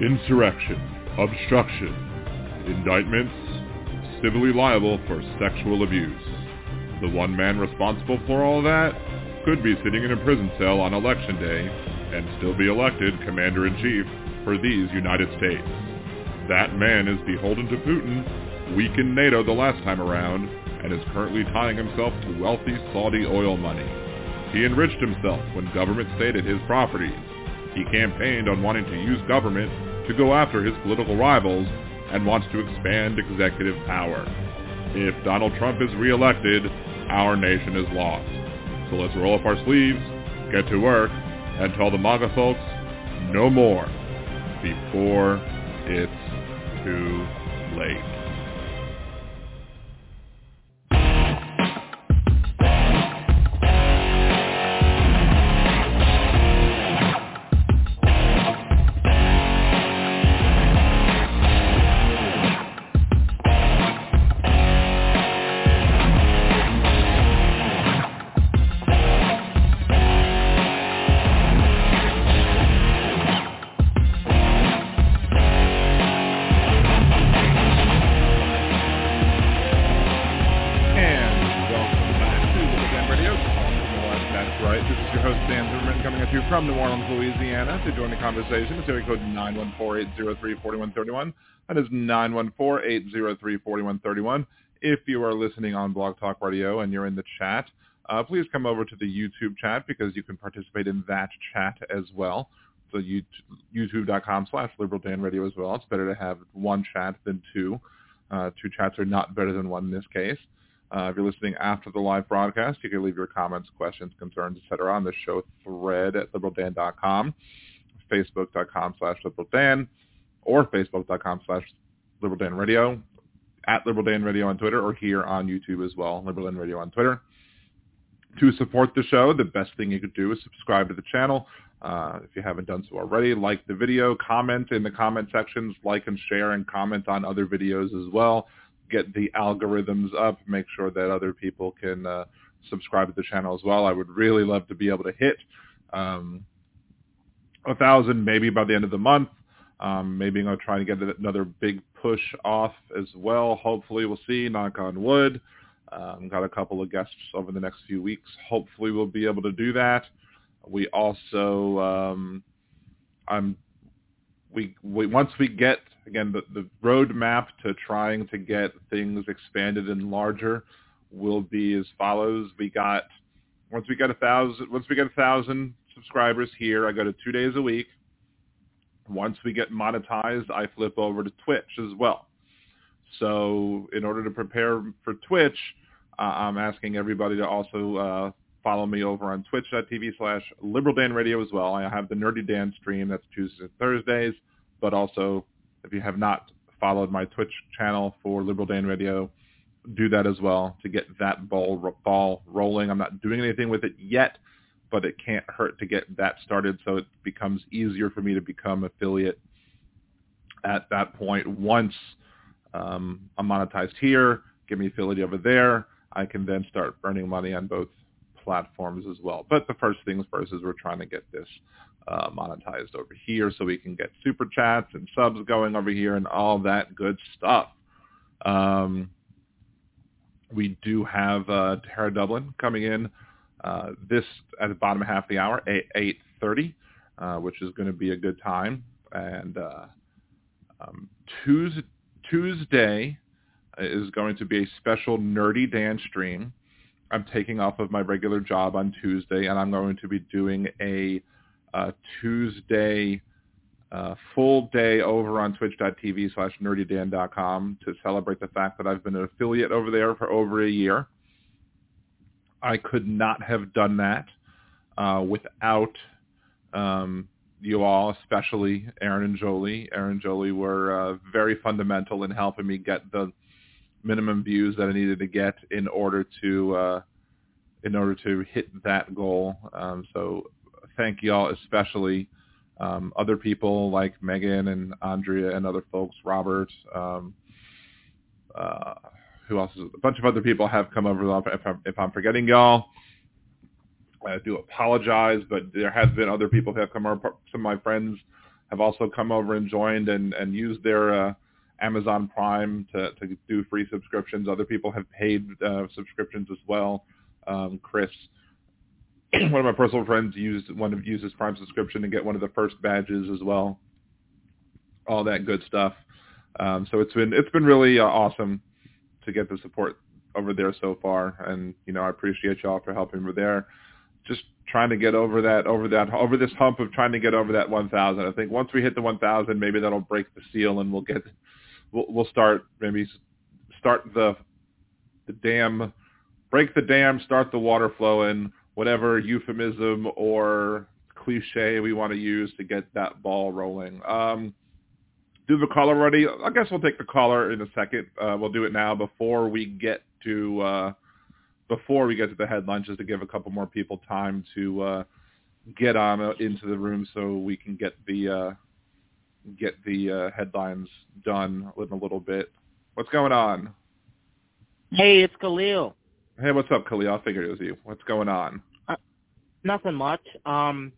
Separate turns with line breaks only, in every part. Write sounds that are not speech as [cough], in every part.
insurrection, obstruction, indictments, civilly liable for sexual abuse. The one man responsible for all that could be sitting in a prison cell on election day and still be elected commander-in-chief for these United States. That man is beholden to Putin, weakened NATO the last time around, and is currently tying himself to wealthy Saudi oil money. He enriched himself when government stated his properties. He campaigned on wanting to use government to go after his political rivals and wants to expand executive power. If Donald Trump is reelected, our nation is lost. So let's roll up our sleeves, get to work, and tell the MAGA folks no more before it's too late. To join the conversation, it's area code 914-803-4131. That is 914-803-4131. If you are listening on Blog Talk Radio and you're in the chat, uh, please come over to the YouTube chat because you can participate in that chat as well. So you, youtube.com slash liberal Dan radio as well. It's better to have one chat than two. Uh, two chats are not better than one in this case. Uh, if you're listening after the live broadcast, you can leave your comments, questions, concerns, etc. on the show thread at liberaldan.com, facebook.com slash liberaldan, or facebook.com slash liberaldanradio, at liberaldanradio on Twitter, or here on YouTube as well, liberaldan radio on Twitter. To support the show, the best thing you could do is subscribe to the channel. Uh, if you haven't done so already, like the video, comment in the comment sections, like and share, and comment on other videos as well get the algorithms up, make sure that other people can uh, subscribe to the channel as well. I would really love to be able to hit um, a thousand maybe by the end of the month. Um, maybe I'm going to try get another big push off as well. Hopefully, we'll see. Knock on wood. Um, got a couple of guests over the next few weeks. Hopefully, we'll be able to do that. We also, um, I'm, we, we once we get again, the, the roadmap to trying to get things expanded and larger will be as follows. We got once we get a thousand once we get a thousand subscribers here, I go to two days a week. Once we get monetized, I flip over to Twitch as well. So in order to prepare for Twitch, uh, I'm asking everybody to also uh, follow me over on twitch.tv slash liberal as well. I have the Nerdy Dan stream. That's Tuesdays and Thursdays, but also if you have not followed my Twitch channel for Liberal Dan Radio, do that as well to get that ball ball rolling. I'm not doing anything with it yet, but it can't hurt to get that started so it becomes easier for me to become affiliate at that point. Once um, I'm monetized here, give me affiliate over there, I can then start earning money on both platforms as well. But the first things first is we're trying to get this uh, monetized over here so we can get super chats and subs going over here and all that good stuff. Um, we do have uh, Tara Dublin coming in uh, this at the bottom half of the hour, 8, 8.30, uh, which is going to be a good time. And uh, um, Tuesday, is going to be a special Nerdy Dan stream. I'm taking off of my regular job on Tuesday, and I'm going to be doing a uh, Tuesday uh, full day over on twitch.tv slash nerdydan.com to celebrate the fact that I've been an affiliate over there for over a year. I could not have done that uh, without um, you all, especially Aaron and Jolie. Aaron and Jolie were uh, very fundamental in helping me get the minimum views that I needed to get in order to uh, in order to hit that goal. Um, so thank y'all especially. Um, other people like Megan and Andrea and other folks, Robert, um, uh, who else? Is, a bunch of other people have come over. If I'm, if I'm forgetting y'all, I do apologize, but there has been other people who have come over. Some of my friends have also come over and joined and, and used their uh, Amazon Prime to, to do free subscriptions. Other people have paid uh, subscriptions as well. Um, Chris, [clears throat] one of my personal friends, used one of his Prime subscription to get one of the first badges as well. All that good stuff. Um, so it's been it's been really uh, awesome to get the support over there so far, and you know I appreciate y'all for helping me there. Just trying to get over that over that over this hump of trying to get over that 1,000. I think once we hit the 1,000, maybe that'll break the seal, and we'll get we'll, we'll start maybe start the the dam, break the dam, start the water flowing, whatever euphemism or cliche we want to use to get that ball rolling. Um, do the caller already? I guess we'll take the caller in a second. Uh, we'll do it now before we get to uh, before we get to the headlines, just to give a couple more people time to uh, get on uh, into the room so we can get the uh, get the uh, headlines done in a little bit. What's going on?
Hey, it's Khalil.
Hey, what's up, Khalil? I figured it was you. What's going on?
Uh, nothing much. Um,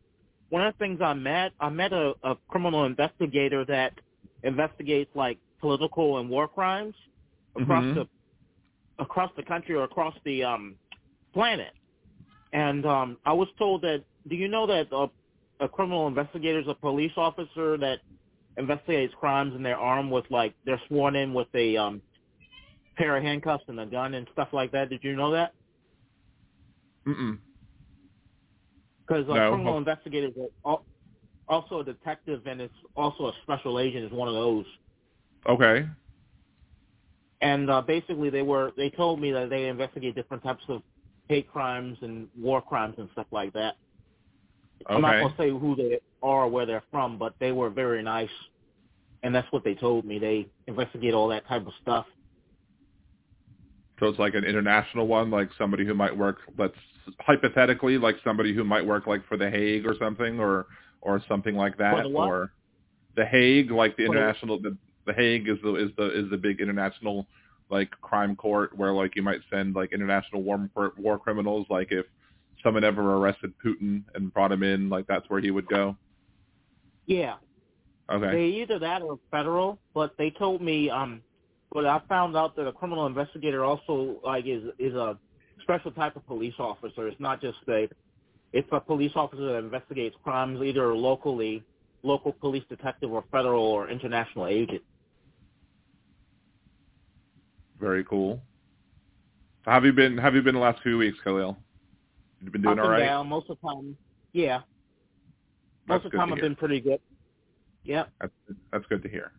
one of the things I met, I met a, a criminal investigator that investigates like political and war crimes across mm-hmm. the across the country or across the um, planet. And um, I was told that. Do you know that a, a criminal investigator is a police officer that investigates crimes and they're armed with like they're sworn in with a um, pair of handcuffs and a gun and stuff like that. Did you know that?
Mm-mm.
Because
a no.
criminal investigators are also a detective and it's also a special agent is one of those.
Okay.
And uh, basically, they were they told me that they investigate different types of hate crimes and war crimes and stuff like that.
Okay.
I'm not gonna say who they are or where they're from, but they were very nice, and that's what they told me. They investigate all that type of stuff.
So it's like an international one, like somebody who might work, let's hypothetically, like somebody who might work like for the Hague or something, or or something like that,
the
or the Hague, like the international, the, the Hague is the is the is the big international like crime court where like you might send like international war war criminals. Like if someone ever arrested Putin and brought him in, like that's where he would go.
Yeah.
Okay.
They either that or federal, but they told me um but I found out that a criminal investigator also like is is a special type of police officer. It's not just a it's a police officer that investigates crimes either locally, local police detective or federal or international agent.
Very cool. Have you been? Have you been the last few weeks, Khalil? You've been doing
Up
all right.
Down, most of the time, yeah. Most
That's
of the time, I've been pretty good. Yeah.
That's that's good to hear.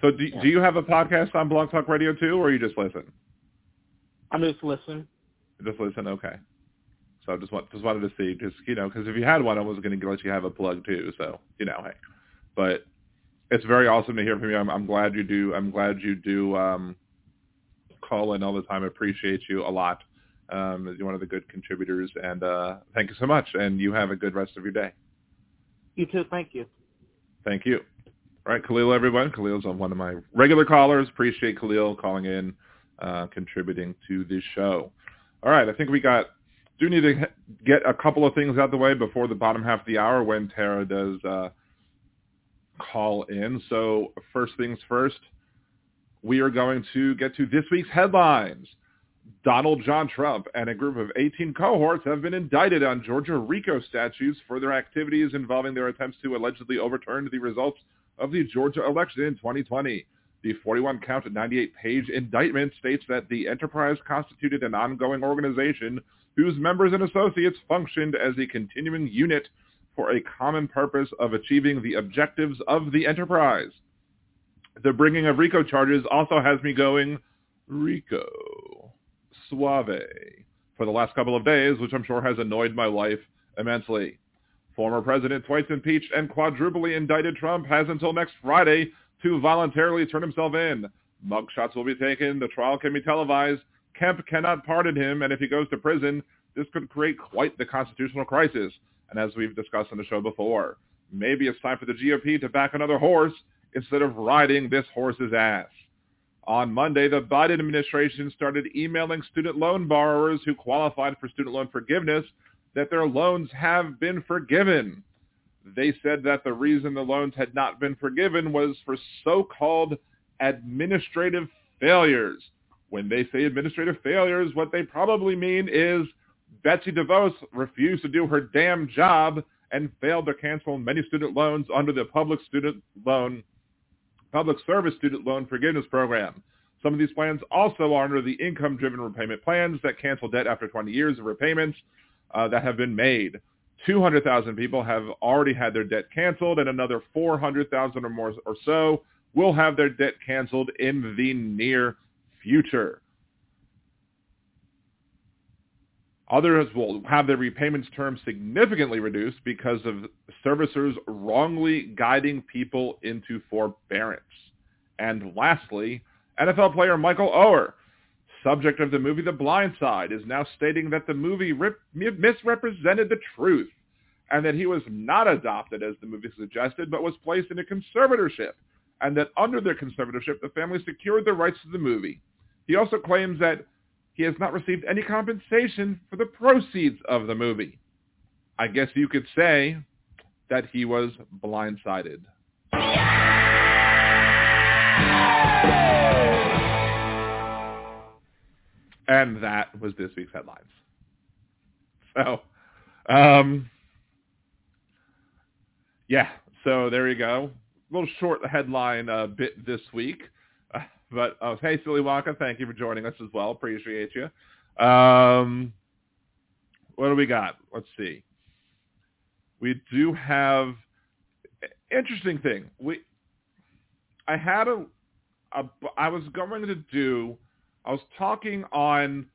So do
yeah.
do you have a podcast on Blog Talk Radio too, or you just listen?
I'm just listening.
Just listen, okay. So I just want just wanted to see, just you know, because if you had one, I was going to let you have a plug too. So you know, hey, but it's very awesome to hear from you. I'm, I'm glad you do. I'm glad you do um, call in all the time. I appreciate you a lot. Um, you're one of the good contributors, and uh, thank you so much. And you have a good rest of your day.
You too. Thank you.
Thank you. All right, Khalil, everyone. Khalil's on one of my regular callers. Appreciate Khalil calling in, uh, contributing to this show. All right, I think we got do need to get a couple of things out the way before the bottom half of the hour when Tara does uh, call in. So first things first, we are going to get to this week's headlines. Donald John Trump and a group of 18 cohorts have been indicted on Georgia RICO statutes for their activities involving their attempts to allegedly overturn the results of the Georgia election in 2020. The 41-count, 98-page indictment states that the enterprise constituted an ongoing organization whose members and associates functioned as a continuing unit for a common purpose of achieving the objectives of the enterprise. The bringing of RICO charges also has me going, RICO, suave, for the last couple of days, which I'm sure has annoyed my wife immensely. Former President twice impeached and quadruply indicted Trump has until next Friday to voluntarily turn himself in. Mugshots will be taken. The trial can be televised. Kemp cannot pardon him, and if he goes to prison, this could create quite the constitutional crisis. And as we've discussed on the show before, maybe it's time for the GOP to back another horse instead of riding this horse's ass. On Monday, the Biden administration started emailing student loan borrowers who qualified for student loan forgiveness that their loans have been forgiven. they said that the reason the loans had not been forgiven was for so-called administrative failures. When they say administrative failures, what they probably mean is Betsy DeVos refused to do her damn job and failed to cancel many student loans under the public student loan, public service student loan forgiveness program. Some of these plans also are under the income-driven repayment plans that cancel debt after 20 years of repayments uh, that have been made. 200,000 people have already had their debt canceled, and another 400,000 or more or so will have their debt canceled in the near future. Others will have their repayments terms significantly reduced because of servicers wrongly guiding people into forbearance. And lastly, NFL player Michael Oher, subject of the movie The Blind Side, is now stating that the movie rip- misrepresented the truth and that he was not adopted as the movie suggested, but was placed in a conservatorship, and that under their conservatorship, the family secured the rights to the movie. He also claims that he has not received any compensation for the proceeds of the movie. I guess you could say that he was blindsided. And that was this week's headlines. So, um, yeah, so there you go. A little short headline uh, bit this week. But uh, hey, Silly Wonka, thank you for joining us as well. Appreciate you. Um, what do we got? Let's see. We do have interesting thing. We I had a, a I was going to do. I was talking on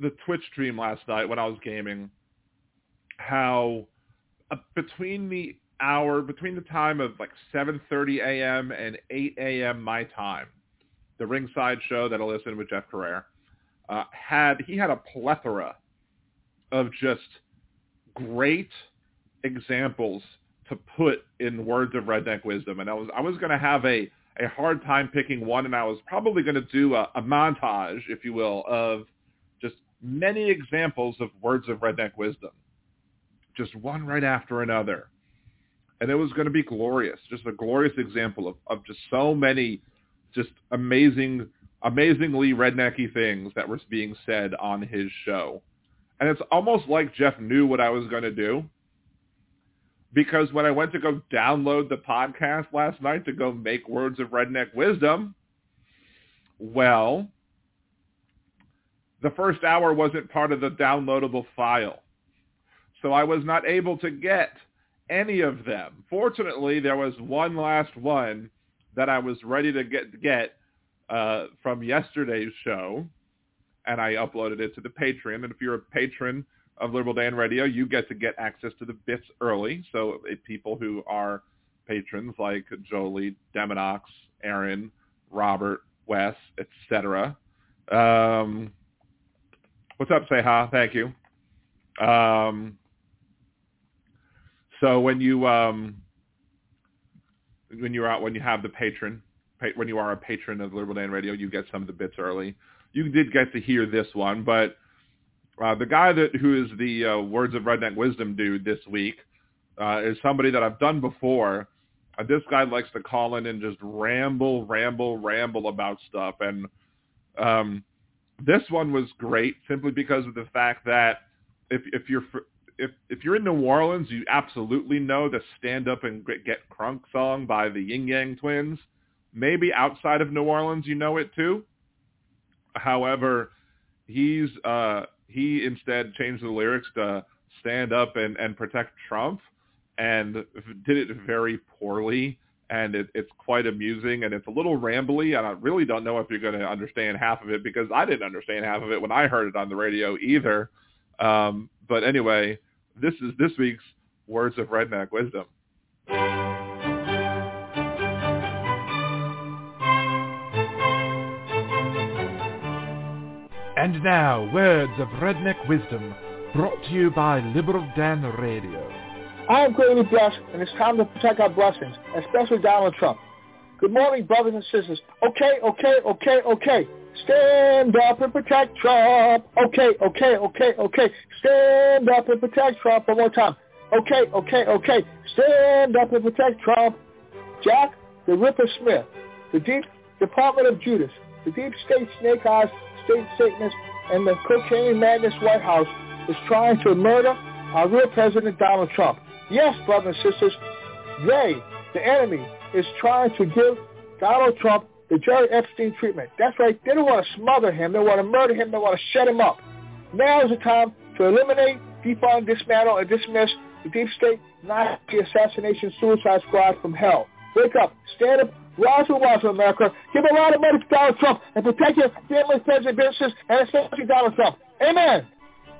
the Twitch stream last night when I was gaming. How uh, between the hour between the time of like 7:30 a.m. and 8 a.m. my time the Ringside Show that I listened with Jeff Crouere, uh, had he had a plethora of just great examples to put in words of redneck wisdom, and I was I was going to have a a hard time picking one, and I was probably going to do a, a montage, if you will, of just many examples of words of redneck wisdom, just one right after another, and it was going to be glorious, just a glorious example of, of just so many just amazing, amazingly rednecky things that were being said on his show. And it's almost like Jeff knew what I was going to do because when I went to go download the podcast last night to go make Words of Redneck Wisdom, well, the first hour wasn't part of the downloadable file. So I was not able to get any of them. Fortunately, there was one last one that I was ready to get get uh, from yesterday's show, and I uploaded it to the Patreon. And if you're a patron of Liberal Dan Radio, you get to get access to the bits early. So people who are patrons like Jolie, Deminox, Aaron, Robert, Wes, etc. Um, what's up, Seha? Thank you. Um, so when you um, when you're out when you have the patron when you are a patron of Liberal Dan Radio, you get some of the bits early. You did get to hear this one, but uh, the guy that who is the uh, Words of Redneck Wisdom dude this week uh, is somebody that I've done before. Uh, this guy likes to call in and just ramble, ramble, ramble about stuff, and um, this one was great simply because of the fact that if if you're if if you're in New Orleans, you absolutely know the "Stand Up and Get Crunk" song by the Ying Yang Twins. Maybe outside of New Orleans, you know it too. However, he's uh, he instead changed the lyrics to "Stand Up and and Protect Trump," and did it very poorly. And it, it's quite amusing, and it's a little rambly, and I really don't know if you're going to understand half of it because I didn't understand half of it when I heard it on the radio either. Um, but anyway, this is this week's Words of Redneck Wisdom.
And now, Words of Redneck Wisdom, brought to you by Liberal Dan Radio.
I am greatly blessed, and it's time to protect our blessings, especially Donald Trump. Good morning, brothers and sisters. Okay, okay, okay, okay. Stand up and protect Trump. Okay, okay, okay, okay. Stand up and protect Trump. One more time. okay, okay, okay. Stand up and protect Trump. Jack the Ripper Smith, the Deep Department of Judas, the Deep State Snake Eyes, State Satanist, and the Cocaine Madness White House is trying to murder our real President Donald Trump. Yes, brothers and sisters, they, the enemy, is trying to give Donald Trump the Jerry Epstein treatment. That's right. They don't want to smother him. They want to murder him. They want to shut him up. Now is the time to eliminate, defund, dismantle, and dismiss the deep state Nazi assassination suicide squad from hell. Wake up. Stand up. Rise and rise, America. Give a lot of money to Donald Trump and protect your family, friends, and businesses, and especially Donald Trump. Amen.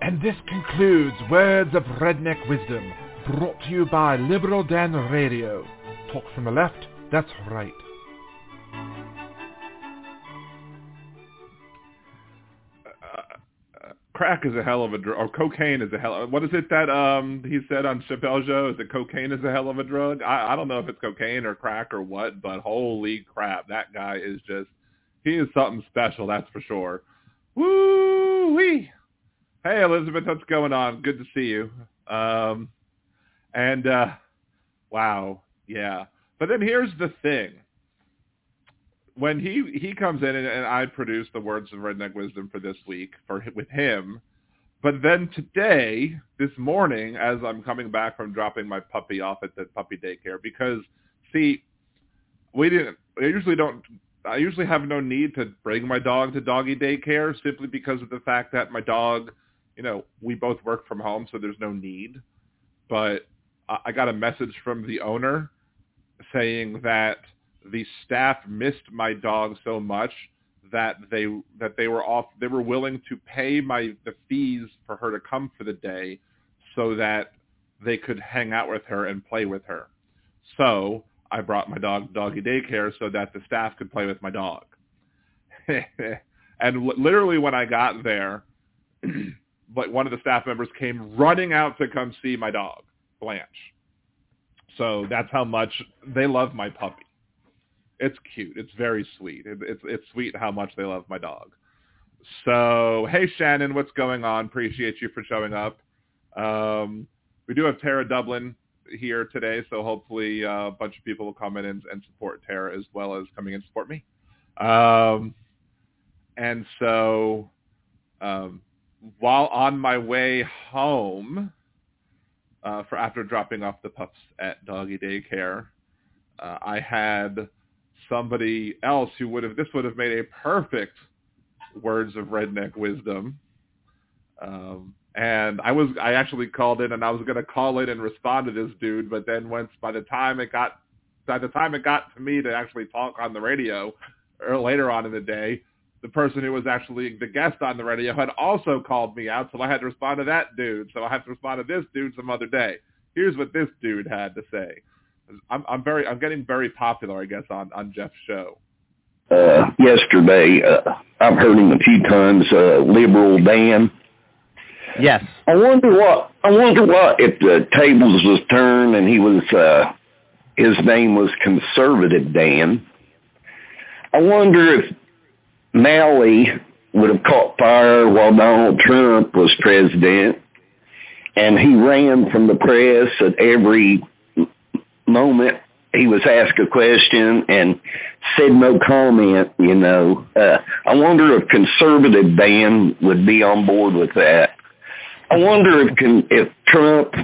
And this concludes Words of Redneck Wisdom, brought to you by Liberal Dan Radio. Talk from the left, that's right.
Crack is a hell of a drug, or cocaine is a hell. Of, what is it that um he said on Chappelle Show? Is that cocaine is a hell of a drug? I, I don't know if it's cocaine or crack or what, but holy crap, that guy is just he is something special. That's for sure. Woo wee. Hey Elizabeth, what's going on? Good to see you. Um, and uh, wow, yeah. But then here's the thing when he he comes in and, and I produce the words of redneck wisdom for this week for with him, but then today, this morning, as I'm coming back from dropping my puppy off at the puppy daycare, because see, we didn't. I usually don't. I usually have no need to bring my dog to doggy daycare simply because of the fact that my dog, you know, we both work from home, so there's no need. But I got a message from the owner saying that the staff missed my dog so much that they that they were off they were willing to pay my the fees for her to come for the day so that they could hang out with her and play with her. So I brought my dog doggy daycare so that the staff could play with my dog. [laughs] and literally when I got there, [clears throat] but one of the staff members came running out to come see my dog, Blanche. So that's how much they love my puppy. It's cute. It's very sweet. It, it's it's sweet how much they love my dog. So hey Shannon, what's going on? Appreciate you for showing up. Um, we do have Tara Dublin here today, so hopefully uh, a bunch of people will come in and, and, support Tara as well as coming and support me. Um, and so um, while on my way home uh, for after dropping off the pups at doggy daycare, uh, I had somebody else who would have this would have made a perfect words of redneck wisdom. Um, and I was I actually called in and I was going to call in and respond to this dude, but then once by the time it got by the time it got to me to actually talk on the radio or later on in the day, the person who was actually the guest on the radio had also called me out, so I had to respond to that dude. So I have to respond to this dude some other day. Here's what this dude had to say. I'm, I'm very, I'm getting very popular, I guess, on on Jeff's show.
Uh, yesterday, uh, I've heard him a few times. Uh, Liberal Dan.
Yes.
I wonder what. I wonder what if the tables was turned and he was. uh His name was Conservative Dan. I wonder if Maui would have caught fire while Donald Trump was president, and he ran from the press at every moment he was asked a question and said no comment, you know. Uh, I wonder if conservative Dan would be on board with that. I wonder if can, if Trump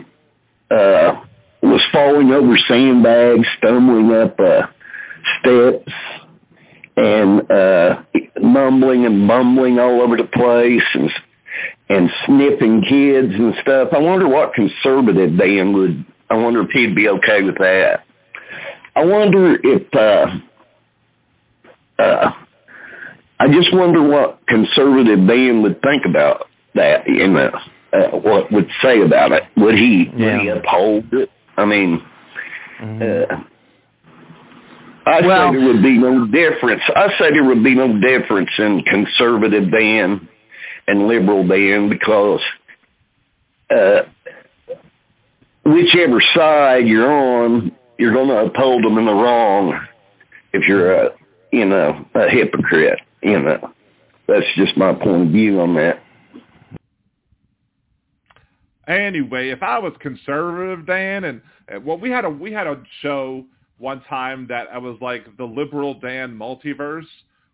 uh, was falling over sandbags, stumbling up uh, steps, and uh, mumbling and bumbling all over the place, and and sniffing kids and stuff. I wonder what conservative Dan would I wonder if he'd be okay with that. I wonder if, uh, uh, I just wonder what conservative Dan would think about that, you know, uh, what would say about it. Would he, yeah. would he uphold it? I mean, mm-hmm. uh, I well, say there would be no difference. I say there would be no difference in conservative Dan and liberal Dan because uh, whichever side you're on, you're going to uphold them in the wrong if you're a, you know, a hypocrite, you know. That's just my point of view on that.
Anyway, if I was conservative, Dan, and well, we had a we had a show one time that I was like the liberal Dan multiverse,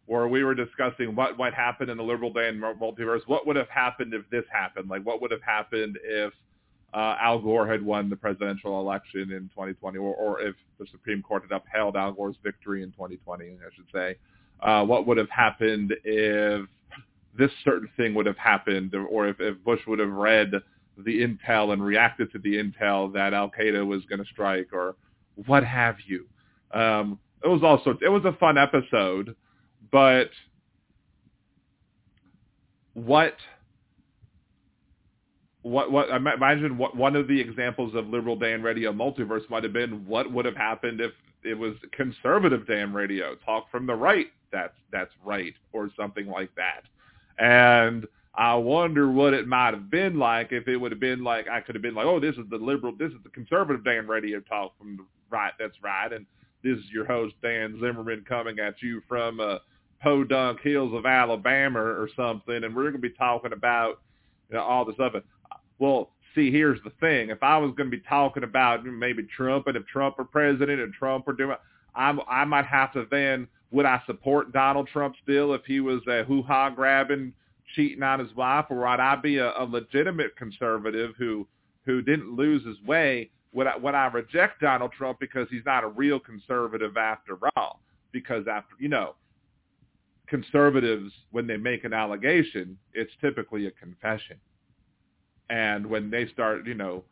where we were discussing what what happened in the liberal Dan multiverse. What would have happened if this happened? Like, what would have happened if uh, Al Gore had won the presidential election in 2020, or, or if the Supreme Court had upheld Al Gore's victory in 2020, I should say. Uh, what would have happened if this certain thing would have happened, or if, if Bush would have read the intel and reacted to the intel that Al Qaeda was going to strike, or what have you. Um, it was also it was a fun episode, but what what what I imagine what one of the examples of liberal Dan radio multiverse might have been what would have happened if it was conservative Dan radio? Talk from the right that's that's right or something like that. And I wonder what it might have been like if it would have been like I could have been like oh this is the liberal this is the conservative Dan radio talk from the right that's right and this is your host Dan Zimmerman coming at you from uh, Podunk Hills of Alabama or something and we're going to be talking about you know, all this other well, see, here's the thing. If I was going to be talking about maybe Trump and if Trump were president and Trump were doing, I'm, I might have to then, would I support Donald Trump still if he was a hoo-ha grabbing, cheating on his wife, or would I be a, a legitimate conservative who, who didn't lose his way? Would I, would I reject Donald Trump because he's not a real conservative after all? Because after, you know, conservatives, when they make an allegation, it's typically a confession. And when they start, you know,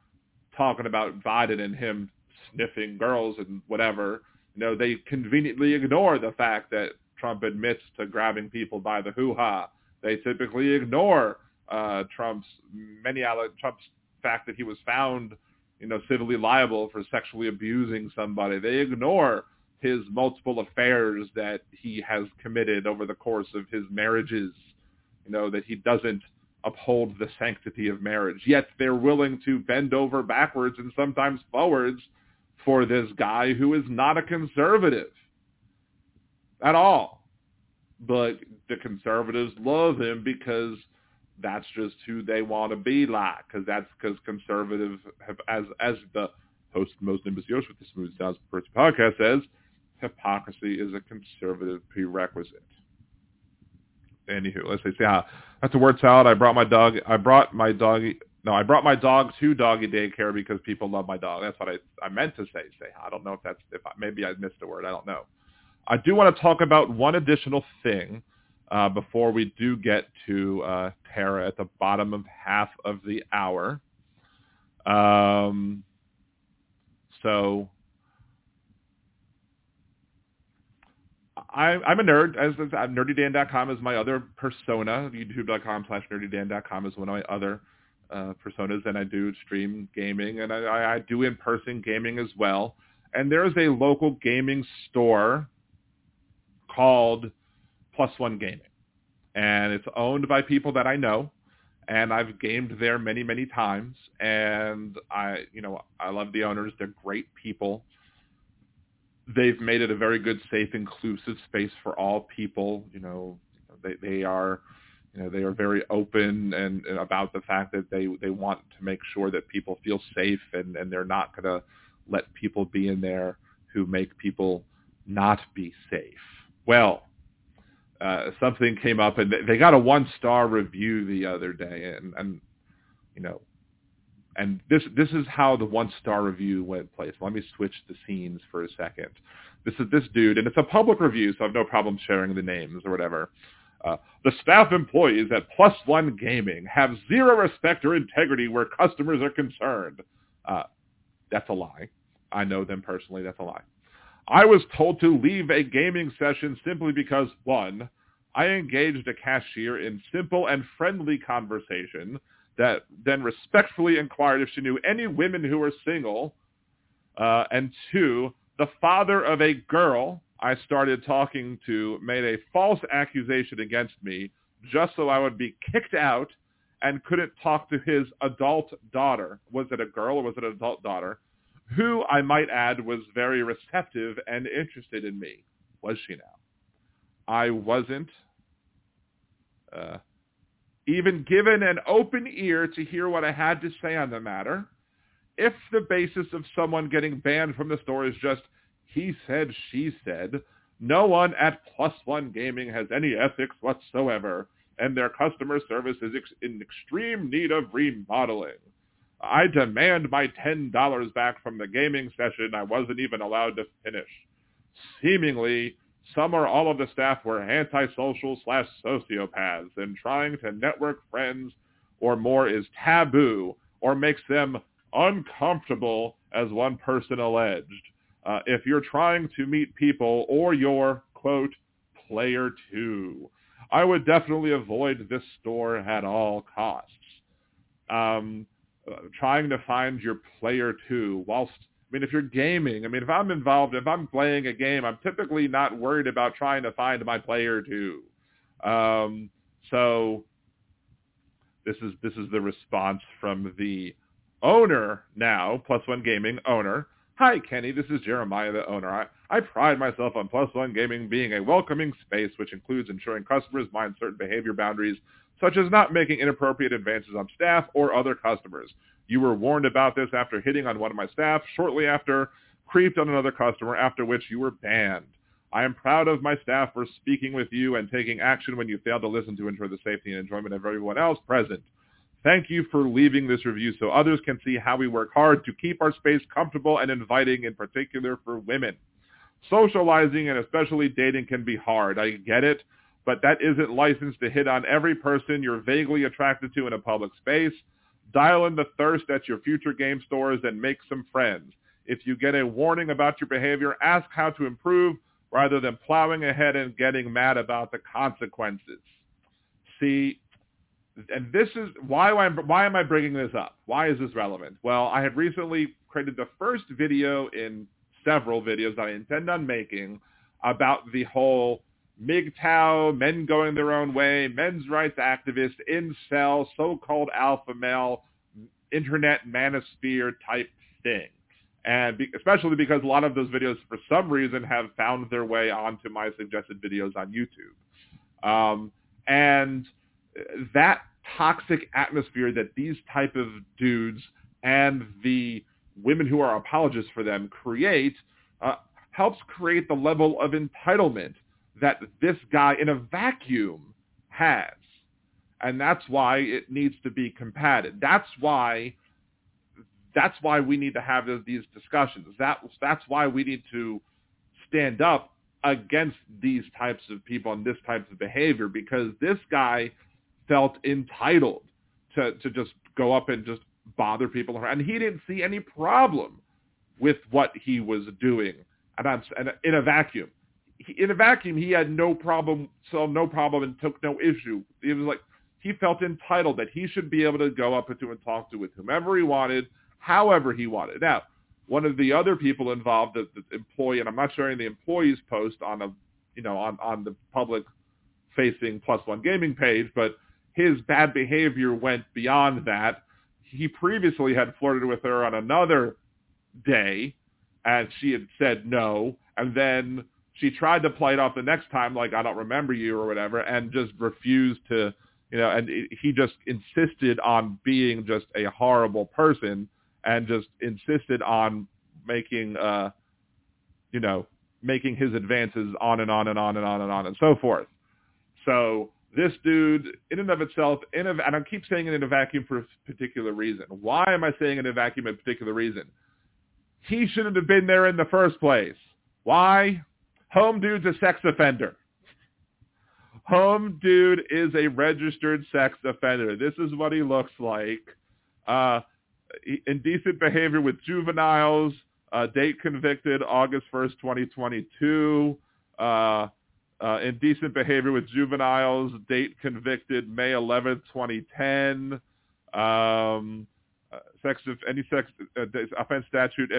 talking about Biden and him sniffing girls and whatever, you know, they conveniently ignore the fact that Trump admits to grabbing people by the hoo-ha. They typically ignore uh, Trump's many Trump's fact that he was found, you know, civilly liable for sexually abusing somebody. They ignore his multiple affairs that he has committed over the course of his marriages. You know that he doesn't uphold the sanctity of marriage. Yet they're willing to bend over backwards and sometimes forwards for this guy who is not a conservative at all. But the conservatives love him because that's just who they want to be like. Because that's because conservatives have, as as the host Most Yosh with the Smooth Sounds Person podcast says, hypocrisy is a conservative prerequisite. Anywho, let's say, how that's a word salad. I brought my dog. I brought my doggy. No, I brought my dog to doggy daycare because people love my dog. That's what I I meant to say. Say I don't know if that's if I, maybe I missed a word. I don't know. I do want to talk about one additional thing uh, before we do get to uh, Tara at the bottom of half of the hour. Um, so I, I'm a nerd. As, as uh, nerdydan.com is my other persona. YouTube.com slash nerdydan.com is one of my other uh, personas, and I do stream gaming, and I, I do in-person gaming as well. And there is a local gaming store called Plus One Gaming, and it's owned by people that I know, and I've gamed there many, many times. And I, you know, I love the owners; they're great people they've made it a very good, safe, inclusive space for all people. You know, they they are, you know, they are very open and, and about the fact that they they want to make sure that people feel safe and and they're not going to let people be in there who make people not be safe. Well, uh, something came up and they got a one star review the other day and and you know and this this is how the one star review went place. Let me switch the scenes for a second. This is this dude, and it's a public review, so I have no problem sharing the names or whatever. Uh, the staff employees at Plus One Gaming have zero respect or integrity where customers are concerned. Uh, that's a lie. I know them personally. That's a lie. I was told to leave a gaming session simply because, one, I engaged a cashier in simple and friendly conversation that then respectfully inquired if she knew any women who were single. Uh, and two, the father of a girl I started talking to made a false accusation against me just so I would be kicked out and couldn't talk to his adult daughter. Was it a girl or was it an adult daughter? Who, I might add, was very receptive and interested in me. Was she now? I wasn't. Uh, even given an open ear to hear what I had to say on the matter. If the basis of someone getting banned from the store is just he said, she said, no one at Plus One Gaming has any ethics whatsoever, and their customer service is ex- in extreme need of remodeling. I demand my $10 back from the gaming session I wasn't even allowed to finish. Seemingly, some or all of the staff were antisocial slash sociopaths, and trying to network friends or more is taboo or makes them uncomfortable, as one person alleged. Uh, if you're trying to meet people or your, quote, player two, I would definitely avoid this store at all costs. Um, uh, trying to find your player two whilst I mean, if you're gaming, I mean, if I'm involved, if I'm playing a game, I'm typically not worried about trying to find my player too. Um, so this is this is the response from the owner now, Plus One Gaming owner. Hi, Kenny. This is Jeremiah, the owner. I, I pride myself on Plus One Gaming being a welcoming space, which includes ensuring customers mind certain behavior boundaries, such as not making inappropriate advances on staff or other customers. You were warned about this after hitting on one of my staff, shortly after creeped on another customer, after which you were banned. I am proud of my staff for speaking with you and taking action when you failed to listen to ensure the safety and enjoyment of everyone else present. Thank you for leaving this review so others can see how we work hard to keep our space comfortable and inviting, in particular for women. Socializing and especially dating can be hard. I get it, but that isn't licensed to hit on every person you're vaguely attracted to in a public space. Dial in the thirst at your future game stores and make some friends. If you get a warning about your behavior, ask how to improve rather than plowing ahead and getting mad about the consequences. See, and this is why I'm, why am I bringing this up? Why is this relevant? Well, I had recently created the first video in several videos that I intend on making about the whole MGTOW, men going their own way, men's rights activists, incel, so-called alpha male, internet manosphere type thing. And be, especially because a lot of those videos, for some reason, have found their way onto my suggested videos on YouTube. Um, and that toxic atmosphere that these type of dudes and the women who are apologists for them create uh, helps create the level of entitlement that this guy in a vacuum has. And that's why it needs to be combated. That's why that's why we need to have these discussions. That, that's why we need to stand up against these types of people and this type of behavior because this guy felt entitled to, to just go up and just bother people. And he didn't see any problem with what he was doing and, I'm, and in a vacuum in a vacuum, he had no problem, saw no problem, and took no issue. It was like he felt entitled that he should be able to go up to and talk to with whomever he wanted, however he wanted. Now, one of the other people involved, the, the employee, and I'm not sharing the employee's post on a, you know, on on the public facing Plus One Gaming page, but his bad behavior went beyond that. He previously had flirted with her on another day, and she had said no, and then she tried to play it off the next time like I don't remember you or whatever, and just refused to, you know, and it, he just insisted on being just a horrible person and just insisted on making, uh, you know, making his advances on and on and on and on and on and so forth. So this dude, in and of itself, in a, and I keep saying it in a vacuum for a particular reason. Why am I saying in a vacuum a particular reason? He shouldn't have been there in the first place. Why? Home Dude's a sex offender. Home Dude is a registered sex offender. This is what he looks like. Uh, indecent behavior with juveniles, uh, date convicted August 1st, 2022. Uh, uh, indecent behavior with juveniles, date convicted May 11th, 2010. Um, sex of any sex uh, offense statute,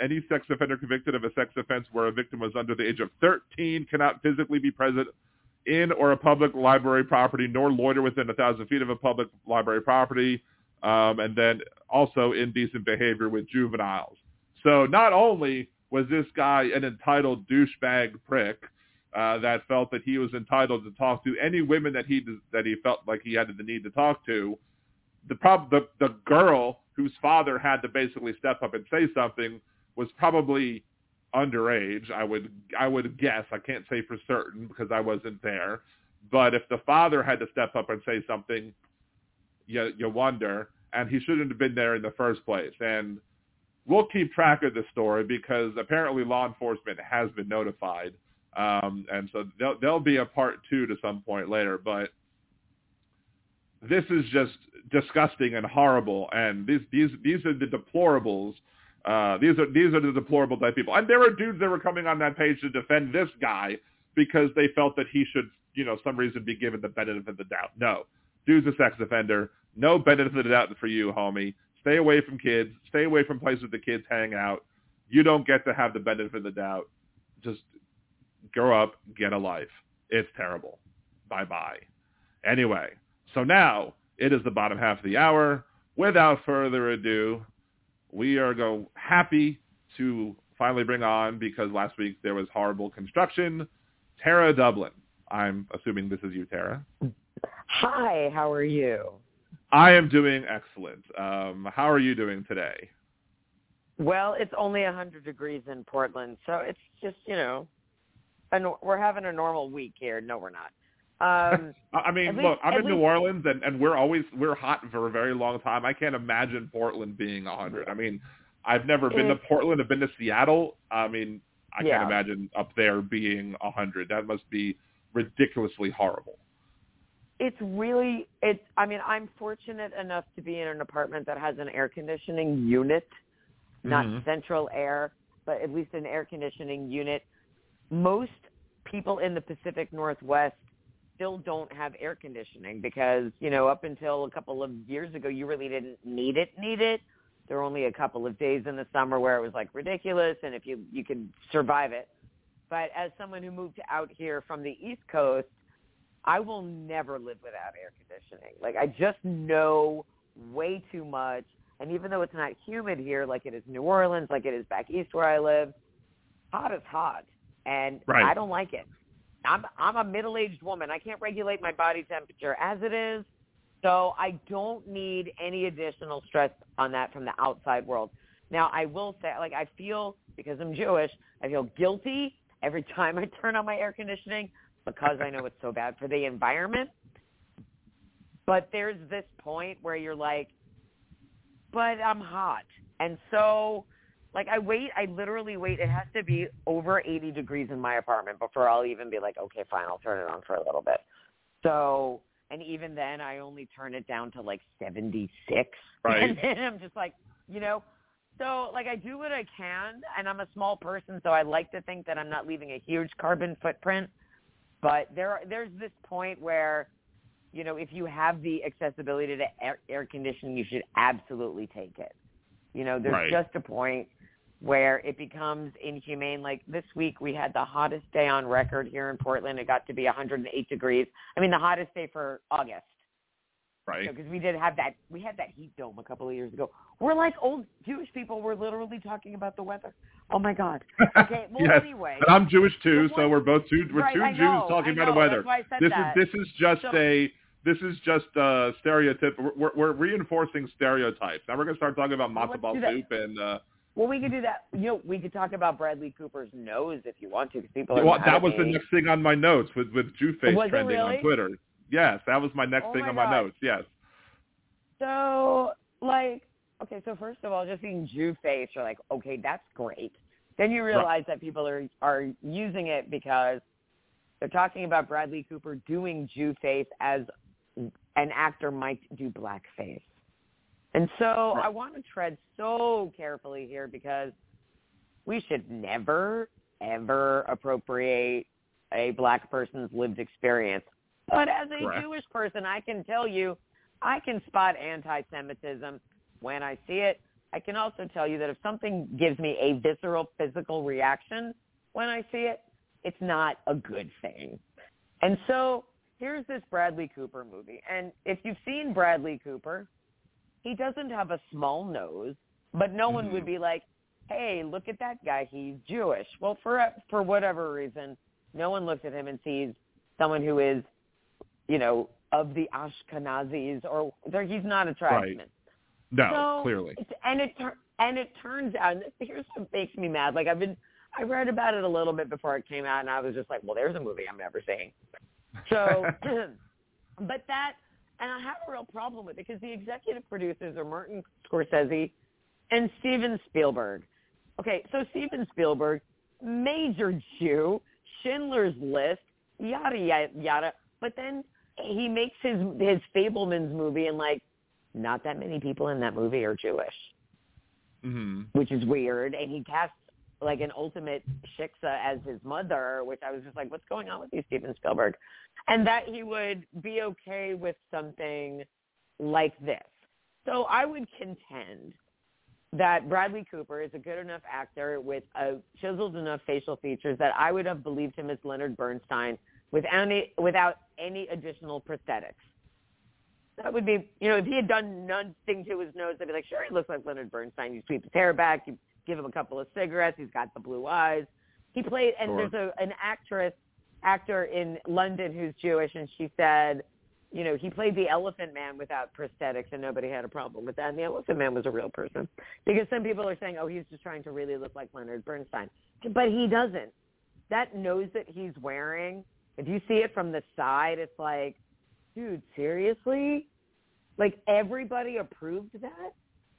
any sex offender convicted of a sex offense where a victim was under the age of 13 cannot physically be present in or a public library property, nor loiter within a thousand feet of a public library property, um, and then also indecent behavior with juveniles. So not only was this guy an entitled douchebag prick, uh, that felt that he was entitled to talk to any women that he that he felt like he had the need to talk to. The prob the the girl whose father had to basically step up and say something was probably underage. I would I would guess. I can't say for certain because I wasn't there. But if the father had to step up and say something, you you wonder. And he shouldn't have been there in the first place. And we'll keep track of the story because apparently law enforcement has been notified. Um, and so there'll, there'll be a part two to some point later. But this is just disgusting and horrible. And these these these are the deplorables. Uh, these are these are the deplorable type people. And there were dudes that were coming on that page to defend this guy because they felt that he should, you know, some reason be given the benefit of the doubt. No, dude's a sex offender. No benefit of the doubt for you, homie. Stay away from kids. Stay away from places the kids hang out. You don't get to have the benefit of the doubt. Just grow up, get a life. It's terrible. Bye-bye. Anyway, so now it is the bottom half of the hour. Without further ado, we are go happy to finally bring on because last week there was horrible construction. Tara Dublin. I'm assuming this is you, Tara.
Hi, how are you?
I am doing excellent. Um, how are you doing today?
Well, it's only 100 degrees in Portland, so it's just, you know, and we're having a normal week here. No, we're not. Um, [laughs]
I mean, look, I'm in least, New Orleans, and, and we're always we're hot for a very long time. I can't imagine Portland being 100. I mean, I've never been to Portland. I've been to Seattle. I mean, I yeah. can't imagine up there being 100. That must be ridiculously horrible
it's really it's i mean i'm fortunate enough to be in an apartment that has an air conditioning unit not mm-hmm. central air but at least an air conditioning unit most people in the pacific northwest still don't have air conditioning because you know up until a couple of years ago you really didn't need it need it there were only a couple of days in the summer where it was like ridiculous and if you you could survive it but as someone who moved out here from the east coast I will never live without air conditioning. Like I just know way too much. And even though it's not humid here, like it is New Orleans, like it is back east where I live, hot is hot, and
right.
I don't like it. I'm I'm a middle-aged woman. I can't regulate my body temperature as it is, so I don't need any additional stress on that from the outside world. Now, I will say, like I feel because I'm Jewish, I feel guilty every [laughs] time I turn on my air conditioning because I know it's so bad for the environment. But there's this point where you're like, but I'm hot. And so like I wait, I literally wait. It has to be over 80 degrees in my apartment before I'll even be like, okay, fine, I'll turn it on for a little bit. So, and even then I only turn it down to like 76. [laughs]
Right.
And then I'm just like, you know, so like I do what I can and I'm a small person, so I like to think that I'm not leaving a huge carbon footprint. But there, there's this point where, you know, if you have the accessibility to air, air conditioning, you should absolutely take it. You know, there's
right.
just a point where it becomes inhumane. Like this week, we had the hottest day on record here in Portland. It got to be 108 degrees. I mean, the hottest day for August.
Right.
Because we did have that, we had that heat dome a couple of years ago. We're like old Jewish people. We're literally talking about the weather. Oh my God. Okay. [laughs] Well,
yes.
anyway.
And I'm Jewish too, so we're both two. We're
right,
two Jews
know,
talking about the weather.
That's why I said
this
that.
is this is just
so,
a this is just a stereotype. We're, we're reinforcing stereotypes. Now we're going to start talking about matzo ball soup and. uh
well, we could do that. You know, we could talk about Bradley Cooper's nose if you want to, because people are.
Well, that was the next thing on my notes with with Jew face trending
really?
on Twitter. Yes, that was my next
oh
thing
my
on my notes. Yes.
So, like, okay, so first of all, just seeing Jew face, you're like, okay, that's great. Then you realize that people are are using it because they're talking about Bradley Cooper doing Jew face as an actor might do blackface. And so I want to tread so carefully here because we should never, ever appropriate a black person's lived experience. But as a
Correct.
Jewish person, I can tell you, I can spot anti-Semitism when I see it. I can also tell you that if something gives me a visceral physical reaction when I see it, it's not a good thing. And so here's this Bradley Cooper movie. And if you've seen Bradley Cooper, he doesn't have a small nose, but no one would mm-hmm. be like, hey, look at that guy. He's Jewish. Well, for, for whatever reason, No one looks at him and sees someone who is, you know, of the Ashkenazis or he's not a tribesman.
Right. No,
so,
clearly.
And it and it turns out and here's what makes me mad. Like I've been I read about it a little bit before it came out, and I was just like, well, there's a movie I'm never seeing. So, [laughs] [clears throat] but that, and I have a real problem with it because the executive producers are Martin Scorsese and Steven Spielberg. Okay, so Steven Spielberg, major Jew, Schindler's List, yada yada yada. But then he makes his his Fabelmans movie, and like, not that many people in that movie are Jewish,
mm-hmm.
which is weird. And he casts like an ultimate shiksa as his mother, which I was just like, what's going on with you, Steven Spielberg? And that he would be okay with something like this. So I would contend that Bradley Cooper is a good enough actor with a chiseled enough facial features that I would have believed him as Leonard Bernstein without any, without any additional prosthetics. That would be, you know, if he had done nothing to his nose, I'd be like, sure, he looks like Leonard Bernstein. You sweep his hair back, you give him a couple of cigarettes. He's got the blue eyes. He played, and
sure.
there's a an actress actor in London who's Jewish, and she said, you know, he played the Elephant Man without prosthetics, and nobody had a problem with that. And the Elephant Man was a real person, because some people are saying, oh, he's just trying to really look like Leonard Bernstein, but he doesn't. That nose that he's wearing, if you see it from the side, it's like, dude, seriously? Like everybody approved that?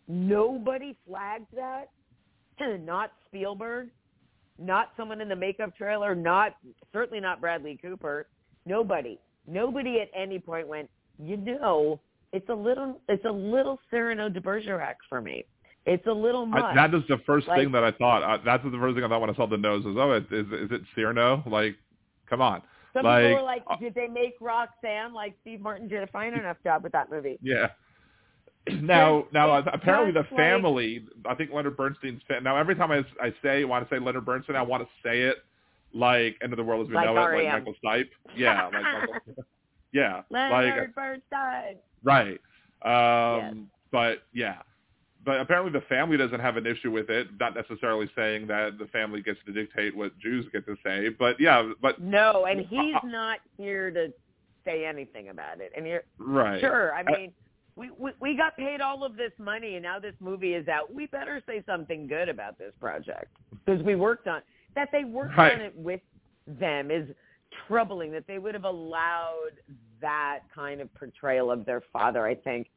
Nobody flagged that? Not Spielberg, not someone in the makeup trailer, not certainly not Bradley Cooper. Nobody, nobody at any point went. You know, it's a little, it's a little Cyrano de Bergerac for me. It's a little much.
I, that is the first
like,
thing that I thought. Uh, that's the first thing I thought when I saw the nose was, oh, it, is is it Cyrano? Like, come on.
Some
like,
people were like,
uh,
did they make Roxanne like Steve Martin did a fine enough job with that movie?
Yeah. [clears throat] now, now apparently the
just like-
family. I think Leonard Bernstein's. Fa- now, every time I, I say want to say Leonard Bernstein, I want to say it like "End of the World as We
Like
Know It," like
R.E.M..
Michael Stipe. Yeah, like Michael, [laughs] yeah,
Leonard
like
Bernstein.
right. Um,
Yes.
But yeah, but apparently the family doesn't have an issue with it. Not necessarily saying that the family gets to dictate what Jews get to say, but yeah, but
No, and he's not here to say anything about it. And you're
right.
sure. I
I-
mean, we, we we got paid all of this money, and now this movie is out. We better say something good about this project because we worked on that. They worked
Right.
on it with them is troubling. That they would have allowed that kind of portrayal of their father. I think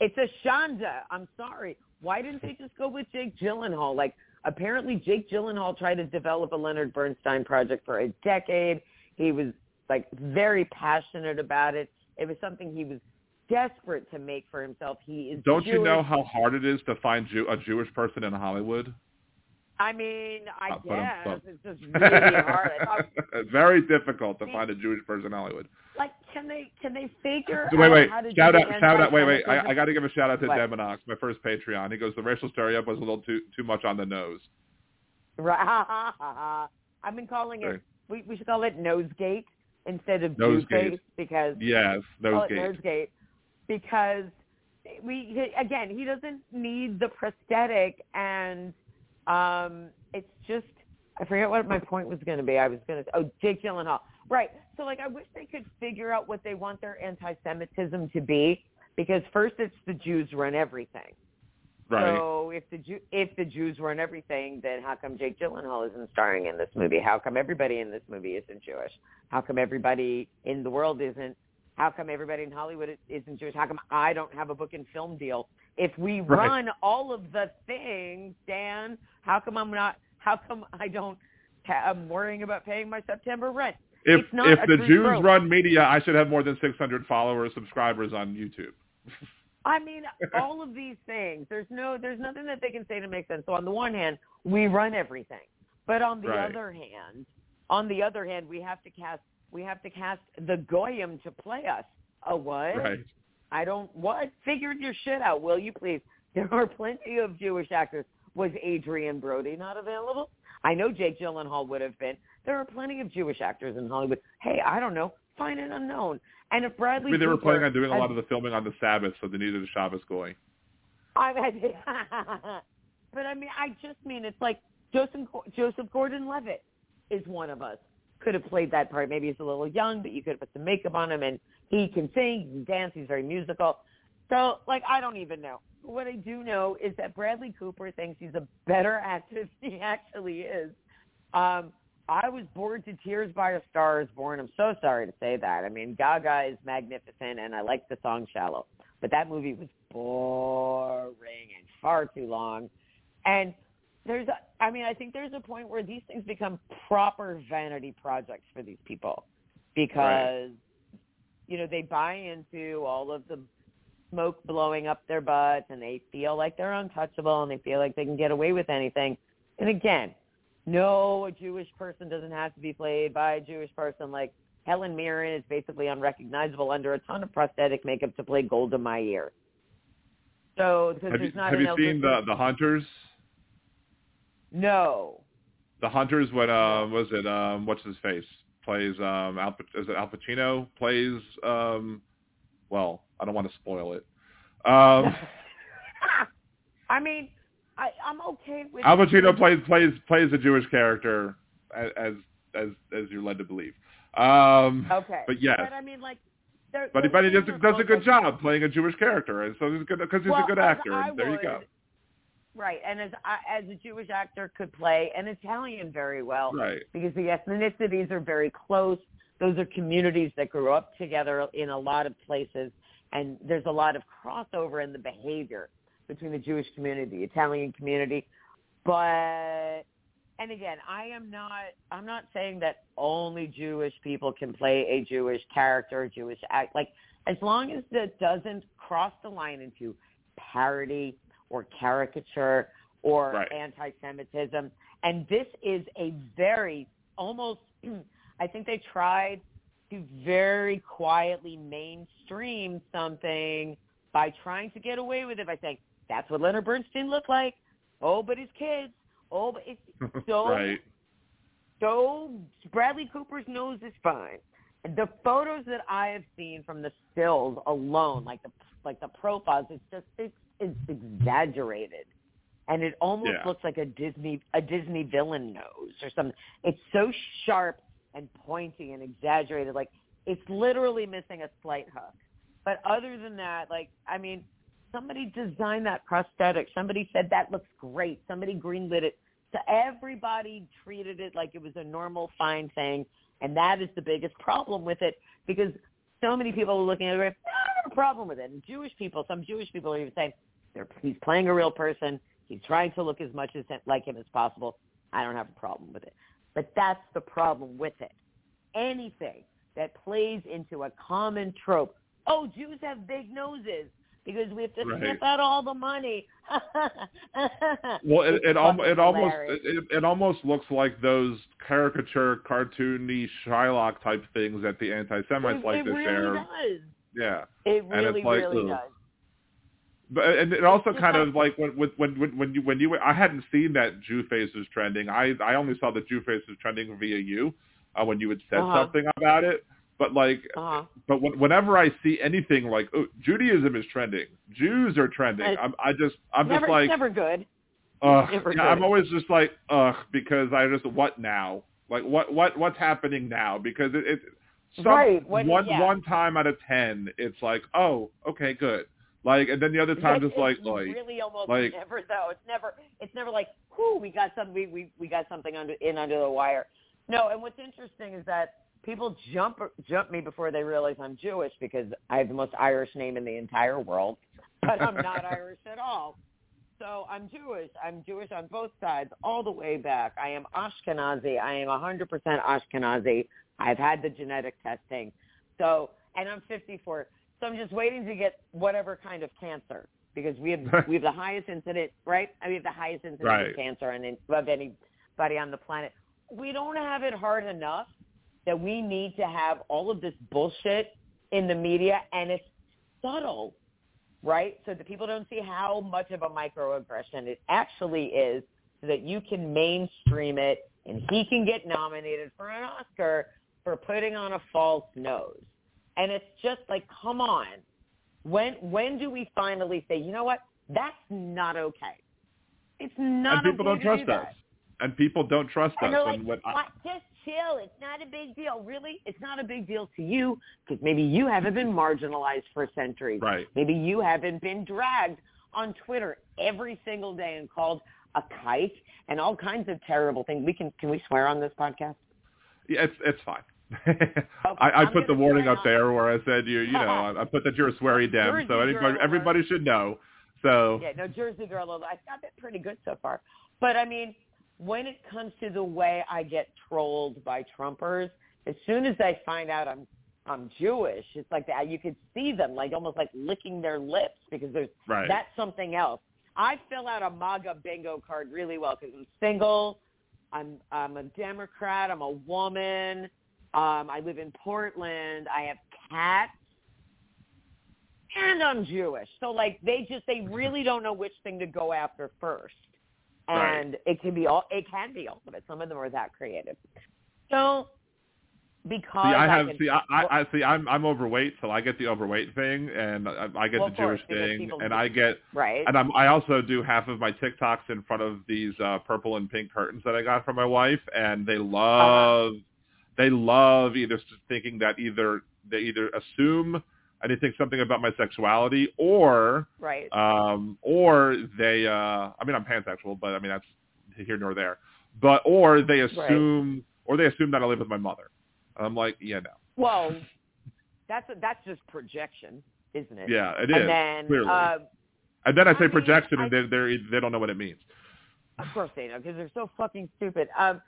it's a Shonda. I'm sorry. Why didn't they just go with Jake Gyllenhaal? Like apparently Jake Gyllenhaal tried to develop a Leonard Bernstein project for a decade. He was like very passionate about it. It was something he was desperate to make for himself. He is
Don't you know how hard it is to find Jew- a Jewish person in Hollywood?
I mean, I
Uh,
guess it's just really hard. [laughs] Thought,
very difficult to find a Jewish person in Hollywood.
like, can they can they figure
wait,
out
wait,
how to
shout
do
out, shout out, wait, wait. I, I got to give a shout out to
What?
Demonox, my first Patreon. He goes, the racial stereotype was a little too too much on the nose.
Right. [laughs] I've been calling it. We we should call it Nosegate instead of
Nosegate.
Because
Yes,
call
nose
it
gate.
Nosegate because we again he doesn't need the prosthetic and um it's just I forget what my point was going to be. I was going to oh Jake Gyllenhaal right. So like I wish they could figure out what they want their anti-Semitism to be because first it's the Jews run everything.
Right.
So if the Jew, if the Jews run everything, then how come Jake Gyllenhaal isn't starring in this movie? How come everybody in this movie isn't Jewish? How come everybody in the world isn't? How come everybody in Hollywood isn't Jewish? How come I don't have a book and film deal? If we
Right.
run all of the things, Dan, how come I'm not? How come I don't? Ha- I'm worrying about paying my September rent.
if if the Jews run media, I should have more than 600 followers, subscribers on YouTube.
I mean, all of these things. There's no, there's nothing that they can say to make sense. So on the one hand, we run everything, but on the
Right.
other hand, on the other hand, we have to cast, we have to cast the goyim to play us. A what?
Right.
I don't what? Figure your shit out, will you please? [laughs] There are plenty of Jewish actors. Was Adrien Brody not available? I know Jake Gyllenhaal would have been. There are plenty of Jewish actors in Hollywood. Hey, I don't know. Find an unknown. And if Bradley I
mean, they were planning on doing a lot of the filming on the Sabbath, so they needed a Shabbos going.
I mean, [laughs] but I mean, I just mean it's like Joseph Joseph Gordon-Levitt is one of us. Could have played that part. Maybe he's a little young, but you could have put some makeup on him, and he can sing, he can dance, he's very musical. So, like, I don't even know. What I do know is that Bradley Cooper thinks he's a better actor [laughs] than he actually is. Um, I was bored to tears by A Star Is Born. I'm so sorry to say that. I mean, Gaga is magnificent, and I like the song Shallow, but that movie was boring and far too long. And there's, a, I mean, I think there's a point where these things become proper vanity projects for these people because, right. you know, they buy into all of the smoke blowing up their butts and they feel like they're untouchable and they feel like they can get away with anything. And again, no, a Jewish person doesn't have to be played by a Jewish person. Like Helen Mirren is basically unrecognizable under a ton of prosthetic makeup to play Golda Meir. So because
have
there's
you,
not
have
you
seen the the Hunters?
No.
The Hunters. What uh, was it? Um, what's his face? Plays um, Al, is it Al Pacino? Plays um, well, I don't want to spoil it. Um, [laughs]
I mean, I, I'm okay with.
Al Pacino plays plays plays a Jewish character as as as you're led to believe. Um,
okay.
But yes.
But I mean, like. They're,
but,
they're
but he does, does a good job playing a Jewish character, and so he's good because he's
well,
a good actor. And there
would,
you go.
Right, and as as a Jewish actor could play an Italian very well,
right?
Because the ethnicities are very close. Those are communities that grew up together in a lot of places, and there's a lot of crossover in the behavior between the Jewish community, the Italian community. But and again, I am not I'm not saying that only Jewish people can play a Jewish character, Jewish act. Like as long as that doesn't cross the line into parody or caricature or
right.
anti-Semitism. And this is a very almost [clears throat] I think they tried to very quietly mainstream something by trying to get away with it by saying that's what Leonard Bernstein looked like. Oh, but his kids. Oh, but it's [laughs] so
right.
so Bradley Cooper's nose is fine. The photos that I have seen from the stills alone, like the like the profiles, it's just it's, it's exaggerated, and it almost
Yeah.
looks like a Disney a Disney villain nose or something. It's so sharp and pointy and exaggerated, like it's literally missing a slight hook. But other than that, like I mean, somebody designed that prosthetic. Somebody said that looks great. Somebody greenlit it. So everybody treated it like it was a normal, fine thing, and that is the biggest problem with it because so many people are looking at it. "Ah, I don't have a problem with it. And Jewish people, some Jewish people are even saying, they're, he's playing a real person. He's trying to look as much as like him as possible. I don't have a problem with it. But that's the problem with it. Anything that plays into a common trope. Oh, Jews have big noses because we have to
Right.
sniff out all the money. [laughs]
Well, it it, al- it almost it, it almost looks like those caricature, cartoony Shylock type things that the anti-Semites
it,
like
it
to
really
share.
does.
Yeah,
It
And it's
really,
like,
really
ugh.
does.
But and it also kind of like when when when when you when you I hadn't seen that Jew face was trending. I I only saw the Jew face was trending via you uh, when you had said
Uh-huh.
something about it. But like,
Uh-huh.
but when, whenever I see anything like oh, Judaism is trending, Jews are trending,
It's
I'm I just I'm
never,
just like
never good.
Ugh,
never
yeah, I'm always just like, ugh, because I just what now? Like what what what's happening now? Because it, it some,
Right, what-
one
yeah.
one time out of ten, it's like, oh, okay, good. Like, and then the other time,
It's
it's like, like,
really almost
like-
never though. It's never it's never like, whoo, we got some we, we we got something under in under the wire. No, and what's interesting is that people jump jump me before they realize I'm Jewish because I have the most Irish name in the entire world, but I'm not [laughs] Irish at all. So I'm Jewish. I'm Jewish on both sides, all the way back. I am Ashkenazi. I am 100% Ashkenazi. I've had the genetic testing. So, and I'm 54. So I'm just waiting to get whatever kind of cancer because we have [laughs] we have the highest incident, right? I mean, we have the highest incident
Right.
of cancer and of anybody on the planet. We don't have it hard enough that we need to have all of this bullshit in the media, and it's subtle, right? So that people don't see how much of a microaggression it actually is, so that you can mainstream it, and he can get nominated for an Oscar for putting on a false nose. And it's just like, come on. When when do we finally say, you know what? That's not okay. It's not
and people
okay
don't trust
do
us, and people don't trust
And
us.
like,
and I,
just chill. It's not a big deal. Really, it's not a big deal to you because maybe you haven't been marginalized for centuries.
Right.
Maybe you haven't been dragged on Twitter every single day and called a kike and all kinds of terrible things. We can can we swear on this podcast?
Yeah, it's it's fine. Oh, I, I put the warning up there where I said you you know [laughs] I put that you're a sweary dem, so anybody everybody should know. So
yeah, no Jersey girl. I've got that pretty good so far. But I mean, when it comes to the way I get trolled by Trumpers, as soon as they find out I'm I'm Jewish, it's like that. You could see them like almost like licking their lips because there's
right.
that's something else. I fill out a MAGA bingo card really well because I'm single. I'm I'm a Democrat. I'm a woman. Um, I live in Portland. I have cats, and I'm Jewish. So like they just they really don't know which thing to go after first, and
right.
it can be all it can be ultimate. Some of them are that creative. So because
see, I
I
have
can,
see I, I, I see I'm I'm overweight, so I get the overweight thing, and I, I get
well,
the Jewish
course,
thing, and I get
right.
and I'm I also do half of my TikToks in front of these uh purple and pink curtains that I got from my wife, and they love uh-huh. They love either thinking that either they either assume I didn't think something about my sexuality, or
right,
um, or they. Uh, I mean, I'm pansexual, but I mean that's here nor there. But or they assume,
right.
or they assume that I live with my mother. I'm like, yeah, no.
Well, [laughs] that's a, that's just projection, isn't it?
Yeah, it
and
is.
Then,
clearly.
Uh,
and then I say
mean,
projection,
I,
and they they they don't know what it means.
Of course they know because they're so fucking stupid. Um,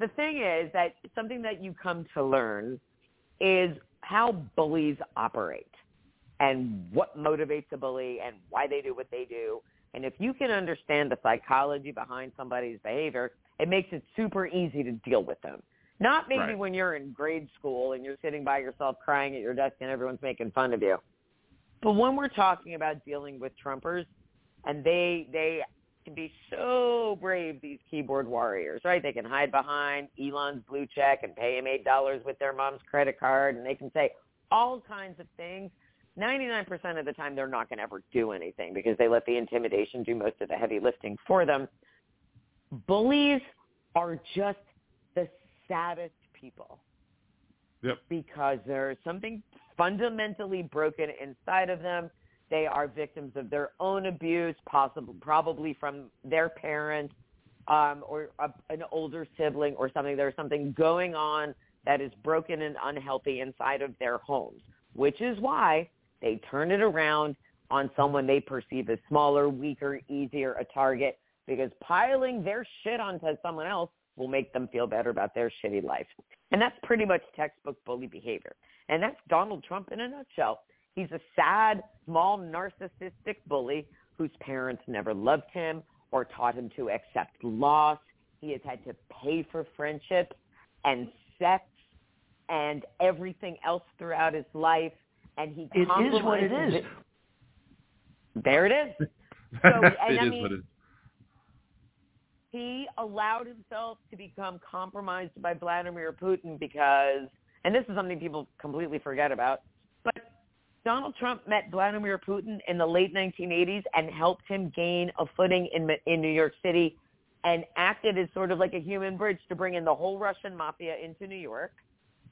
the thing is that something that you come to learn is how bullies operate and what motivates a bully and why they do what they do. And if you can understand the psychology behind somebody's behavior, it makes it super easy to deal with them. Not maybe
right.
when you're in grade school and you're sitting by yourself crying at your desk and everyone's making fun of you. But when we're talking about dealing with Trumpers, and they they can be so brave, these keyboard warriors, right? They can hide behind Elon's blue check and pay him eight dollars with their mom's credit card, and they can say all kinds of things. 99% of the time, they're not going to ever do anything because they let the intimidation do most of the heavy lifting for them. Bullies are just the saddest people.
Yep.
Because there's something fundamentally broken inside of them. They are victims of their own abuse, possibly probably from their parents um, or a, an older sibling or something. There's something going on that is broken and unhealthy inside of their homes, which is why they turn it around on someone they perceive as smaller, weaker, easier a target because piling their shit onto someone else will make them feel better about their shitty life. And that's pretty much textbook bully behavior. And that's Donald Trump in a nutshell. He's a sad, small, narcissistic bully whose parents never loved him or taught him to accept loss. He has had to pay for friendships and sex and everything else throughout his life. And he
it is what it is.
There it is. [laughs] So, and
it
I
is
mean,
what it is.
he allowed himself to become compromised by Vladimir Putin because, and this is something people completely forget about, Donald Trump met Vladimir Putin in the late 1980s and helped him gain a footing in in New York City and acted as sort of like a human bridge to bring in the whole Russian mafia into New York.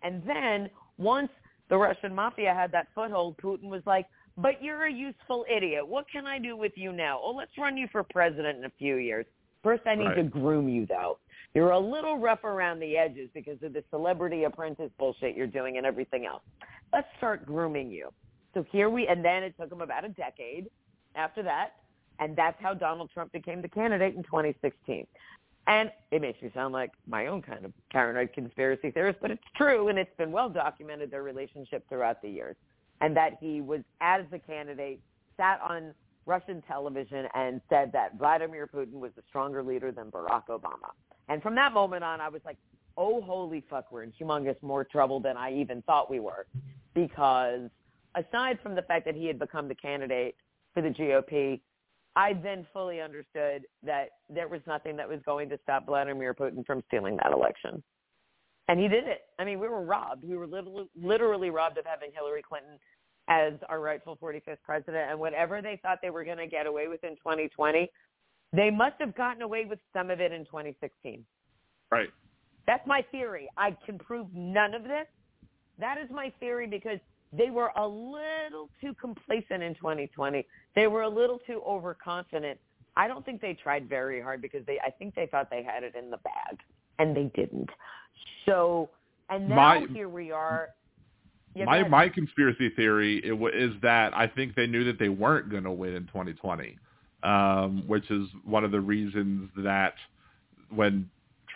And then once the Russian mafia had that foothold, Putin was like, but you're a useful idiot. What can I do with you now? Oh, let's run you for president in a few years. First, I need
Right.
to groom you, though. You're a little rough around the edges because of the celebrity apprentice bullshit you're doing and everything else. Let's start grooming you. So here we, and then it took him about a decade after that, and that's how Donald Trump became the candidate in 2016. And it makes me sound like my own kind of paranoid conspiracy theorist, but it's true, and it's been well documented their relationship throughout the years, and that he was as the candidate sat on Russian television and said that Vladimir Putin was a stronger leader than Barack Obama. And from that moment on, I was like, oh, holy fuck, we're in humongous more trouble than I even thought we were. Because aside from the fact that he had become the candidate for the GOP, I then fully understood that there was nothing that was going to stop Vladimir Putin from stealing that election. And he did it. I mean, we were robbed. We were literally, literally robbed of having Hillary Clinton as our rightful 45th president. And whatever they thought they were going to get away with in 2020, they must have gotten away with some of it in 2016.
Right.
That's my theory. I can prove none of this. That is my theory because they were a little too complacent in 2020. They were a little too overconfident. I don't think they tried very hard because they I think they thought they had it in the bag and they didn't. So, and now
My-
here we are. Yeah,
my my conspiracy theory is that I think they knew that they weren't going to win in 2020, um, which is one of the reasons that when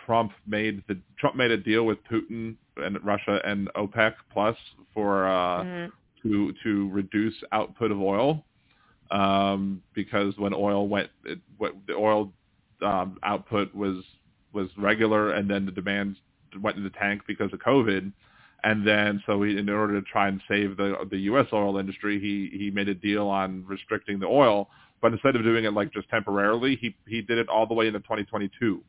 Trump made the Trump made a deal with Putin and Russia and OPEC plus for uh,
Mhm.
to to reduce output of oil um, because when oil went it, what, the oil um, output was was regular and then the demand went in the tank because of COVID and then so he, in order to try and save the the U.S. oil industry, he he made a deal on restricting the oil. But instead of doing it like just temporarily, he he did it all the way into 2022.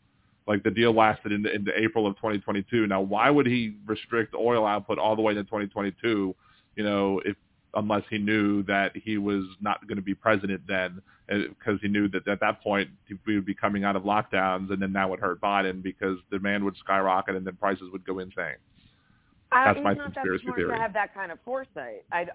Like the deal lasted into, into April of 2022. Now, why would he restrict oil output all the way to 2022? You know, if unless he knew that he was not going to be president then, because he knew that at that point we would be coming out of lockdowns, and then that would hurt Biden because demand would skyrocket and then prices would go insane.
Uh,
that's
he's
my
that
conspiracy
smart
theory.
to have that kind of foresight. I,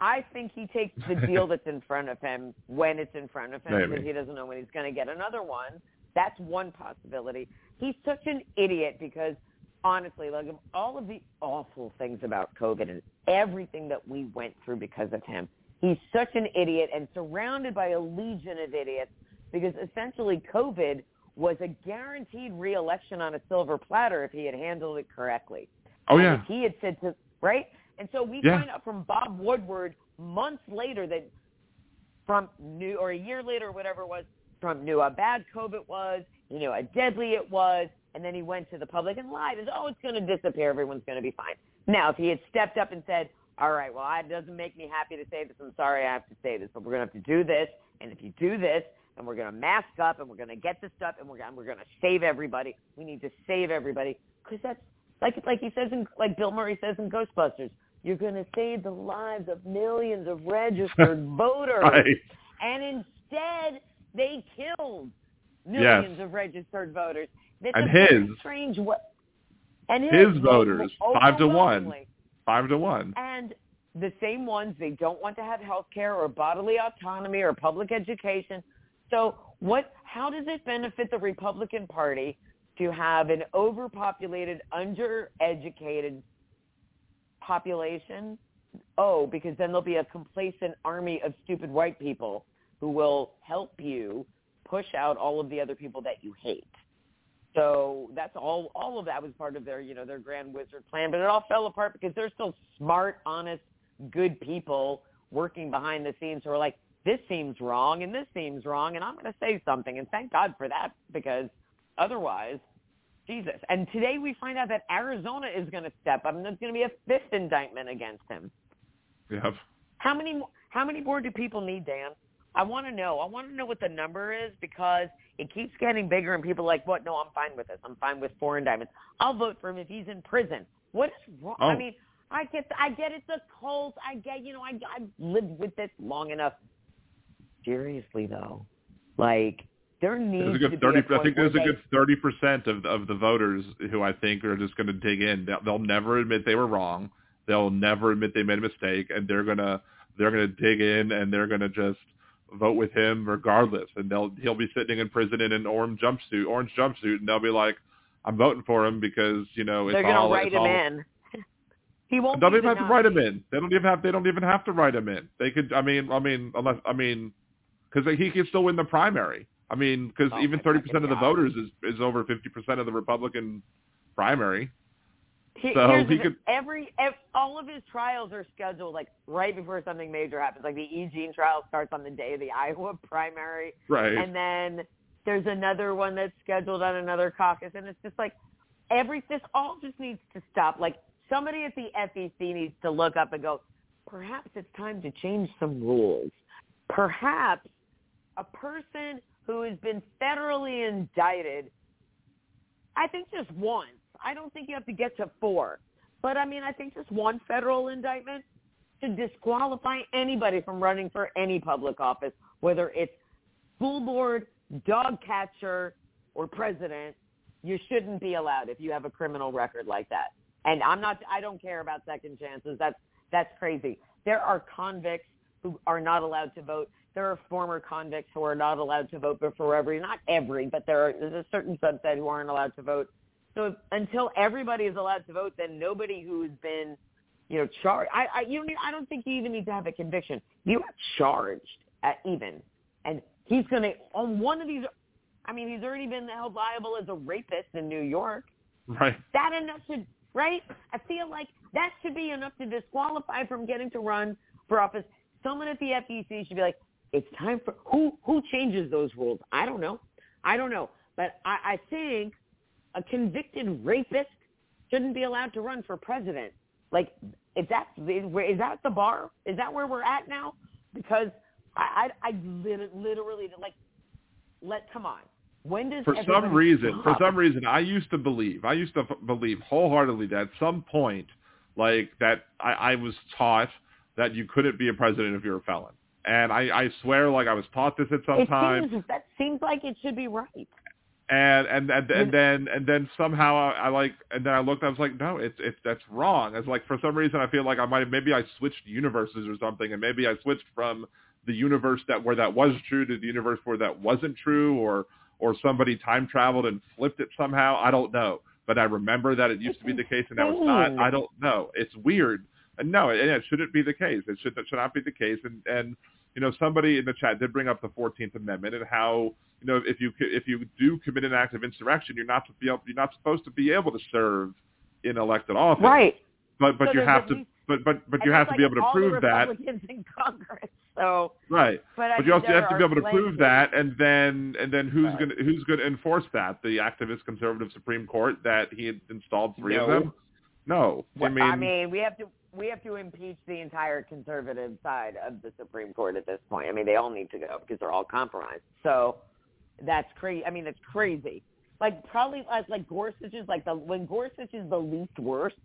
I think he takes the deal [laughs] that's in front of him when it's in front of him
Maybe.
because he doesn't know when he's going to get another one. That's one possibility. He's such an idiot because honestly, like of all of the awful things about COVID and everything that we went through because of him, he's such an idiot and surrounded by a legion of idiots because essentially COVID was a guaranteed reelection on a silver platter if he had handled it correctly.
Oh yeah,
if he had said to right, and so we
Yeah.
find out from Bob Woodward months later that Trump knew, or a year later, whatever it was, Trump knew how bad COVID was. He knew how deadly it was, and then he went to the public and lied. And oh, it's going to disappear. Everyone's going to be fine. Now, if he had stepped up and said, "All right, well, it doesn't make me happy to say this. I'm sorry I have to say this, but we're going to have to do this. And if you do this, and we're going to mask up, and we're going to get this stuff, and we're going we're going to save everybody. We need to save everybody because that's like like he says in like Bill Murray says in Ghostbusters. You're going to save the lives of millions of registered [laughs] voters.
right.
And instead, they killed millions of registered voters. That's
And his-
strange what. And
His voters, five to one. Five to one.
And the same ones they don't want to have health care or bodily autonomy or public education. So what how does it benefit the Republican Party to have an overpopulated, undereducated population? Oh, because then there'll be a complacent army of stupid white people who will help you push out all of the other people that you hate. So that's all. All of that was part of their, you know, their grand wizard plan. But it all fell apart because they're still smart, honest, good people working behind the scenes who are like, this seems wrong and this seems wrong, and I'm going to say something. And thank God for that because otherwise, Jesus. And today we find out that Arizona is going to step up, and there's going to be a fifth indictment against him.
Yep.
How many how many more do people need, Dan? I want to know. I want to know what the number is because it keeps getting bigger, and people are like, "What? No, I'm fine with this. I'm fine with foreign diamonds. I'll vote for him if he's in prison." What is wrong? I
Oh.
mean, I get, I get it's a cult. I get, you know, I I've lived with this long enough. Seriously though, like there needs to
good
be
thirty.
a point
I think there's a good thirty percent of of the voters who I think are just going to dig in. They'll, they'll never admit they were wrong. They'll never admit they made a mistake, and they're gonna they're gonna dig in and they're gonna just vote with him regardless. And they'll he'll be sitting in prison in an orange jumpsuit, orange jumpsuit, and they'll be like, "I'm voting for him because you know it's
they're going
all
to write him
all,
in. [laughs] he won't.
They
don't
even have to write him in. They don't even have. They don't even have to write him in. They could. I mean. I mean. Unless. I mean. Because he can still win the primary. I mean. Because
Oh,
even thirty percent of the
God.
voters is is over fifty percent of the Republican primary. So he could-
every, ev all of his trials are scheduled like right before something major happens. Like the E. Jean trial starts on the day of the Iowa [laughs] primary,
Right.
and then there's another one that's scheduled on another caucus, and it's just like every this all just needs to stop. Like somebody at the FEC needs to look up and go, perhaps it's time to change some rules. Perhaps a person who has been federally indicted I think just once. I don't think you have to get to four. But I mean, I think just one federal indictment to disqualify anybody from running for any public office, whether it's school board, dog catcher, or president. you shouldn't be allowed if you have a criminal record like that. And I'm not. I don't care about second chances. That's that's crazy. There are convicts who are not allowed to vote. There are former convicts who are not allowed to vote, but for every, not every, but there are, there's a certain subset who aren't allowed to vote. So until everybody is allowed to vote, then nobody who's been, you know, charged. I, I, you don't. Need, I don't think you even need to have a conviction. You are charged at even, and he's going to on one of these. I mean, he's already been held liable as a rapist in New York.
Right.
That enough should right? I feel like that should be enough to disqualify from getting to run for office. Someone at the FEC should be like, it's time for who who changes those rules? I don't know. I don't know. But I, I think a convicted rapist shouldn't be allowed to run for president. Like, is that's that the bar? Is that where we're at now? Because I I, I literally like let come on. When does
for some reason, stop? for some reason, I used to believe, I used to believe wholeheartedly that at some point, like that, I, I was taught that you couldn't be a president if you're a felon, and I, I swear, like I was taught this at some
it
time.
Seems, that seems like it should be right.
And and and, and then and then somehow I, I like and then I looked. I was like, no, it's it's that's wrong. It's like for some reason I feel like I might have, maybe I switched universes or something, and maybe I switched from the universe that where that was true to the universe where that wasn't true, or or somebody time traveled and flipped it somehow. I don't know, but I remember that it used to be the case and now it's not. I don't know. It's weird. And no, it, it shouldn't be the case. It should it should not be the case. And and you know somebody in the chat did bring up the Fourteenth Amendment and how you know if you if you do commit an act of insurrection, you're not to be able, you're not supposed to be able to serve in elected office.
Right.
But but
so
you have to but but but you have
like
to be able to prove that.
In Congress, so
right.
But,
but you also have to be able to prove
that,
and then and then who's
right.
going to who's to enforce that? The activist conservative Supreme Court that he had installed three
no.
of them. No,
well,
I mean,
I mean, we have to we have to impeach the entire conservative side of the Supreme Court at this point. I mean, they all need to go because they're all compromised. So that's crazy. I mean, it's crazy. Like probably like Gorsuch is like the when Gorsuch is the least worst.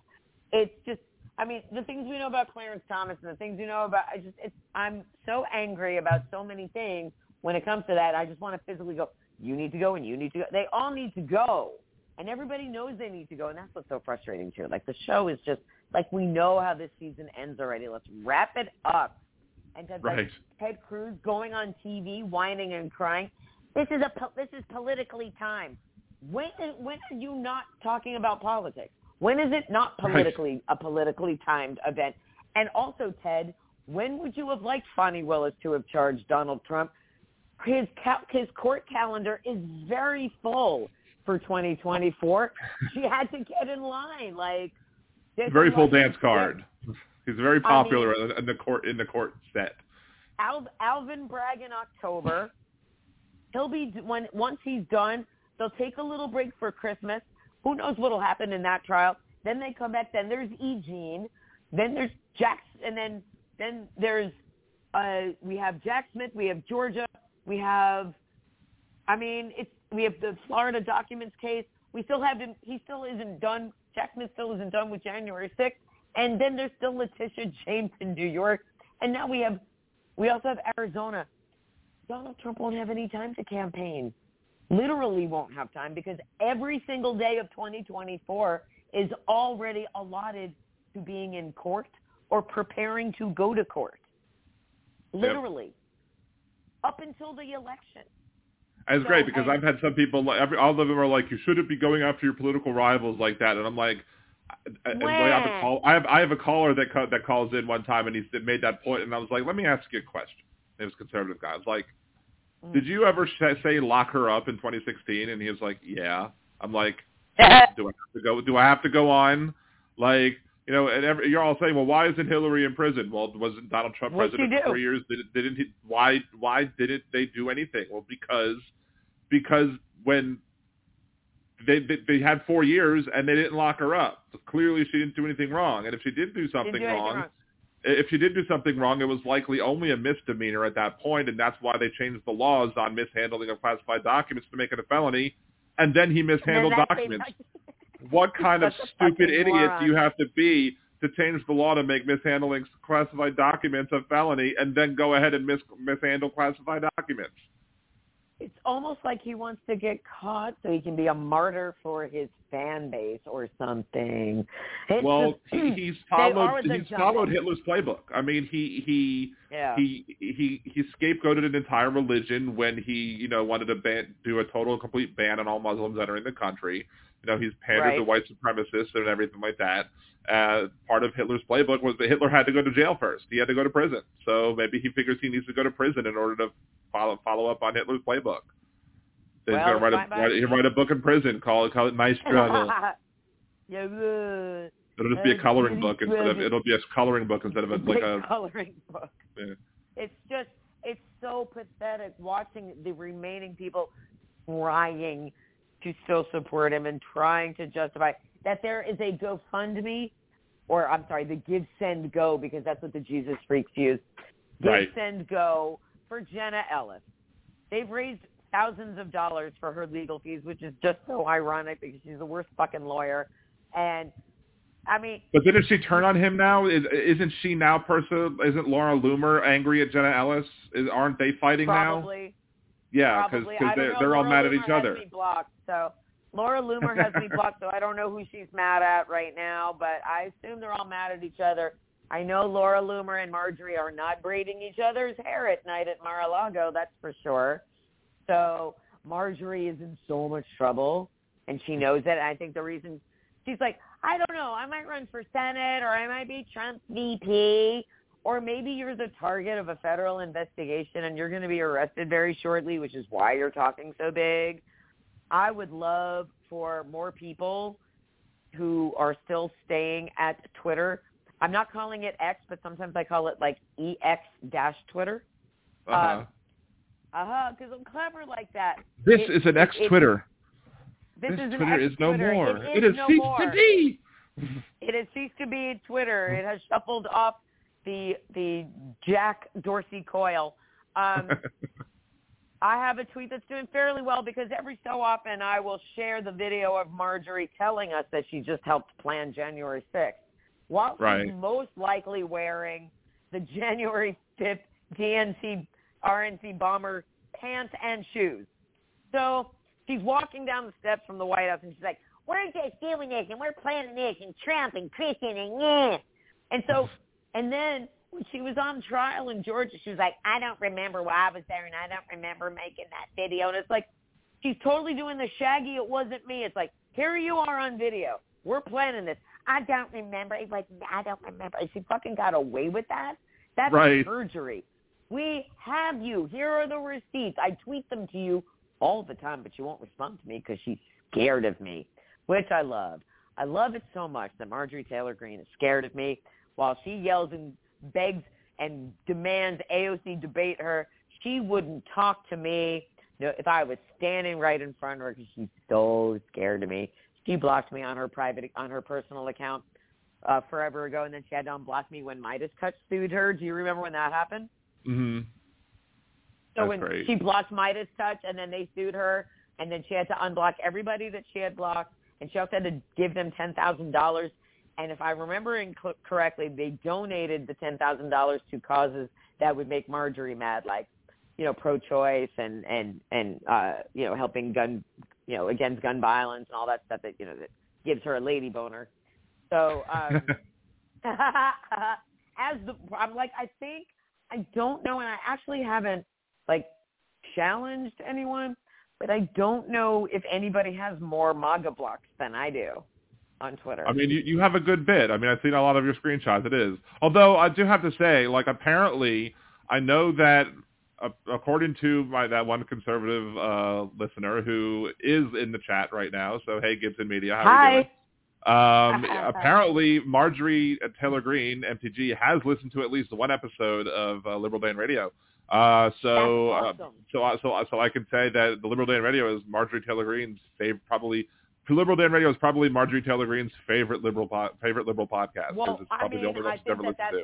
It's just I mean, the things we know about Clarence Thomas and the things we know about, I just, it's, I'm so angry about so many things when it comes to that. I just want to physically go, you need to go and you need to go. They all need to go. And everybody knows they need to go. And that's what's so frustrating too. Like the show is just, like we know how this season ends already. Let's wrap it up. And to,
right.
like Ted Cruz going on TV, whining and crying. This is a, this is politically timed. When, when are you not talking about politics? When is it not politically
right.
a politically timed event? And also, Ted, when would you have liked Fani Willis to have charged Donald Trump? His ca- his court calendar is very full for 2024. she had to get in line. Like
very full dance card. He's very popular
I mean,
in the court in the court set.
Al, Alvin Bragg in October. He'll be when once he's done. They'll take a little break for Christmas. Who knows what will happen in that trial? Then they come back. Then there's Eugene. Then there's Jack, and then then there's uh, we have Jack Smith. We have Georgia. We have, I mean, it's we have the Florida documents case. We still have him. He still isn't done. Jack Smith still isn't done with January 6th. And then there's still Letitia James in New York. And now we have, we also have Arizona. Donald Trump won't have any time to campaign literally won't have time because every single day of 2024 is already allotted to being in court or preparing to go to court. Literally. Yep. Up until the election.
It's
so,
great because
and,
I've had some people, every, all of them are like, you shouldn't be going after your political rivals like that. And I'm like, and I have a call. I have I have a caller that ca- that calls in one time, and he made that point, and I was like, let me ask you a question. It was a conservative guy. I was like, did you ever say lock her up in 2016? And he was like, yeah. I'm like, [laughs] do I have to go? Do I have to go on? Like, you know, and every, you're all saying, well, why isn't Hillary in prison? Well, wasn't Donald Trump
What'd
president for four years? Did, didn't he? Why? Why didn't they do anything? Well, because because when they, they they had four years and they didn't lock her up, so clearly she didn't do anything wrong. And if she did do something
do
wrong,
wrong,
if she did do something wrong, it was likely only a misdemeanor at that point, and that's why they changed the laws on mishandling of classified documents to make it a felony. And then he mishandled documents. [laughs] what kind of stupid idiot
moron.
do you have to be to change the law to make mishandling classified documents a felony, and then go ahead and mis- mishandle classified documents?
It's almost like he wants to get caught so he can be a martyr for his fan base or something. It's
well,
just,
he, [clears throat] he's followed he's followed. Hitler's playbook. I mean, he he
Yeah.
he he he scapegoated an entire religion when he you know wanted to ban, do a total complete ban on all Muslims entering the country. You know, he's pandered to white supremacists and everything like that. Uh, part of Hitler's playbook was that Hitler had to go to jail first. He had to go to prison. So maybe he figures he needs to go to prison in order to follow follow up on Hitler's playbook. So
Well,
he's gonna write a write, he'll write a book in prison call call it My Struggle. [laughs]
yeah, good.
It'll just be a coloring book instead of it'll be a coloring book instead of a, like a
coloring book.
yeah.
It's just it's so pathetic watching the remaining people trying to still support him and trying to justify that there is a GoFundMe or I'm sorry, the Give Send Go because that's what the Jesus freaks use. Give
Right.
Send Go for Jenna Ellis. They've raised thousands of dollars for her legal fees, which is just so ironic because she's the worst fucking lawyer. And I mean,
But didn't she turn on him now? Is, isn't she now person? Isn't Laura Loomer angry at Jenna Ellis? Is, aren't they fighting now?
probably
Yeah, because. They're
know.
they're all
Laura
mad at
Loomer
each other.
Blocked, so Laura Loomer has me [laughs] blocked, so I don't know who she's mad at right now, but I assume they're all mad at each other. I know Laura Loomer and Marjorie are not braiding each other's hair at night at Mar-a-Lago, that's for sure. So Marjorie is in so much trouble, and she knows it. And I think the reason she's like, I don't know, I might run for Senate, or I might be Trump's VP, or maybe you're the target of a federal investigation and you're going to be arrested very shortly, which is why you're talking so big. I would love for more people who are still staying at Twitter. I'm not calling it X, but sometimes I call it like EX dash Twitter.
Uh-huh.
Uh huh, because I'm clever like that.
this
it-
is an ex-Twitter.
This,
This
is an
Twitter is no more.
It
it
is
is
no
ceased
more.
to be.
It has ceased to be Twitter. It has shuffled off the the Jack Dorsey coil. Um, [laughs] I have a tweet that's doing fairly well because every so often I will share the video of Marjorie telling us that she just helped plan January 6th. While she's most likely wearing the [laughs] January 5th DNC RNC bomber pants and shoes. So she's walking down the steps from the White House and she's like, we're just doing this and we're planning this and Trump and Christian and yeah. And so, and then she was on trial in Georgia, she was like, I don't remember why I was there and I don't remember making that video. And it's like, she's totally doing the shaggy, it wasn't me. It's like, here you are on video. We're planning this. I don't remember. It was, I don't remember. And she fucking got away with that. That's
Right.
perjury. We have you. Here are the receipts. I tweet them to you all the time, but you won't respond to me because she's scared of me, which I love. I love it so much that Marjorie Taylor Greene is scared of me while she yells and begs and demands AOC debate her. She wouldn't talk to me if I was standing right in front of her because she's so scared of me. She blocked me on her private, on her personal account uh, forever ago, and then she had to unblock me when MeidasTouch sued her. Do you remember when that happened?
Mm-hmm.
So
That's
when
great.
she blocked Midas Touch, and then they sued her, and then she had to unblock everybody that she had blocked, and she also had to give them ten thousand dollars. And if I'm remembering co- correctly, they donated the ten thousand dollars to causes that would make Marjorie mad, like you know, pro-choice and and and uh, you know, helping gun, you know, against gun violence and all that stuff that you know that gives her a lady boner. So um, [laughs] [laughs] as the I'm like I think I don't know, and I actually haven't like challenged anyone, but I don't know if anybody has more MAGA blocks than I do on Twitter.
I mean, you, you have a good bit. I mean, I've seen a lot of your screenshots. It is. Although I do have to say, like, apparently, I know that uh, according to my that one conservative uh, listener who is in the chat right now. So hey, Gibson Media, how are you doing? Um, [laughs] apparently, Marjorie Taylor Greene, MTG, has listened to at least one episode of uh, Liberal Dan Radio. Uh, so,
That's
uh, so, uh, so, so I can say that the Liberal Dan Radio is Marjorie Taylor Greene's favorite, probably. Liberal Dan Radio is probably Marjorie Taylor Greene's favorite liberal po- favorite liberal podcast because
Well,
it's
I
probably
mean,
the only one
I
she's ever
that
listened to.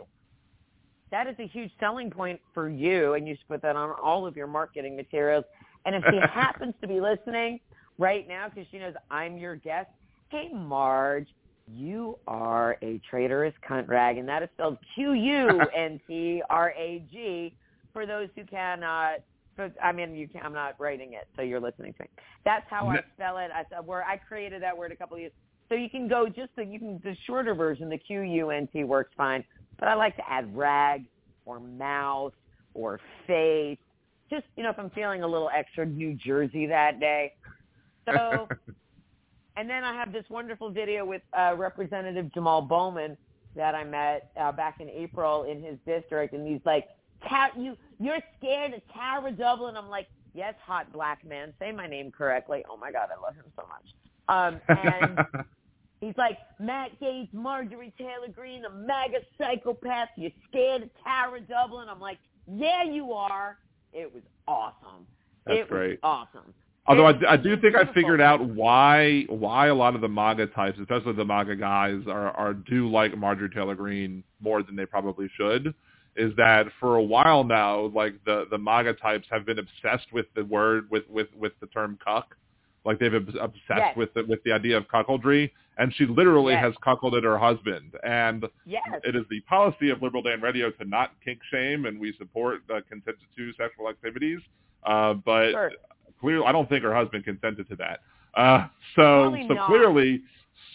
that is a huge selling point for you, and you should put that on all of your marketing materials. And if she [laughs] happens to be listening right now because she knows I'm your guest, hey, Marge, you are a traitorous cunt rag, and that is spelled Q-U-N-T-R-A-G for those who cannot but I mean, you can I'm not writing it, so you're listening to me. That's how I spell it. I where I created that word a couple of years. So you can go just the you can the shorter version, the Q U N T works fine. But I like to add rag or mouth or face. Just you know, if I'm feeling a little extra New Jersey that day. So, [laughs] and then I have this wonderful video with uh, Representative Jamal Bowman that I met uh, back in April in his district, and he's like, "You you're scared of Tara Dublin?" I'm like, "Yes, hot black man, say my name correctly." Oh my God, I love him so much. Um, and [laughs] he's like, Matt Gaetz, Marjorie Taylor Greene, a MAGA psychopath. You're scared of Tara Dublin? I'm like, yeah, you are. It was awesome.
That's
it
great.
was awesome.
Although I, I do think I figured out why why a lot of the MAGA types, especially the MAGA guys, are are do like Marjorie Taylor Greene more than they probably should. Is that for a while now, like the the MAGA types have been obsessed with the word with with with the term cuck, like they've been obsessed
Yes.
with the, with the idea of cuckoldry, and she literally
Yes.
has cuckolded her husband. And
Yes.
it is the policy of Liberal Dan Radio to not kink shame, and we support uh, consent to sexual activities. Uh, but
Sure.
clearly, I don't think her husband consented to that. Uh, so,
Probably
so
not.
clearly,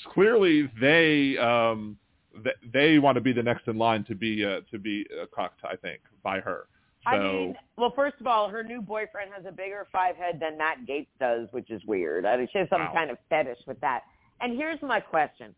clearly they um, th- they want to be the next in line to be uh, to be uh, cucked. I think by her. So
I mean, well, first of all, her new boyfriend has a bigger five head than Matt Gaetz does, which is weird. I mean, she has some
Wow.
kind of fetish with that. And here's my question.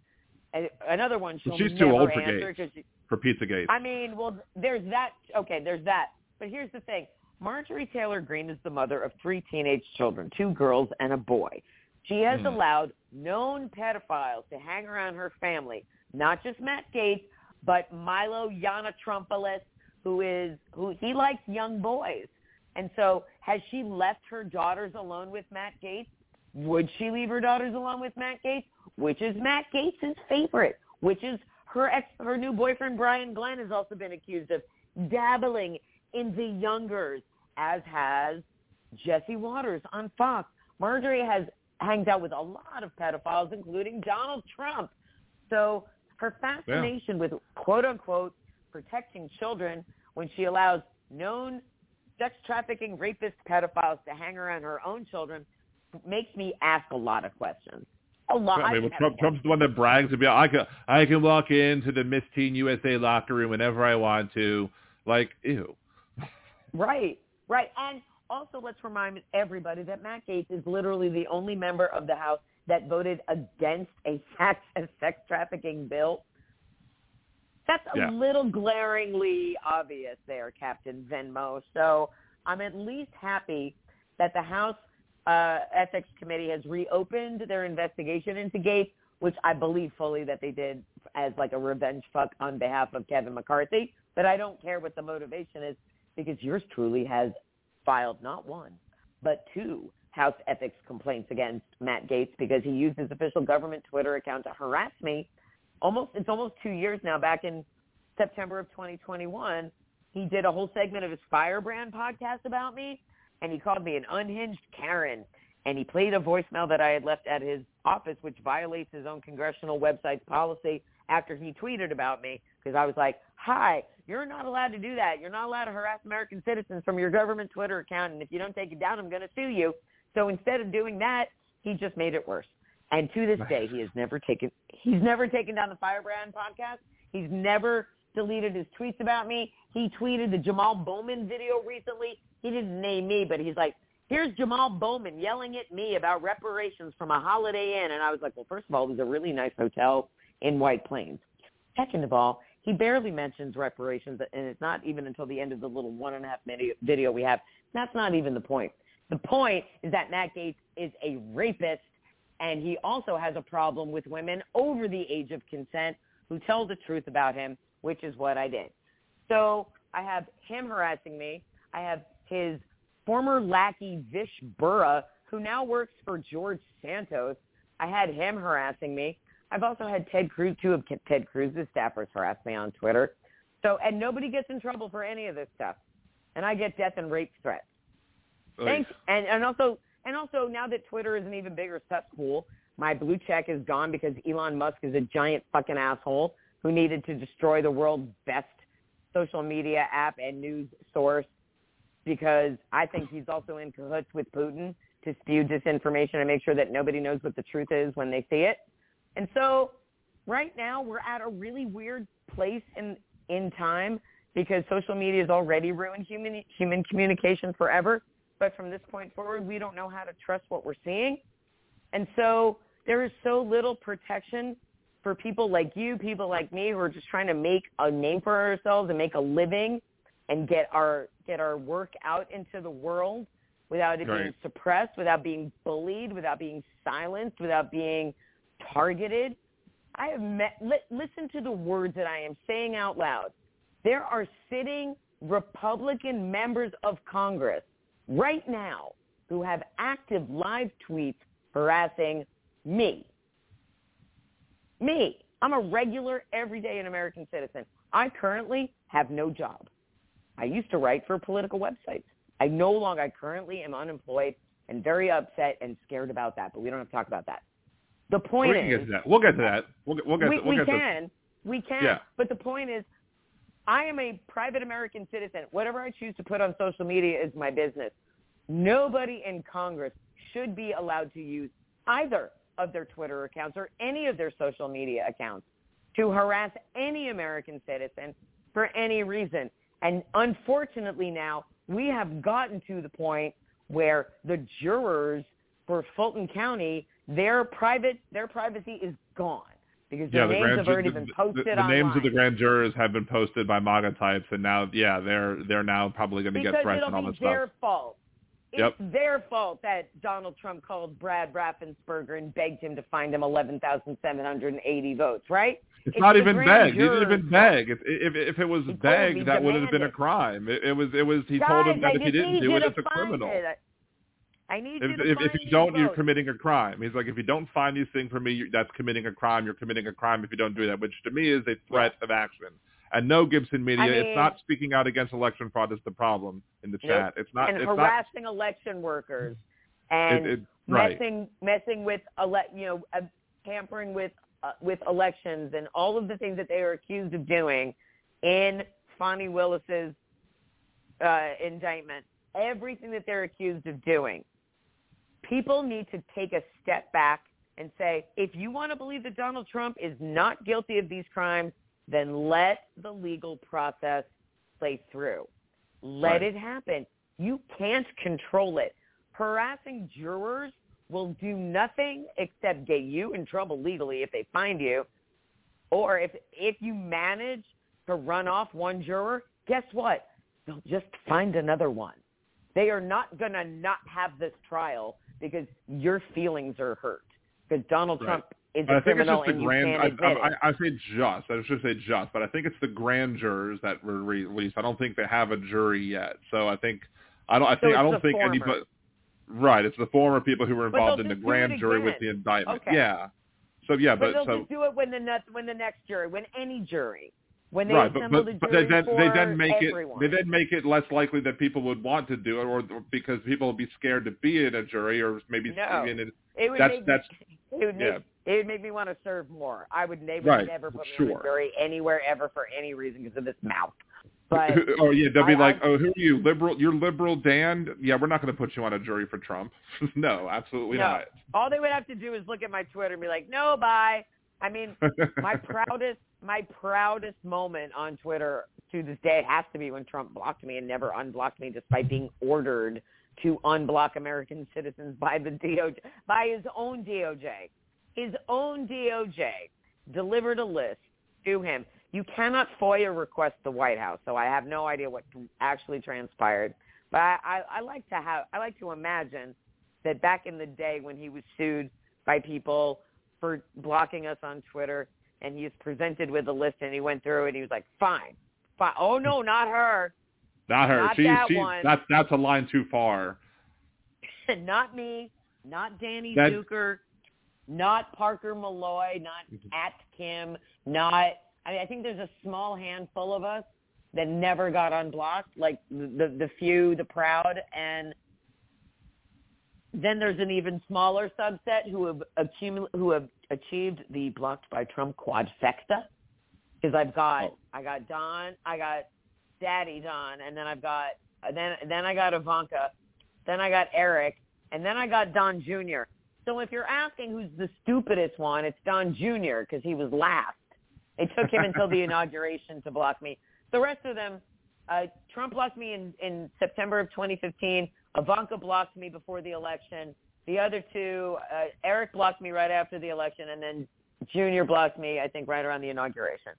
Another one she'll
she's too old for
answer
Gates.
she-
for Pizzagate.
I mean, well, there's that. Okay, there's that. But here's the thing. Marjorie Taylor Greene is the mother of three teenage children, two girls and a boy. She has
Hmm.
allowed known pedophiles to hang around her family, not just Matt Gaetz, but Milo Yiannopoulos, who is who he likes young boys. And so, has she left her daughters alone with Matt Gaetz? Would she leave her daughters alone with Matt Gaetz? Which is Matt Gaetz' favorite? Which is her ex, her new boyfriend Brian Glenn has also been accused of dabbling in the youngers, as has Jesse Watters on Fox. Marjorie has hangs out with a lot of pedophiles, including Donald Trump. So her fascination with quote unquote protecting children when she allows known sex trafficking rapist pedophiles to hang around her own children makes me ask a lot of questions. A lot.
I mean, well, Trump, Trump's the one that brags about I can I can walk into the Miss Teen USA locker room whenever I want to. Like, ew.
Right, right. And also, let's remind everybody that Matt Gaetz is literally the only member of the House that voted against a sex, [laughs] a sex trafficking bill. That's a
Yeah.
little glaringly obvious there, Captain Venmo. So I'm at least happy that the House uh, Ethics Committee has reopened their investigation into Gaetz, which I believe fully that they did as like a revenge fuck on behalf of Kevin McCarthy. But I don't care what the motivation is because yours truly has filed not one, but two House ethics complaints against Matt Gaetz because he used his official government Twitter account to harass me. Almost, it's almost two years now. Back in September of 2021, he did a whole segment of his Firebrand podcast about me, and he called me an unhinged Karen. And he played a voicemail that I had left at his office, which violates his own congressional website's policy after he tweeted about me because I was like, hi, you're not allowed to do that. You're not allowed to harass American citizens from your government Twitter account, and if you don't take it down, I'm going to sue you. So instead of doing that, he just made it worse. And to this day, he has never taken he's never taken down the Firebrand podcast. He's never deleted his tweets about me. He tweeted the Jamal Bowman video recently. He didn't name me, but he's like, here's Jamal Bowman yelling at me about reparations from a Holiday Inn. And I was like, well, first of all, it was a really nice hotel in White Plains. Second of all, he barely mentions reparations, and it's not even until the end of the little one and a half minute video we have. That's not even the point. The point is that Matt Gaetz is a rapist, and he also has a problem with women over the age of consent who tell the truth about him, which is what I did. So I have him harassing me. I have his former lackey Vish Burra, who now works for George Santos. I had him harassing me. I've also had Ted Cruz, two of Ted Cruz's staffers harass me on Twitter. So, and nobody gets in trouble for any of this stuff. And I get death and rape threats. Thanks. And, and also, and also now that Twitter is an even bigger cesspool, my blue check is gone because Elon Musk is a giant fucking asshole who needed to destroy the world's best social media app and news source. because I think he's also in cahoots with Putin to spew disinformation and make sure that nobody knows what the truth is when they see it. And so right now we're at a really weird place in in time because social media has already ruined human human communication forever. But from this point forward, we don't know how to trust what we're seeing. And so there is so little protection for people like you, people like me who are just trying to make a name for ourselves and make a living and get our get our work out into the world without it
Right.
being suppressed, without being bullied, without being silenced, without being targeted. I have met, li- listen to the words that I am saying out loud. There are sitting Republican members of Congress right now who have active live tweets harassing me. Me. I'm a regular, everyday American citizen. I currently have no job. I used to write for political websites. I no longer, I currently am unemployed and very upset and scared about that, but we don't have to talk about that. The point
we can
is,
get to that. We'll get to that. We'll get, we'll get
we,
to, we'll
we
get to
can. We can.
Yeah.
But the point is, I am a private American citizen. Whatever I choose to put on social media is my business. Nobody in Congress should be allowed to use either of their Twitter accounts or any of their social media accounts to harass any American citizen for any reason. And unfortunately now, we have gotten to the point where the jurors for Fulton County, their private their privacy is gone because
yeah, the
names
grand
have already
the,
been
the-
posted
the,
online.
names of the grand jurors have been posted by MAGA types, and now, yeah, they're they're now probably going to get threats and all this stuff.
Because it'll be their fault. It's their fault that Donald Trump called Brad Raffensperger and begged him to find him 11,780 votes, right?
It's,
It's
not even begged. He didn't even beg. If, if if it was
He told him
begged,
he
that would have been a crime. It, it was it was. He
Guys,
told him that
I
if he didn't do it, it's a criminal.
it. I need
If,
you to
if, if you don't, you're committing a crime. He's like, if you don't find these things for me, that's committing a crime. You're committing a crime if you don't do that, which to me is a threat of action. And no, Gibson Media,
I mean-
it's not speaking out against election fraud. That's the problem in the chat. It's not.
and
it's not.
harassing election workers and
It, it, right.
messing messing with ele- you know uh, tampering with uh, with elections and all of the things that they are accused of doing in Fani Willis's uh, indictment. Everything that they're accused of doing. People need to take a step back and say, if you want to believe that Donald Trump is not guilty of these crimes, then let the legal process play through. Let
Right.
it happen. You can't control it. Harassing jurors will do nothing except get you in trouble legally if they find you. Or if if you manage to run off one juror, guess what? They'll just find another one. They are not going to not have this trial because your feelings are hurt. Because Donald
Right.
Trump is
But I
a
think it's
criminal
just the
and you
grand.
can't
I,
admit
I. I, I say just. I should say just, but I think it's the grand jurors that were released. I don't think they have a jury yet. So I think I don't. I
So
think I don't think
former.
anybody. Right, it's the former people who were involved in the grand jury with the indictment.
Okay.
Yeah. So yeah,
but
but,
they'll
so
just do it when the next when the next jury, when any jury, when they
right, but, but,
the
but they then they then make
everyone.
it they then make it less likely that people would want to do it, or because people will be scared to be in a jury, or maybe
No.
in it.
it would
that's-
make
that's-
me, [laughs] it would make it would make me want to serve more. I would never
Right,
never put me
sure.
in a jury anywhere ever for any reason because of this mouth. But
oh yeah, they'll be
I-
like,
I-
oh, who are you? Liberal? You're liberal, Dan? Yeah, we're not going to put you on a jury for Trump. [laughs] no, absolutely
no,
not.
all they would have to do is look at my Twitter and be like, no, bye. I mean, my [laughs] proudest my proudest moment on Twitter to this day has to be when Trump blocked me and never unblocked me despite being ordered to unblock American citizens by the DOJ by his own DOJ. His own DOJ delivered a list to him. You cannot FOIA request the White House, so I have no idea what actually transpired. But I, I, I like to have I like to imagine that back in the day when he was sued by people for blocking us on Twitter and he was presented with a list and he went through it and he was like, Fine. Fine. Oh no, not her.
not her.
Not
she's
that
she's
one.
that's that's a line too far. [laughs]
not me, not Danny
That-
Zucker, not Parker Molloy, not
Mm-hmm.
at Kim, not I mean I think there's a small handful of us that never got unblocked, like the the few, the proud and then there's an even smaller subset who have accumul- who have achieved the blocked by Trump quadfecta. Because I've got
Oh.
I got Don, I got Daddy Don, and then I've got then then I got Ivanka, then I got Eric, and then I got Don Jr. So if you're asking who's the stupidest one, it's Don Jr. because he was last. It took him until the [laughs] inauguration to block me. The rest of them, uh, Trump blocked me in, in September of 2015. Ivanka blocked me before the election. The other two, uh, Eric blocked me right after the election, and then Junior blocked me, I think, right around the inauguration.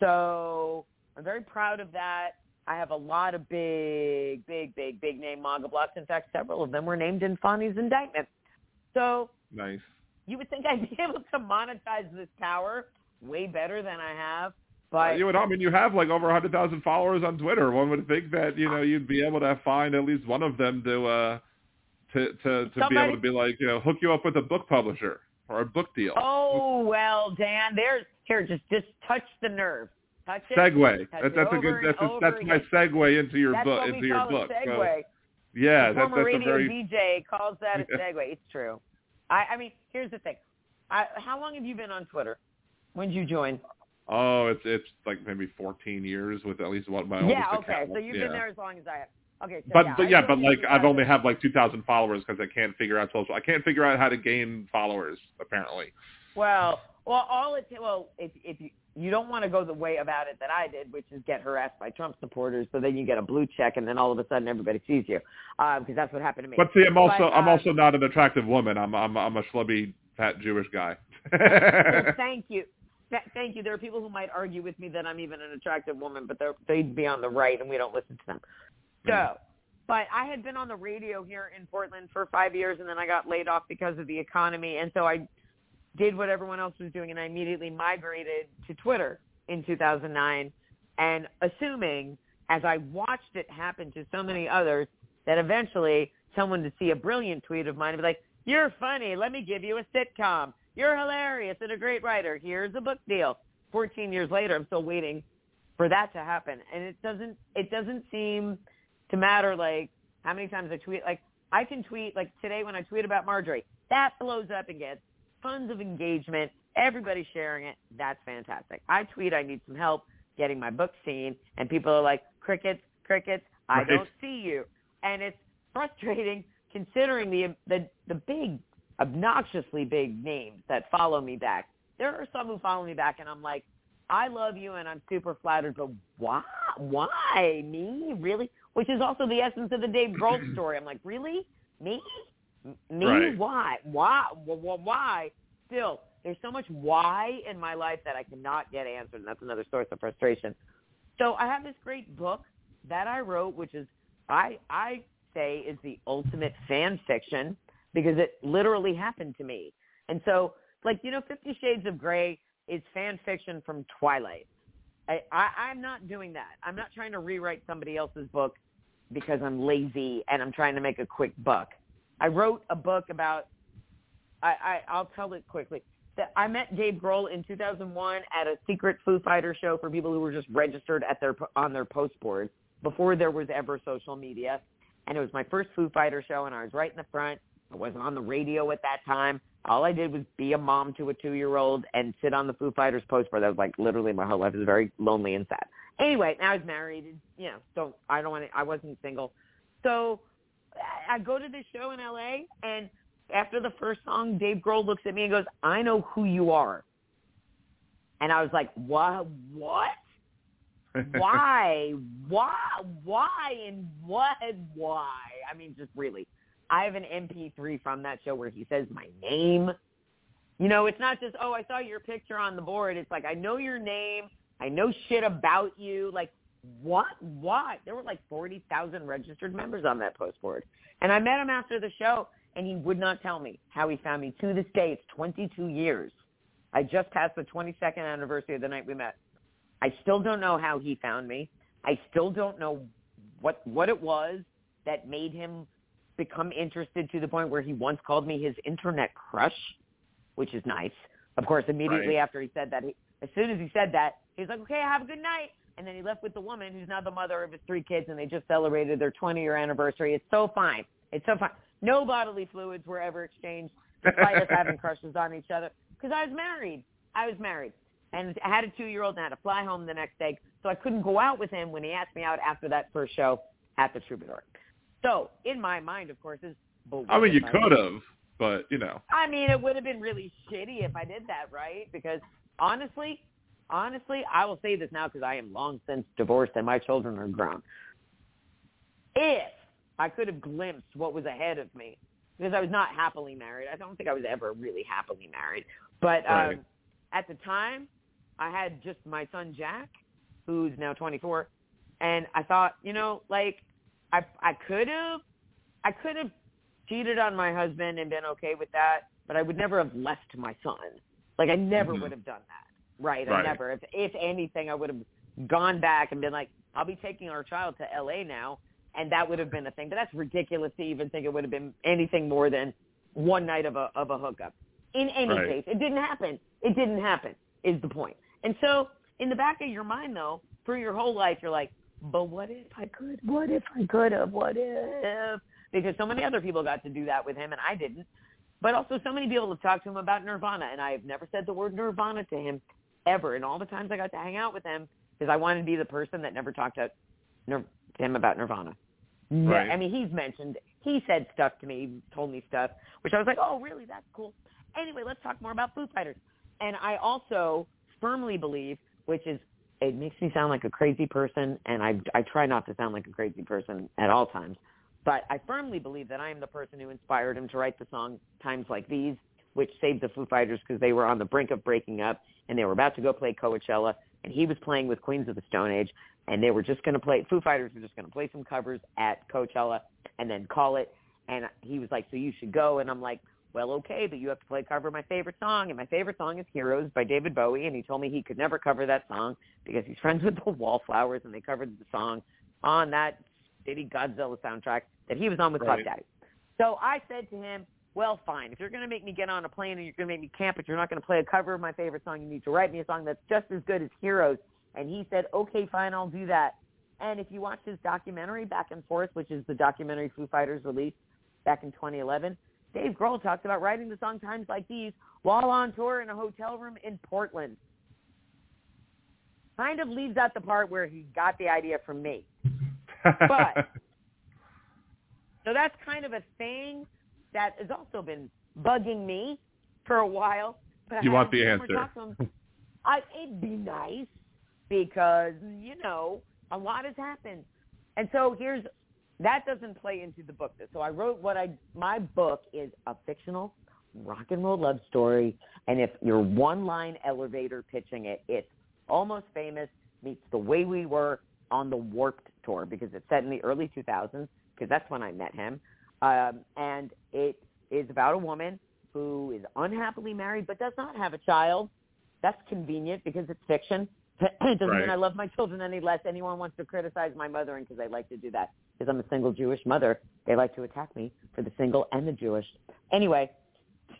So I'm very proud of that. I have a lot of big, big, big, big name MAGA blocks. In fact, several of them were named in Fani's indictment. So
nice.
You would think I'd be [laughs] able to monetize this power way better than I have. But
you would. I mean, you have like over a hundred thousand followers on Twitter. One would think that you know you'd be able to find at least one of them to uh to to to
Somebody,
be able to be like you know hook you up with a book publisher or a book deal.
Oh well, Dan, there's here. Just just touch the nerve. Touch it.
Segue.
Touch
That, that's a good. That's a, that's my segue into your
That's
book. Into your book.
A
So,
segue.
yeah,
the
that,
former
that's a
radio
very.
DJ calls that a [laughs] segue. It's true. I, I mean, here's the thing. I, how long have you been on Twitter? When did you join?
Oh, it's it's like maybe 14 years with at least one my
own.
yeah.
Okay.
account.
So you've
yeah.
been there as long as I have. Okay. So
But
yeah,
but yeah, but like I've only have like 2,000 followers because I can't figure out social. I can't figure out how to gain followers apparently.
Well, well, all it well, if if you you don't want to go the way about it that I did, which is get harassed by Trump supporters, so then you get a blue check, and then all of a sudden everybody sees you, because that's what happened to me.
But see, I'm also
But,
I'm
uh,
also not an attractive woman. I'm I'm I'm a schlubby fat Jewish guy.
well, [laughs] thank you. Th- Thank you. There are people who might argue with me that I'm even an attractive woman, but they're, they'd be on the right, and we don't listen to them. So, mm. but I had been on the radio here in Portland for five years, and then I got laid off because of the economy, and so I did what everyone else was doing, and I immediately migrated to Twitter in 2009, and assuming, as I watched it happen to so many others, that eventually someone would see a brilliant tweet of mine and be like, "You're funny. Let me give you a sitcom. You're hilarious and a great writer. Here's a book deal." 14 years later, I'm still waiting for that to happen, and it doesn't. It doesn't seem to matter like how many times I tweet. Like I can tweet like today when I tweet about Marjorie, that blows up and gets tons of engagement. Everybody's sharing it. That's fantastic. I tweet I need some help getting my book seen, and people are like, crickets, crickets. I
Right.
don't see you, and it's frustrating considering the the the big, obnoxiously big names that follow me back. There are some who follow me back, and I'm like, I love you, and I'm super flattered, but why? Why me? Really? Which is also the essence of the Dave Grohl [clears throat] story. I'm like, really? Me? Me?
Right.
Why? Why? Wh- wh- Why? Still, there's so much why in my life that I cannot get answered, and that's another source of frustration. So I have this great book that I wrote, which is I I say is the ultimate fan fiction because it literally happened to me. And so, like you know, Fifty Shades of Grey is fan fiction from Twilight. I, I I'm not doing that. I'm not trying to rewrite somebody else's book because I'm lazy and I'm trying to make a quick buck. I wrote a book about. I, I I'll tell it quickly. That I met Dave Grohl in 2001 at a secret Foo Fighter show for people who were just registered at their on their post board before there was ever social media, and it was my first Foo Fighter show, and I was right in the front. I wasn't on the radio at that time. All I did was be a mom to a two-year-old and sit on the Foo Fighters poster. That was like literally my whole life. It was very lonely and sad. Anyway, now I was married. and, You know, don't I don't want to. I wasn't single, so I I go to this show in L.A. and after the first song, Dave Grohl looks at me and goes, "I know who you are," and I was like, "What? What? [laughs] why? Why? Why? And what? Why? I mean, just really. I have an MP3 from that show where he says my name. You know, it's not just, oh, I saw your picture on the board. It's like, I know your name. I know shit about you. Like, what? Why? There were like 40,000 registered members on that post board. And I met him after the show, and he would not tell me how he found me. To this day, it's 22 years. I just passed the 22nd anniversary of the night we met. I still don't know how he found me. I still don't know what what it was that made him become interested to the point where he once called me his internet crush, which is nice. Of course, immediately
Right.
after he said that, he, as soon as he said that, he was like, "Okay, have a good night." And then he left with the woman who's now the mother of his three kids, and they just celebrated their 20-year anniversary. It's so fine. It's so fine. No bodily fluids were ever exchanged, despite us having [laughs] crushes on each other. Because I was married. I was married and I had a two-year-old and I had to fly home the next day, so I couldn't go out with him when he asked me out after that first show. at the Troubadour. So in my mind, of course, is.
I mean, you could have, but you know.
I mean, it would have been really shitty if I did that, right? Because honestly, honestly, I will say this now because I am long since divorced and my children are grown. If I could have glimpsed what was ahead of me, because I was not happily married. I don't think I was ever really happily married. But um, at the time, I had just my son Jack, who's now 24, and I thought, you know, like I I could have I could have cheated on my husband and been okay with that, but I would never have left my son. Like I never
Mhm.
would have done that. Right? I never. If if anything, I would have gone back and been like, I'll be taking our child to LA now, and that would have been a thing. But that's ridiculous to even think it would have been anything more than one night of a of a hookup. In any
Right.
case, it didn't happen. It didn't happen. Is the point. And so, in the back of your mind, though, through your whole life, you're like, but what if I could? What if I could have? What if? Because so many other people got to do that with him, and I didn't. But also, so many people have talked to him about Nirvana, and I have never said the word Nirvana to him ever. And all the times I got to hang out with him, because I wanted to be the person that never talked to, to him about Nirvana.
Right.
I mean, he's mentioned, he said stuff to me, told me stuff, which I was like, oh, really? That's cool. Anyway, let's talk more about Foo Fighters. And I also firmly believe, which is, it makes me sound like a crazy person, and I, I try not to sound like a crazy person at all times, but I firmly believe that I am the person who inspired him to write the song Times Like These, which saved the Foo Fighters because they were on the brink of breaking up, and they were about to go play Coachella, and he was playing with Queens of the Stone Age, and they were just going to play, Foo Fighters were just going to play some covers at Coachella and then call it, and he was like, so you should go, and I'm like, well, okay, but you have to play cover my favorite song, and my favorite song is Heroes by David Bowie, and he told me he could never cover that song because he's [laughs] friends with the Wallflowers, and they covered the song on that shitty Godzilla soundtrack that he was on with
Right.
Daddy. So I said to him, well, fine. If you're going to make me get on a plane and you're going to make me camp, but you're not going to play a cover of my favorite song, you need to write me a song that's just as good as Heroes. And he said, okay, fine, I'll do that. And if you watch his documentary, Back and Forth, which is the documentary Foo Fighters released back in 2011, Dave Grohl talked about writing the song Times Like These while on tour in a hotel room in Portland. Kind of leaves out the part where he got the idea from me. But- [laughs] So that's kind of a thing that has also been bugging me for a while. But
You
I
want the answer.
talked to him. I, it'd be nice because you know a lot has happened, and so here's that doesn't play into the book. So I wrote what I my book is a fictional rock and roll love story, and if you're one line elevator pitching it, it's almost famous meets the way we were on the Warped tour because it's set in the early 2000s because that's when I met him, um, and it is about a woman who is unhappily married but does not have a child. That's convenient because it's fiction. [clears throat] it doesn't
Right.
mean I love my children any less. Anyone wants to criticize my mothering because I like to do that because I'm a single Jewish mother. They like to attack me for the single and the Jewish. Anyway,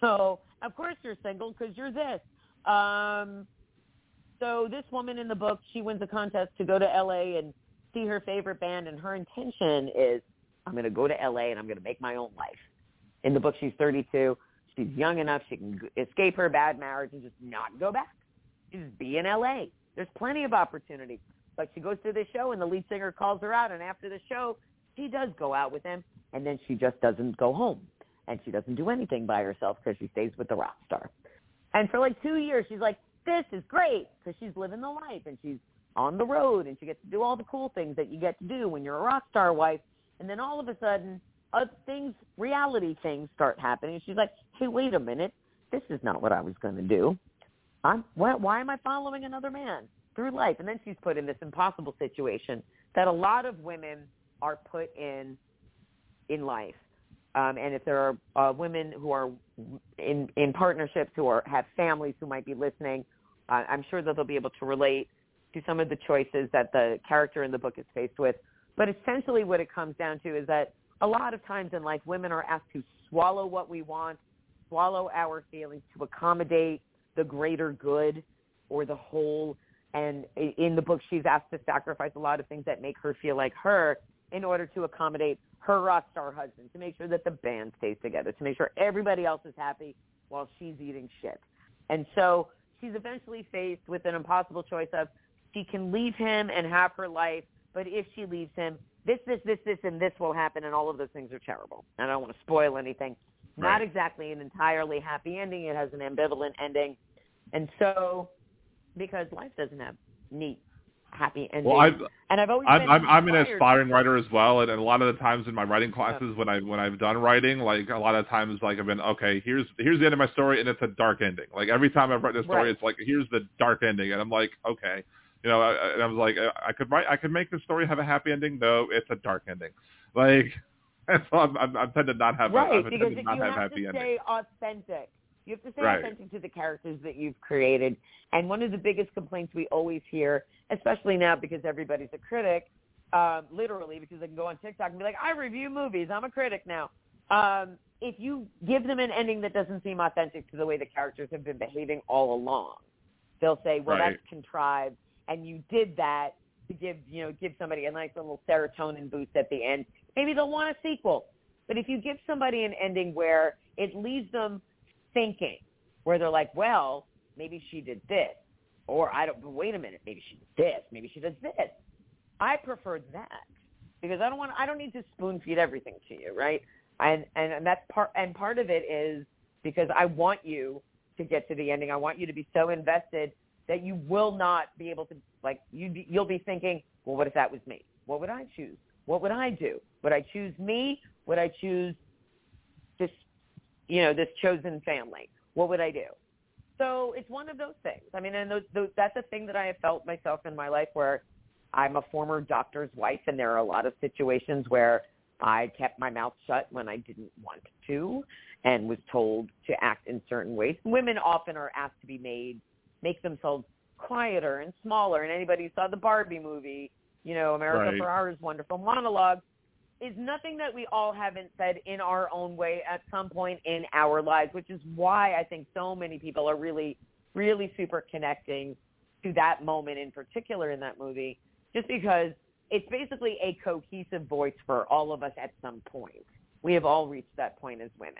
so of course you're single because you're this. Um, so this woman in the book, she wins a contest to go to LA and see her favorite band, and her intention is, I'm going to go to LA and I'm going to make my own life. In the book, she's 32. She's young enough she can escape her bad marriage and just not go back. Just be in LA. There's plenty of opportunity. But she goes to this show and the lead singer calls her out, and after the show, she does go out with him, and then she just doesn't go home, and she doesn't do anything by herself because she stays with the rock star. And for like two years, she's like, this is great because she's living the life and she's on the road and she gets to do all the cool things that you get to do when you're a rock star wife. And then all of a sudden, uh, things, reality things start happening. She's like, hey, wait a minute. This is not what I was going to do. I'm, why, why am I following another man through life? And then she's put in this impossible situation that a lot of women are put in in life. Um, and if there are uh, women who are in in partnerships who are have families who might be listening, uh, I'm sure that they'll be able to relate to some of the choices that the character in the book is faced with. But essentially, what it comes down to is that a lot of times in life, women are asked to swallow what we want, swallow our feelings to accommodate the greater good or the whole. And in the book, she's asked to sacrifice a lot of things that make her feel like her in order to accommodate her rock star husband, to make sure that the band stays together, to make sure everybody else is happy while she's eating shit. And so she's eventually faced with an impossible choice of she can leave him and have her life, but if she leaves him, this, this, this, this, and this will happen, and all of those things are terrible. And I don't want to spoil anything.
Right.
Not exactly an entirely happy ending. It has an ambivalent ending, and so because life doesn't have neat, happy endings.
Well, I've,
and I've always
I'm,
been
I'm I'm an aspiring writer as well, and, and a lot of the times in my writing classes when I when I've done writing, like a lot of times like I've been okay, here's here's the end of my story, and it's a dark ending. Like every time I've written a story,
Right.
it's like here's the dark ending, and I'm like okay, you know, I, and I was like I- I could write I could make the story have a happy ending, no, it's a dark ending, like. And [laughs] so I'm, I'm, I'm tend to not have
right
I'm
because
to
you
have
have
happy
to stay authentic. You have to stay
Right.
authentic to the characters that you've created. And one of the biggest complaints we always hear, especially now because everybody's a critic, um, literally because they can go on TikTok and be like, "I review movies. I'm a critic now." Um, if you give them an ending that doesn't seem authentic to the way the characters have been behaving all along, they'll say, "Well,
Right.
that's contrived, and you did that to give you know give somebody a nice little serotonin boost at the end." Maybe they'll want a sequel. But if you give somebody an ending where it leaves them thinking, where they're like, well, maybe she did this, or I don't. But wait a minute, maybe she did this, maybe she does this. I prefer that because I don't want. I don't need to spoon feed everything to you, right? And and, and that's part. And part of it is because I want you to get to the ending. I want you to be so invested that you will not be able to like you. You'll be thinking, well, what if that was me? What would I choose? What would I do? Would I choose me? Would I choose this, you know, this chosen family? What would I do? So it's one of those things. I mean, and those, those, that's a thing that I have felt myself in my life where I'm a former doctor's wife, and there are a lot of situations where I kept my mouth shut when I didn't want to, and was told to act in certain ways. Women often are asked to be made make themselves quieter and smaller. And anybody who saw the Barbie movie, you know, America
Right.
Ferrera's wonderful monologue, is nothing that we all haven't said in our own way at some point in our lives, which is why I think so many people are really, really super connecting to that moment in particular in that movie, just because it's basically a cohesive voice for all of us at some point. We have all reached that point as women.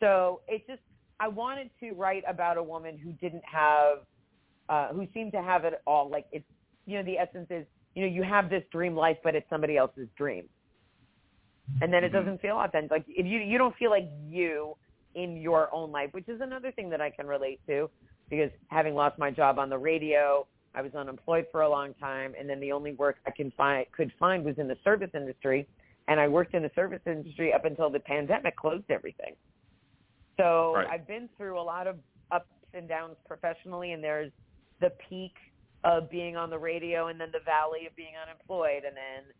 So it's just, I wanted to write about a woman who didn't have, uh, who seemed to have it all. Like it's, you know, the essence is, you know, you have this dream life, but it's somebody else's dream and then it
Mhm.
doesn't feel authentic. Like if you you don't feel like you in your own life, which is another thing that I can relate to, because having lost my job on the radio, I was unemployed for a long time, and then the only work I can find could find was in the service industry, and I worked in the service industry up until the pandemic closed everything. So
Right.
I've been through a lot of ups and downs professionally, and there's the peak of being on the radio, and then the valley of being unemployed, and then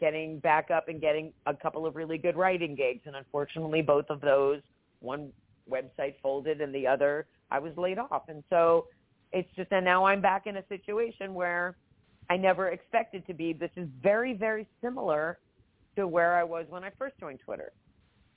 getting back up and getting a couple of really good writing gigs. And unfortunately both of those one website folded and the other I was laid off. And so it's just and now I'm back in a situation where I never expected to be. This is very very similar to where I was when I first joined Twitter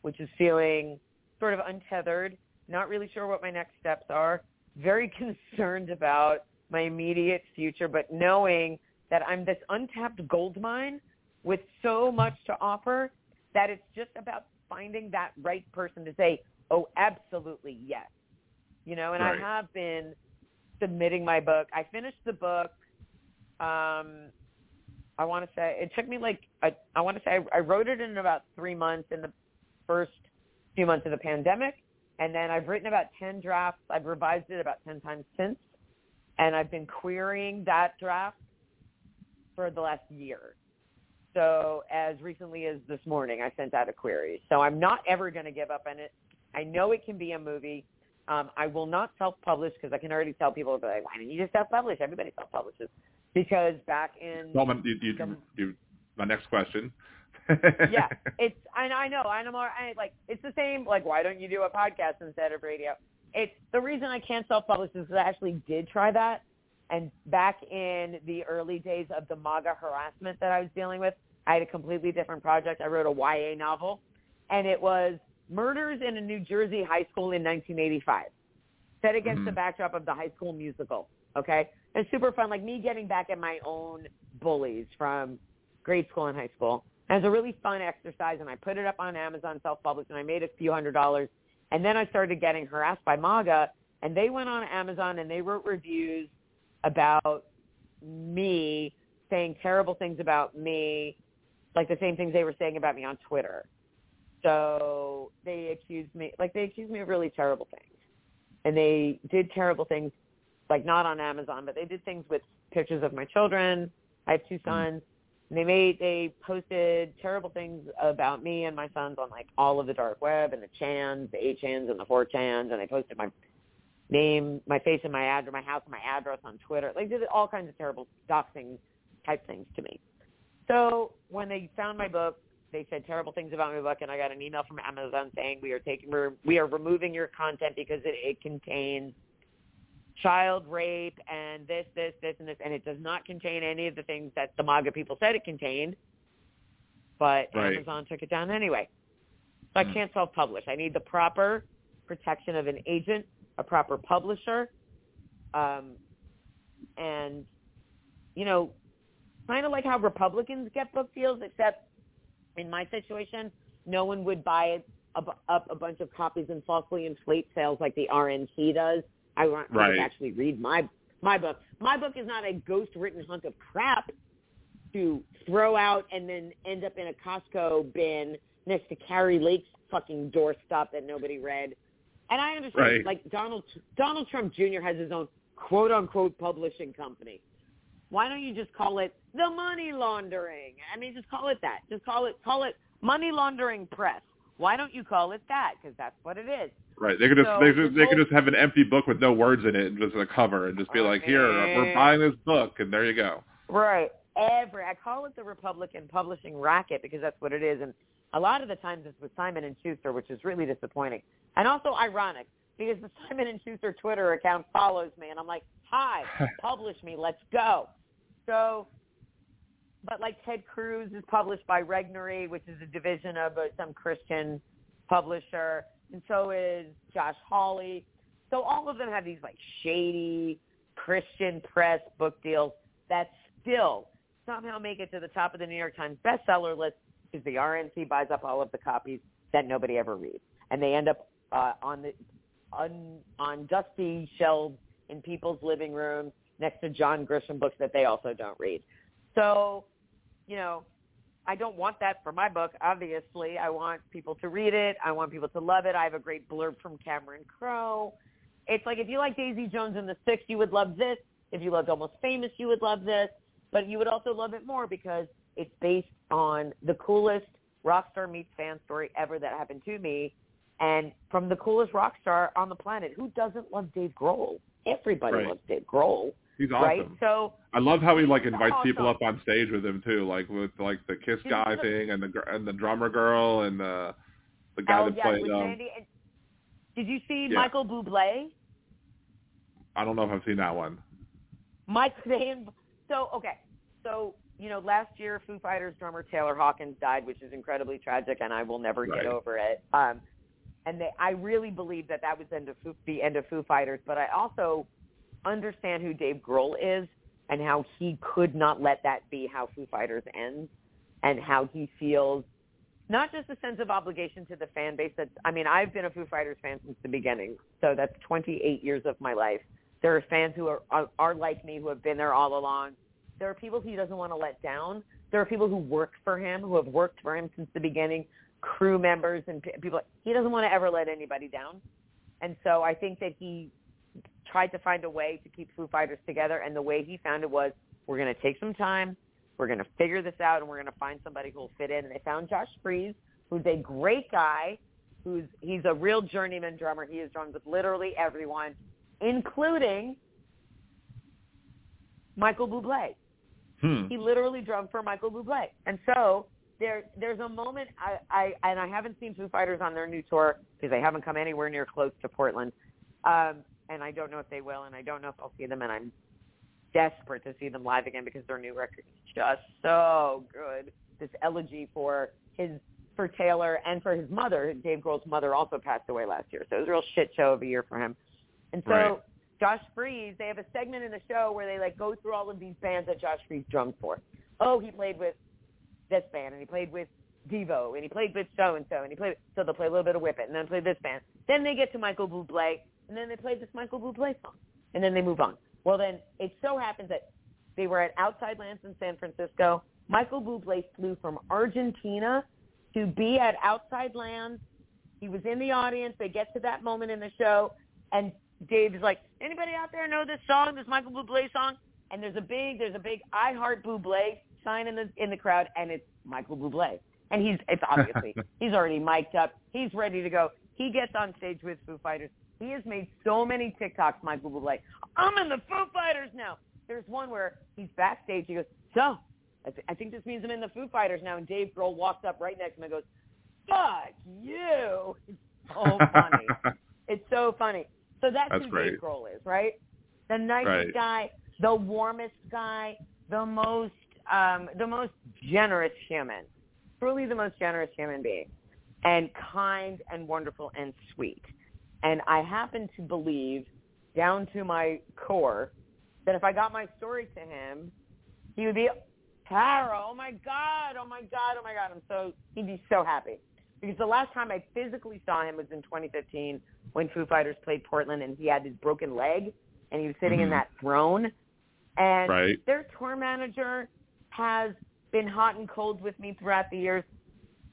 which is feeling sort of untethered not really sure what my next steps are very [laughs] concerned about my immediate future but knowing that I'm this untapped gold mine with so much to offer that it's just about finding that right person to say, oh, absolutely yes. You know, and
Right.
I have been submitting my book. I finished the book. Um, I want to say it took me like I, I want to say I, I wrote it in about three months in the first few months of the pandemic, and then I've written about ten drafts. I've revised it about ten times since, and I've been querying that draft for the last year. So as recently as this morning, I sent out a query. So I'm not ever going to give up on it. I know it can be a movie. Um, I will not self-publish because I can already tell people, they're like, why didn't you just self-publish? Everybody self-publishes. Because back in
Well, my, you, you,
Some-
you, my next question. [laughs]
yeah, [laughs] it's I, I know I know more. I, like it's the same. Like why don't you do a podcast instead of radio? It's the reason I can't self-publish is because I actually did try that, and back in the early days of the MAGA harassment that I was dealing with, I had a completely different project. I wrote a YA novel, and it was murders in a New Jersey high school in 1985, set against the
Mhm.
backdrop of the High School Musical. Okay, and super fun, like me getting back at my own bullies from grade school and high school. And it was a really fun exercise, and I put it up on Amazon self-published, and I made a few hundred dollars. And then I started getting harassed by MAGA, and they went on Amazon and they wrote reviews about me, saying terrible things about me, like the same things they were saying about me on Twitter. So they accused me, like they accused me of really terrible things, and they did terrible things, like not on Amazon, but they did things with pictures of my children. I have two
Mm-hmm.
sons. And they made they posted terrible things about me and my sons on like all of the dark web and the chans, the 8chans and the 4chans, and they posted my name, my face and my address, my house and my address on Twitter. Like did all kinds of terrible doxing type things to me. So when they found my book, they said terrible things about my book, and I got an email from Amazon saying we are taking we are removing your content because it, it contains child rape and this, this, this, and this, and it does not contain any of the things that the MAGA people said it contained. But
Right.
Amazon took it down anyway. So I
Hmm.
can't self-publish. I need the proper protection of an agent, a proper publisher, um, and you know, kind of like how Republicans get book deals, except in my situation, no one would buy it up, up a bunch of copies and falsely inflate sales like the RNC does. I want
Right.
to actually read my my book. My book is not a ghost written hunk of crap to throw out and then end up in a Costco bin next to Kari Lake's fucking doorstop that nobody read. And I understand,
Right.
like Donald Donald Trump Jr. has his own quote unquote publishing company. Why don't you just call it the money laundering? I mean, just call it that. Just call it call it money laundering press. Why don't you call it that? Because that's what it is.
Right. They could just
So
they, could they could just have an empty book with no words in it and just a cover and just be oh, like, here, uh,
we're
buying this book, and there you go.
Right. Every I call it the Republican publishing racket because that's what it is, and a lot of the times it's with Simon and Schuster, which is really disappointing, and also ironic because the [laughs] Simon and Schuster Twitter account follows me, and I'm like, "Hi, [laughs] publish me, let's go." So, but like Ted Cruz is published by Regnery, which is a division of uh, some Christian publisher, and so is Josh Hawley. So all of them have these like shady Christian press book deals that still somehow make it to the top of the New York Times bestseller list because the RNC buys up all of the copies that nobody ever reads, and they end up uh, on the on, on dusty shelves in people's living rooms next to John Grisham books that they also don't read. So, you know, I don't want that for my book, obviously. I want people to read it. I want people to love it. I have a great blurb from Cameron Crowe. It's like if you like Daisy Jones and the Six, you would love this. If you loved Almost Famous, you would love this. But you would also love it more because it's based on the coolest rock star meets fan story ever that happened to me. And from the coolest rock star on the planet, who doesn't love Dave Grohl? Everybody
Right.
loves Dave Grohl,
He's awesome.
right? So
I love how he like invites people up on stage with him too, like with like the Kiss guy
the-
thing and the and the drummer girl and the the guy
oh
that
yeah,
played. Um,
did you see
Yeah.
Michael Bublé?
I don't know if I've seen that one.
Mike they so okay. So, you know, last year Foo Fighters drummer Taylor Hawkins died, which is incredibly tragic and I will never
Right.
get over it. Um and they, I really believe that that was the end of Foo, the end of Foo Fighters, but I also understand who Dave Grohl is and how he could not let that be how Foo Fighters ends and how he feels not just a sense of obligation to the fan base that I mean, I've been a Foo Fighters fan since the beginning. So that's 28 years of my life. There are fans who are, are are like me who have been there all along. There are people he doesn't want to let down. There are people who work for him, who have worked for him since the beginning, crew members and people. He doesn't want to ever let anybody down. And so I think that he tried to find a way to keep Foo Fighters together, and the way he found it was we're going to take some time, we're going to figure this out, and we're going to find somebody who will fit in. And they found Josh Freese, who's a great guy, who's he's a real journeyman drummer. He has drummed with literally everyone, including Michael Bublé.
Hmm.
He literally drummed for Michael Bublé. And so there there's a moment I, I and I haven't seen Foo Fighters on their new tour because they haven't come anywhere near close to Portland. Um and I don't know if they will and I don't know if I'll see them and I'm desperate to see them live again because their new record is just so good. This elegy for his for Taylor and for his mother, Dave Grohl's mother also passed away last year. So it was a real shit show of a year for him. And so
Right.
Josh Freese, they have a segment in the show where they like go through all of these bands that Josh Freese drummed for. Oh, he played with this band and he played with Devo and he played with so and so and he played so they'll play a little bit of Whip It and then play this band. Then they get to Michael Bublé and then they play this Michael Bublé song and then they move on. Well then it so happens that they were at Outside Lands in San Francisco. Michael Bublé flew from Argentina to be at Outside Lands. He was in the audience. They get to that moment in the show, and Dave's like, "Anybody out there know this song? This Michael Bublé song?" And there's a big, there's a big "I Heart Bublé" sign in the in the crowd, and it's Michael Bublé. And he's, it's obviously [laughs] he's already mic'd up. He's ready to go. He gets on stage with Foo Fighters. He has made so many TikToks, Michael Bublé. I'm in the Foo Fighters now. There's one where he's backstage. He goes, so I, th- I think this means I'm in the Foo Fighters now. And Dave Grohl walks up right next to him and goes, fuck you. It's so [laughs] funny. it's so funny. So that's,
That's
who
great.
Dave Grohl is, right? The nicest
Right.
guy, the warmest guy, the most um, the most generous human, truly the most generous human being, and kind and wonderful and sweet. And I happen to believe, down to my core, that if I got my story to him, he would be, Tara, oh my God, oh my God, oh my God. I'm so, he'd be so happy. Because the last time I physically saw him was in 2015 when Foo Fighters played Portland and he had his broken leg and he was sitting in
Mhm.
that throne. And
Right.
their tour manager has been hot and cold with me throughout the years.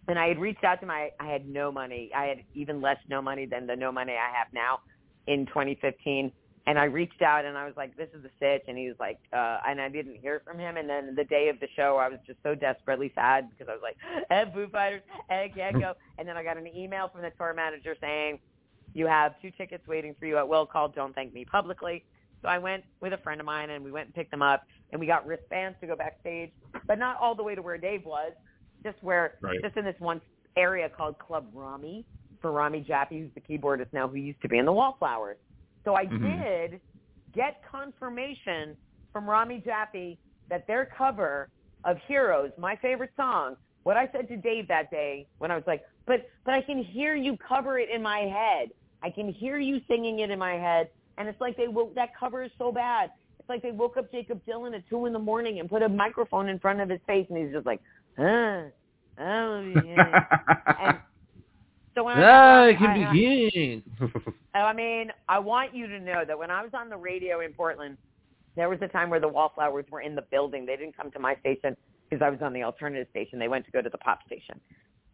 And I had reached out to my, I had no money. I had even less no money than the no money I have now in 2015. And I reached out and I was like, this is the sitch. And he was like, uh, and I didn't hear from him. And then the day of the show, I was just so desperately sad because I was like, hey, Foo Fighters, hey, can't go. [laughs] And then I got an email from the tour manager saying, you have two tickets waiting for you at Will Call. Don't thank me publicly. So I went with a friend of mine and we went and picked them up and we got wristbands to go backstage, but not all the way to where Dave was, just where,
Right.
just in this one area called Club Rami for Rami Jaffee, who's the keyboardist now, who used to be in the Wallflowers. So I
Mhm.
did get confirmation from Rami Jaffee that their cover of Heroes, my favorite song, what I said to Dave that day when I was like, but but I can hear you cover it in my head. I can hear you singing it in my head, and it's like they woke that cover is so bad. It's like they woke up Jakob Dylan at two in the morning and put a microphone in front of his face, and he's just like, huh, oh yeah. and so when [laughs]
Ah,
I,
I can
I,
begin. [laughs]
I mean, I want you to know that when I was on the radio in Portland, there was a time where the Wallflowers were in the building. They didn't come to my station because I was on the alternative station. They went to go to the pop station.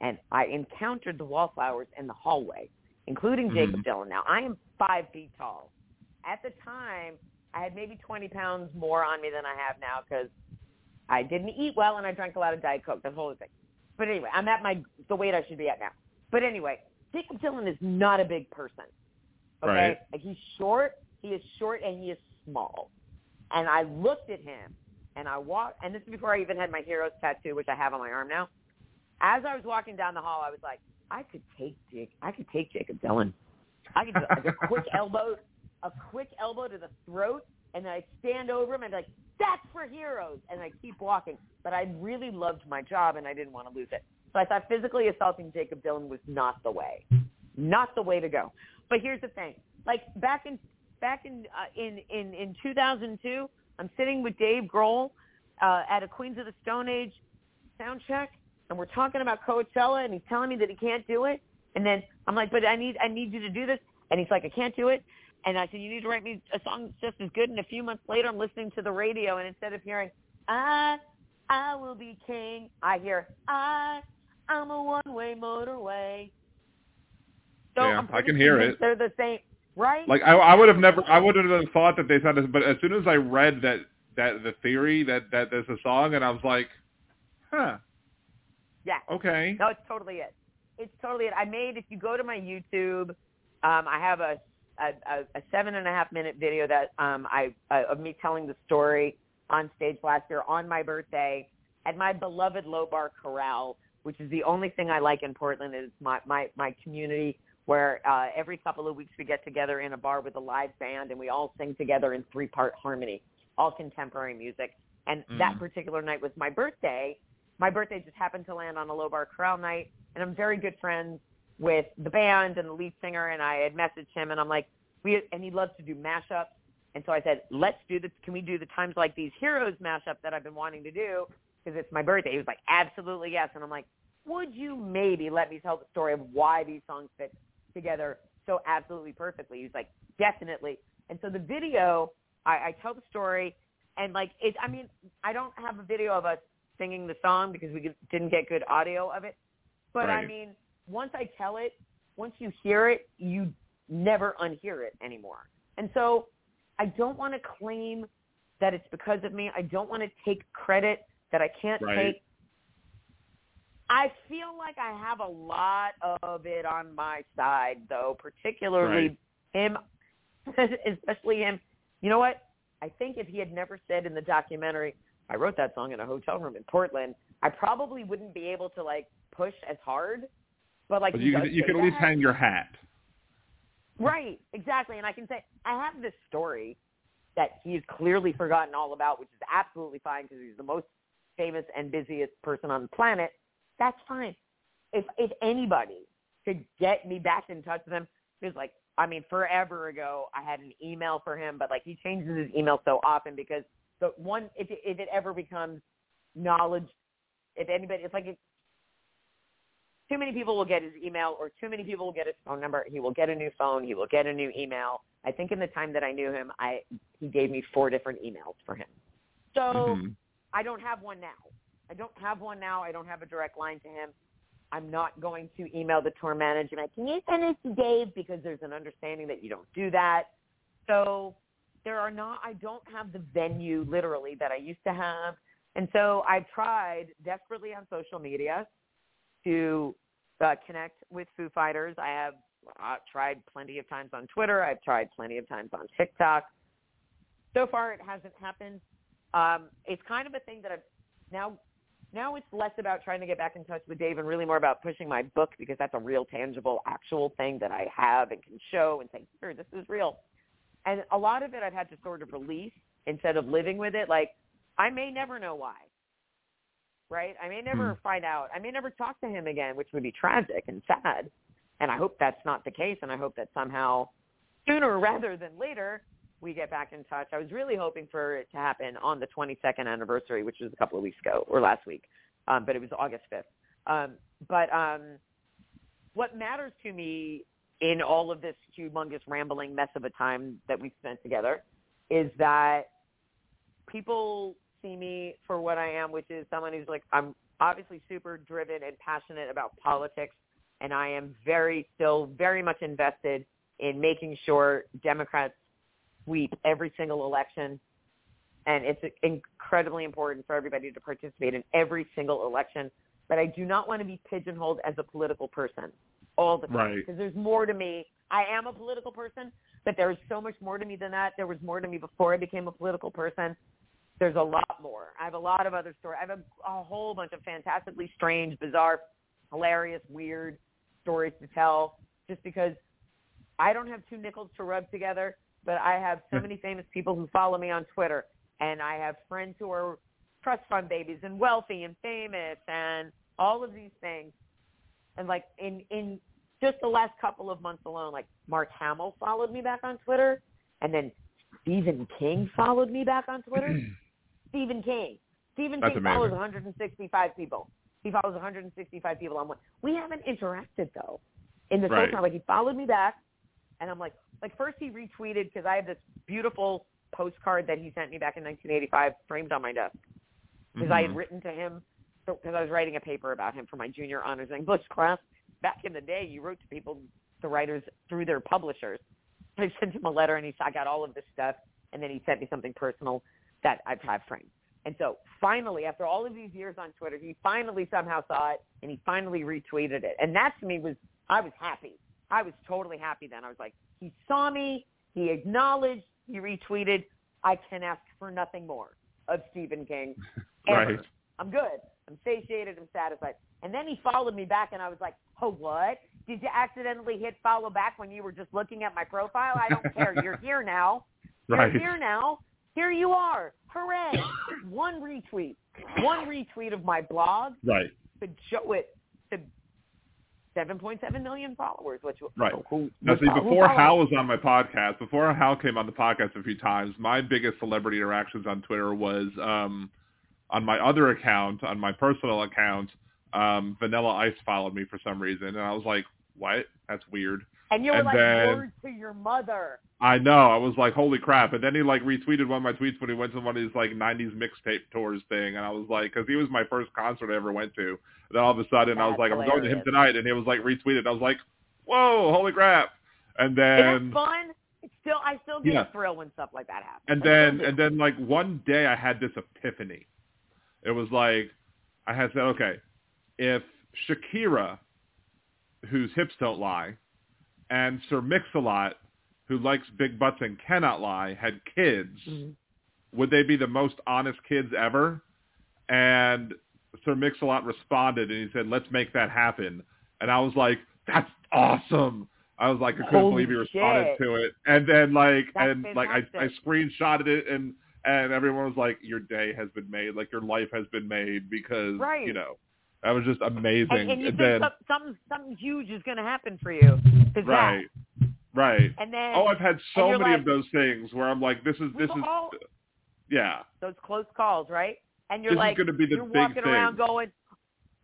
And I encountered the Wallflowers in the hallway, including Jakob Dylan. Mm-hmm. Now, I am five feet tall. At the time, I had maybe 20 pounds more on me than I have now because I didn't eat well and I drank a lot of Diet Coke. That's the whole thing. But anyway, I'm at my the weight I should be at now. But anyway, Jakob Dylan is not a big person. Okay?
Right.
Like he's short, he is short and he is small. And I looked at him and I walked and this is before I even had my heroes tattoo, which I have on my arm now. As I was walking down the hall, I was like, I could take Jake I could take Jakob Dylan. I could do like a quick [laughs] elbow a quick elbow to the throat and then I'd stand over him and be like, That's for heroes and I keep walking. But I really loved my job and I didn't want to lose it. So I thought physically assaulting Jakob Dylan was not the way. Not the way to go. But here's the thing. Like back in back in uh, in, in in 2002, I'm sitting with Dave Grohl uh, at a Queens of the Stone Age sound check, and we're talking about Coachella, and he's telling me that he can't do it. And then I'm like, but I need I need you to do this, and he's like, I can't do it. And I said, you need to write me a song that's just as good. And a few months later, I'm listening to the radio, and instead of hearing I I will be king, I hear I I'm a one-way motorway. So
Yeah, I can hear it.
They're the same, right?
Like I, I would have never, I would have thought that they said this, but as soon as I read that that the theory that that there's a song, and I was like, huh,
yeah.
okay,
No, it's totally it. It's totally it. I made if you go to my YouTube, um, I have a a, a, a seven and a half minute video that um, I uh, of me telling the story on stage last year on my birthday at my beloved Low Bar Chorale, which is the only thing I like in Portland. Is my my my community where uh, every couple of weeks we get together in a bar with a live band and we all sing together in three part harmony, all contemporary music. And that particular night was my birthday. My birthday just happened to land on a Low Bar Chorale night, and I'm very good friends with the band and the lead singer. And I had messaged him, and I'm like, we and he loves to do mashups. And so I said, let's do the. Can we do the times like these heroes mashup that I've been wanting to do because it's my birthday? He was like, absolutely yes. And I'm like, would you maybe let me tell the story of why these songs fit together so absolutely perfectly? He's like, definitely. And so the video, I, I tell the story, and like it. I mean, I don't have a video of us singing the song because we didn't get good audio of it. But
Right.
I mean, once I tell it, once you hear it, you never unhear it anymore. And so I don't want to claim that it's because of me. I don't want to take credit that I can't
Right.
take. I feel like I have a lot of it on my side, though, particularly him, [laughs] especially him. You know what? I think if he had never said in the documentary, I wrote that song in a hotel room in Portland, I probably wouldn't be able to like push as hard. But like
But you can, you can at least hang your hat.
Right, exactly. And I can say I have this story that he's clearly forgotten all about, which is absolutely fine because he's the most famous and busiest person on the planet. That's fine. If if anybody could get me back in touch with him, because like I mean, forever ago I had an email for him, but like he changes his email so often because the one if it, if it ever becomes knowledge, if anybody, it's like it, too many people will get his email or too many people will get his phone number. He will get a new phone. He will get a new email. I think in the time that I knew him, I he gave me four different emails for him. So
Mhm.
I don't have one now. I don't have one now. I don't have a direct line to him. I'm not going to email the tour manager. Like, can you send it to Dave? Because there's an understanding that you don't do that. So there are not. I don't have the venue literally that I used to have, and so I've tried desperately on social media to uh, connect with Foo Fighters. I have uh, tried plenty of times on Twitter. I've tried plenty of times on TikTok. So far, it hasn't happened. Um, it's kind of a thing that I've now. Now it's less about trying to get back in touch with Dave and really more about pushing my book because that's a real, tangible, actual thing that I have and can show and say, here, this is real. And a lot of it I've had to sort of release instead of living with it. Like, I may never know why right? I may never find out. I may never talk to him again, which would be tragic and sad. And I hope that's not the case. And I hope that somehow sooner [laughs] rather than later we get back in touch. I was really hoping for it to happen on the 22nd anniversary, which was a couple of weeks ago or last week, um, but it was August 5th. Um, but um, what matters to me in all of this humongous rambling mess of a time that we've spent together is that people see me for what I am, which is someone who's like, I'm obviously super driven and passionate about politics, and I am very, still very much invested in making sure Democrats sweep every single election. And it's incredibly important for everybody to participate in every single election. But I do not want to be pigeonholed as a political person all the time
Right.
because there's more to me. I am a political person, but there is so much more to me than that. There was more to me before I became a political person there's a lot more. I have a lot of other stories. I have a, a whole bunch of fantastically strange, bizarre, hilarious, weird stories to tell just because I don't have two nickels to rub together, but I have so many famous people who follow me on Twitter and I have friends who are trust fund babies and wealthy and famous and all of these things. And like in in just the last couple of months alone, like Mark Hamill followed me back on Twitter and then Stephen King followed me back on Twitter. [clears throat] Stephen King. Stephen
That's
King follows 165 people. He follows 165 people on one. We haven't interacted though in this
Right.
whole time. Like he followed me back, and I'm like, like first he retweeted because I have this beautiful postcard that he sent me back in 1985 framed on my desk because I had
Mhm.
written to him because I was writing a paper about him for my junior honors English [laughs] class. Back in the day, you wrote to people, the writers, through their publishers. I sent him a letter, and he said, I got all of this stuff, and then he sent me something personal that I've had framed. And so finally, after all of these years on Twitter, he finally somehow saw it, and he finally retweeted it. And that to me was, I was happy. I was totally happy then. I was like, he saw me, he acknowledged, he retweeted. I can ask for nothing more of Stephen King. [laughs] ever.
Right.
I'm good. I'm satiated. I'm satisfied. And then he followed me back, and I was like, oh, what? Did you accidentally hit follow back when you were just looking at my profile? I don't care. You're here now. [laughs] You're
Right.
here now. Here you are. Hooray. One retweet. One retweet of my blog
Right.
to show it to 7.7 million followers, which
Right.
who,
Now, see, before Hal was on my podcast, before Hal came on the podcast a few times, my biggest celebrity interactions on Twitter was um, on my other account, on my personal account. Um, Vanilla Ice followed me for some reason, and I was like, "What? That's weird."
And you were
And
like,
then-
word to your mother.
I know. I was like, holy crap. And then he like retweeted one of my tweets when he went to one of these like 90s mixtape tours thing. And I was like, because he was my first concert I ever went to. then all of a sudden I was
That's
like, I'm going to him tonight. And he was like retweeted. I was like, whoa, holy crap. And then,
fun? It's still, I still get
Yeah.
a thrill when stuff like that happens.
and
I
then, and then like one day I had this epiphany. It was like, I had said, okay, if Shakira, whose hips don't lie, and Sir Mix-a-Lot, who likes big butts and cannot lie, had kids,
Mhm.
would they be the most honest kids ever? And Sir Mix-a-Lot responded and he said, let's make that happen. And I was like, that's awesome. I was like, I couldn't
Holy
believe he responded
shit.
to it. And then like,
That's
and like I, I screenshotted it and, and everyone was like, your day has been made. Like your life has been made because,
Right.
you know, that was just amazing.
and, and you think
then,
some, something, something huge is going to happen for you.
Right,
That.
right.
And then
Oh, I've had so many
like-
of those things where I'm like, this is, this is,
all,
yeah,
those close calls, right? And you're
this
like,
is to be the
you're
big
walking
thing.
around going,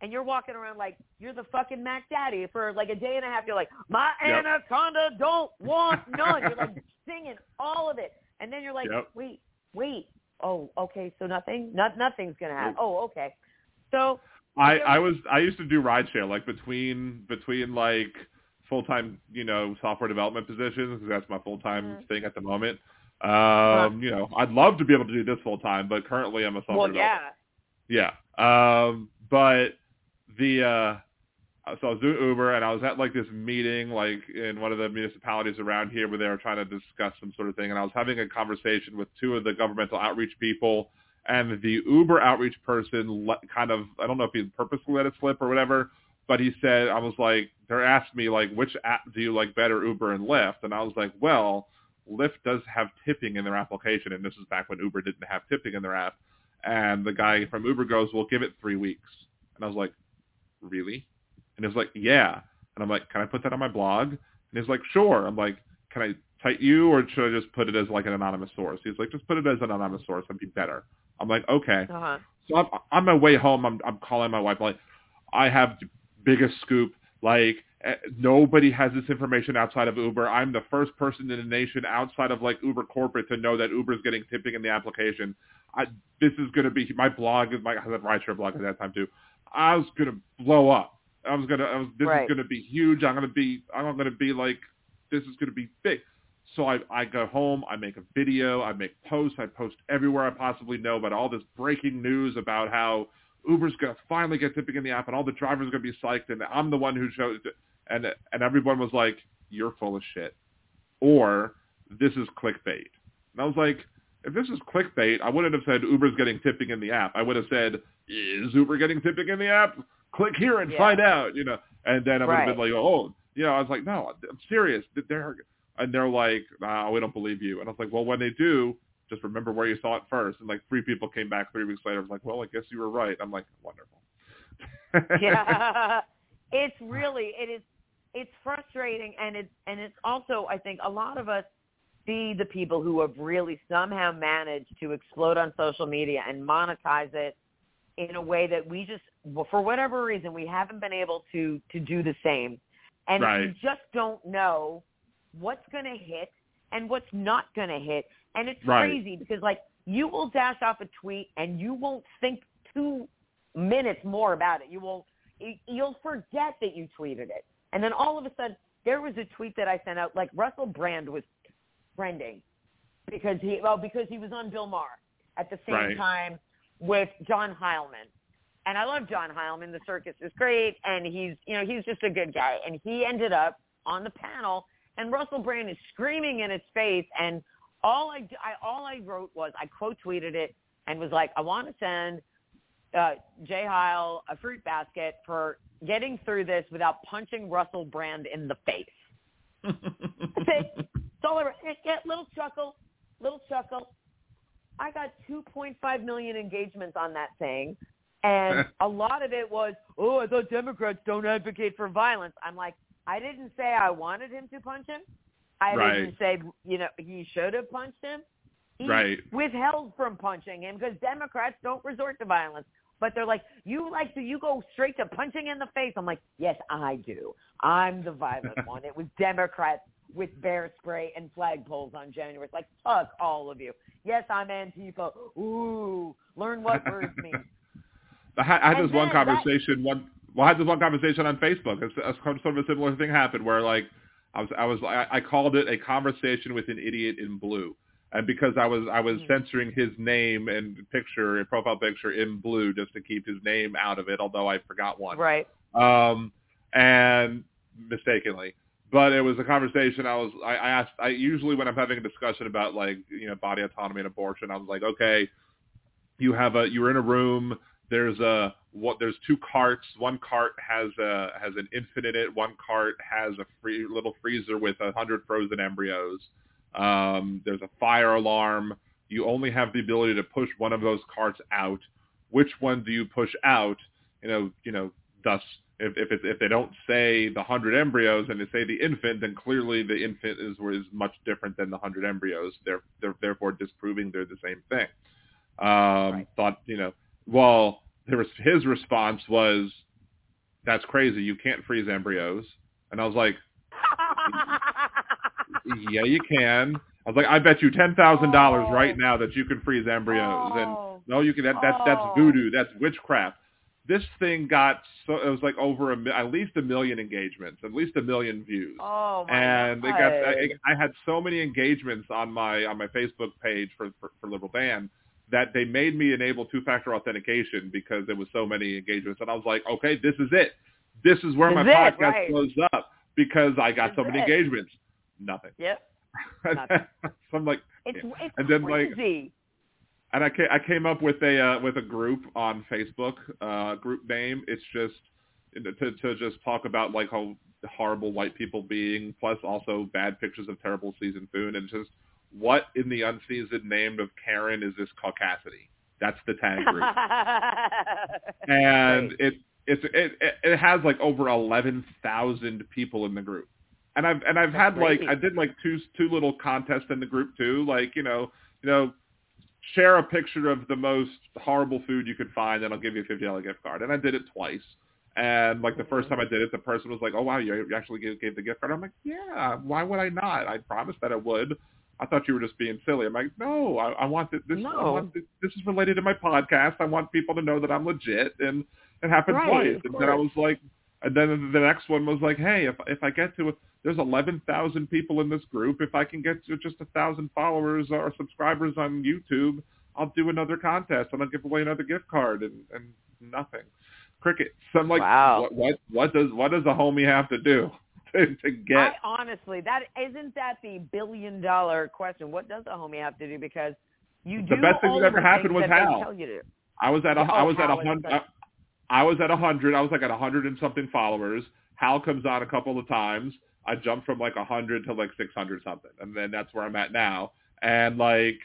and you're walking around like you're the fucking Mac Daddy for like a day and a half. You're like, my
Yep.
anaconda don't want none. You're like [laughs] singing all of it, and then you're like,
Yep.
wait, wait, oh, okay, so nothing, not nothing's gonna happen. Oh, okay, so
I I was I used to do rideshare like between between like full time you know software development positions because that's my full time
Mhm.
thing at the moment. Um, you know, I'd love to be able to do this full time, but currently I'm a software
well,
developer.
yeah,
Yeah. Um, but the uh, Uh, so I was doing Uber and I was at like this meeting like in one of the municipalities around here where they were trying to discuss some sort of thing, and I was having a conversation with two of the governmental outreach people. And the Uber outreach person let, kind of, I don't know if he purposely let it slip or whatever, but he said, I was like, they're asked me like, which app do you like better, Uber and Lyft? And I was like, well, Lyft does have tipping in their application, and this is back when Uber didn't have tipping in their app. And the guy from Uber goes, "We'll give it three weeks." And I was like, "Really?" And he was like, "Yeah." And I'm like, "Can I put that on my blog?" And he's like, "Sure." I'm like, "Can I cite you, or should I just put it as like an anonymous source?" He's like, "Just put it as an anonymous source. That'd be better." I'm like, "Okay."
uh huh,
So I'm, on my way home, I'm, I'm calling my wife like, I have the biggest scoop. Like eh, nobody has this information outside of Uber. I'm the first person in the nation outside of like Uber corporate to know that Uber is getting tipping in the application. I, this is going to be my blog. is My I had a rideshare blog at that time too. I was going to blow up. I was going to. I was, this
Right.
is going to be huge. I'm going to be. I'm going to be like. This is going to be big. So I, I go home, I make a video, I make posts, I post everywhere I possibly know about all this breaking news about how Uber's going to finally get tipping in the app and all the drivers are going to be psyched and I'm the one who showed it. And, and everyone was like, you're full of shit. Or this is clickbait. And I was like, if this is clickbait, I wouldn't have said Uber's getting tipping in the app. I would have said, is Uber getting tipping in the app? Click here and
Yeah.
find out, you know. And then I would have been like, oh, you know, I was like, no, I'm serious. They're, and they're like, nah, we don't believe you. And I was like, well, when they do, just remember where you saw it first. And like three people came back three weeks later. I was like, well, I guess you were right. I'm like, wonderful.
yeah. [laughs] [laughs] it's really it is it's frustrating and it's and it's also I think a lot of us see the people who have really somehow managed to explode on social media and monetize it in a way that we just for whatever reason we haven't been able to to do the same and
Right.
you just don't know what's going to hit and what's not going to hit and it's
Right.
crazy because like you will dash off a tweet and you won't think two minutes more about it you you- you'll forget that you tweeted it and then all of a sudden there was a tweet that I sent out like Russell Brand was trending because he well because he was on Bill Maher at the same
Right.
time with John Heilemann. And I love John Heilemann. The circus is great and he's you know, he's just a good guy. And he ended up on the panel and Russell Brand is screaming in his face and all I, I all I wrote was I quote tweeted it and was like, I want to send uh, Jay Heil a fruit basket for getting through this without punching Russell Brand in the face. [laughs] That's it. It's all over. Eh, Yeah, little chuckle, little chuckle. I got 2.5 million engagements on that thing, and [laughs] a lot of it was, oh, I thought Democrats don't advocate for violence. I'm like, I didn't say I wanted him to punch him. I
Right.
didn't say, you know, he should have punched him. He
Right.
withheld from punching him because Democrats don't resort to violence. but they're like, you like to you go straight to punching in the face. I'm like, yes, I do. I'm the violent [laughs] one. It was Democrats with bear spray and flagpoles on January. It's like, fuck all of you. Yes, I'm Antifa. Ooh, learn what [laughs] words mean.
I had, I had this one conversation. That, one well, I had this one conversation on Facebook. It's, a, sort of a similar thing happened where like I was I was I, I called it a conversation with an idiot in blue and because I was I was mm-hmm. censoring his name and picture, profile picture in blue, just to keep his name out of it. Although I forgot one,
right?
Um, and mistakenly, but it was a conversation. I was I, I asked. I usually when I'm having a discussion about like you know body autonomy and abortion, I was like, okay, you have a you're in a room. There's a what? There's two carts. One cart has a has an infant in it. One cart has a free little freezer with a hundred frozen embryos um, there's a fire alarm. You only have the ability to push one of those carts out. Which one do you push out? You know, you know. Thus, if if, if they don't say the hundred embryos and they say the infant, then clearly the infant is is much different than the hundred embryos. They're they're therefore disproving they're the same thing. Um, right. Thought you know. Well, there was, his response was, "That's crazy. You can't freeze embryos." And I was like, [laughs] yeah, you can. I was like, I bet you ten thousand dollars oh. right now that you can freeze embryos.
Oh.
And no, you can. That, that's that's
oh.
voodoo. That's witchcraft. This thing got so it was like over a, at least a million engagements, at least a million views.
Oh my
And
God.
it got I, I had so many engagements on my on my Facebook page for for, for Liberal Dan that they made me enable two-factor authentication because there was so many engagements, and I was like, okay, this is it. This is where
this
my
podcast
right. blows up because I got
this
so many
it.
engagements nothing.
Yep. [laughs]
Nothing. so I'm like,
it's it's
and then
crazy.
like, and I came, I came up with a uh, with a group on Facebook, uh, group name. It's just to to just talk about like how horrible white people being, plus also bad pictures of terrible seasoned food, and just what in the unseasoned name of Karen is this caucasity? That's the tag group, [laughs] and it it's it it has like over eleven thousand people in the group and I've and I've
That's
had like. I did like two two little contests in the group too. Like you know you know share a picture of the most horrible food you could find, and I'll give you a fifty dollar gift card. And I did it twice. And like the first mm-hmm. time I did it, the person was like, "Oh wow, you actually gave, gave the gift card." I'm like, "Yeah, why would I not? I promised that I would." I thought you were just being silly. I'm like, no, I, I want this. This,
No.
I want this, this is related to my podcast. I want people to know that I'm legit, and it happened
Right,
twice. And then I was like, and then the next one was like, hey, if if I get to there's 11,000 people in this group. If I can get to just a thousand followers or subscribers on YouTube, I'll do another contest and I'll give away another gift card and, and nothing. Cricket. So I'm like,
Wow.
what, what what does what does a homie have to do [laughs] to, to get?
I honestly, that isn't that the billion dollar question. What does a homie have to do? Because you
The
do
best thing that ever happened was
that they
Hal.
tell you to.
I was at a
Yeah,
I
oh,
was at a
Hal is
hundred. I was at a hundred. I was like at a hundred and something followers. Hal comes on a couple of times. I jumped from like a hundred to like six hundred something, and then that's where I'm at now. And like,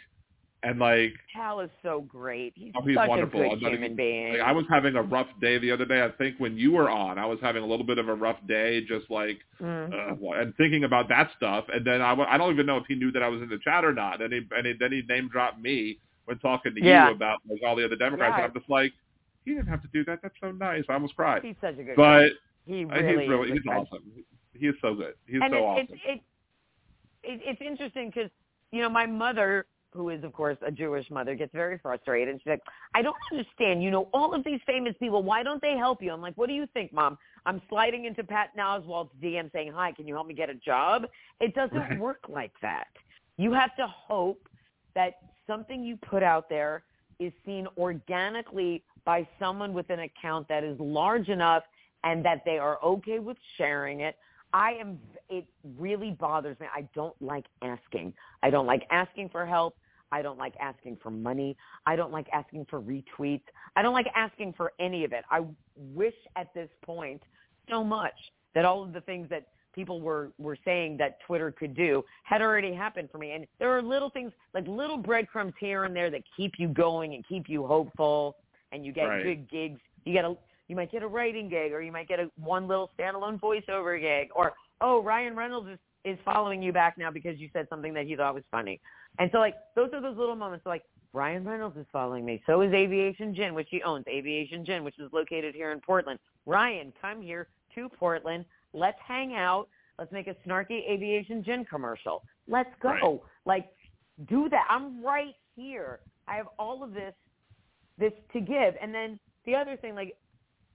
and like,
Hal is so great. He's,
Oh, he's
such
wonderful.
a good human
even-
being.
like, I was having a rough day the other day. I think when you were on, I was having a little bit of a rough day, just like
Mm.
uh, and thinking about that stuff. And then I, I don't even know if he knew that I was in the chat or not. And he, and he, then he name dropped me when talking to
Yeah.
you about like all the other Democrats.
Yeah.
And I'm just like, he didn't have to do that. That's so nice. I almost cried.
He's such a good
But
guy. He really
he's really
is.
he's awesome. He is so good. He's
and
so
it,
awesome.
it, it, it, it's interesting because, you know, my mother, who is, of course, a Jewish mother, gets very frustrated. And she's like, I don't understand. You know, all of these famous people, why don't they help you? I'm like, what do you think, Mom? I'm sliding into Patton Oswalt's DM saying, hi, can you help me get a job? It doesn't
Right.
work like that. You have to hope that something you put out there is seen organically by someone with an account that is large enough and that they are okay with sharing it. I am, it really bothers me. I don't like asking. I don't like asking for help. I don't like asking for money. I don't like asking for retweets. I don't like asking for any of it. I wish at this point so much that all of the things that people were, were saying that Twitter could do had already happened for me. And there are little things, like little breadcrumbs here and there that keep you going and keep you hopeful and you get
Right.
good gigs. You get a, you might get a writing gig or you might get a one little standalone voiceover gig or oh Ryan Reynolds is is following you back now because you said something that he thought was funny. And so like those are those little moments. So like Ryan Reynolds is following me. So is Aviation Gin, which he owns. Aviation Gin, which is located here in Portland. Ryan, come here to Portland. Let's hang out. Let's make a snarky Aviation Gin commercial. Let's go.
Right.
Like, do that. I'm right here. I have all of this, this to give. And then the other thing, like,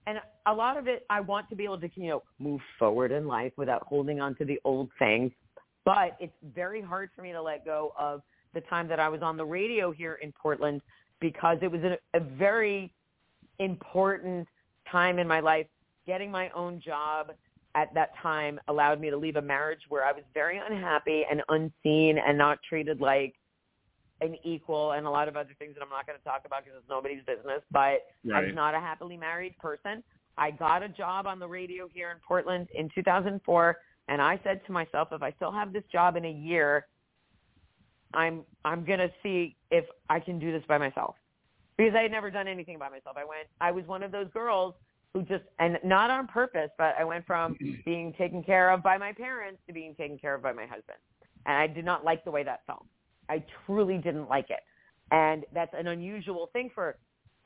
and a lot of it, I want to be able to, you know, move forward in life without holding on to the old things. But it's very hard for me to let go of the time that I was on the radio here in Portland because it was a, a very important time in my life. Getting my own job at that time allowed me to leave a marriage where I was very unhappy and unseen and not treated like an equal and a lot of other things that I'm not going to talk about because it's nobody's business. But
Right.
was not a happily married person. I got a job on the radio here in Portland in 2004, and I said to myself, if I still have this job in a year, I'm I'm gonna see if I can do this by myself because I had never done anything by myself. I went. I was one of those girls who just and not on purpose, but I went from [clears throat] being taken care of by my parents to being taken care of by my husband, and I did not like the way that felt. I truly didn't like it, and that's an unusual thing for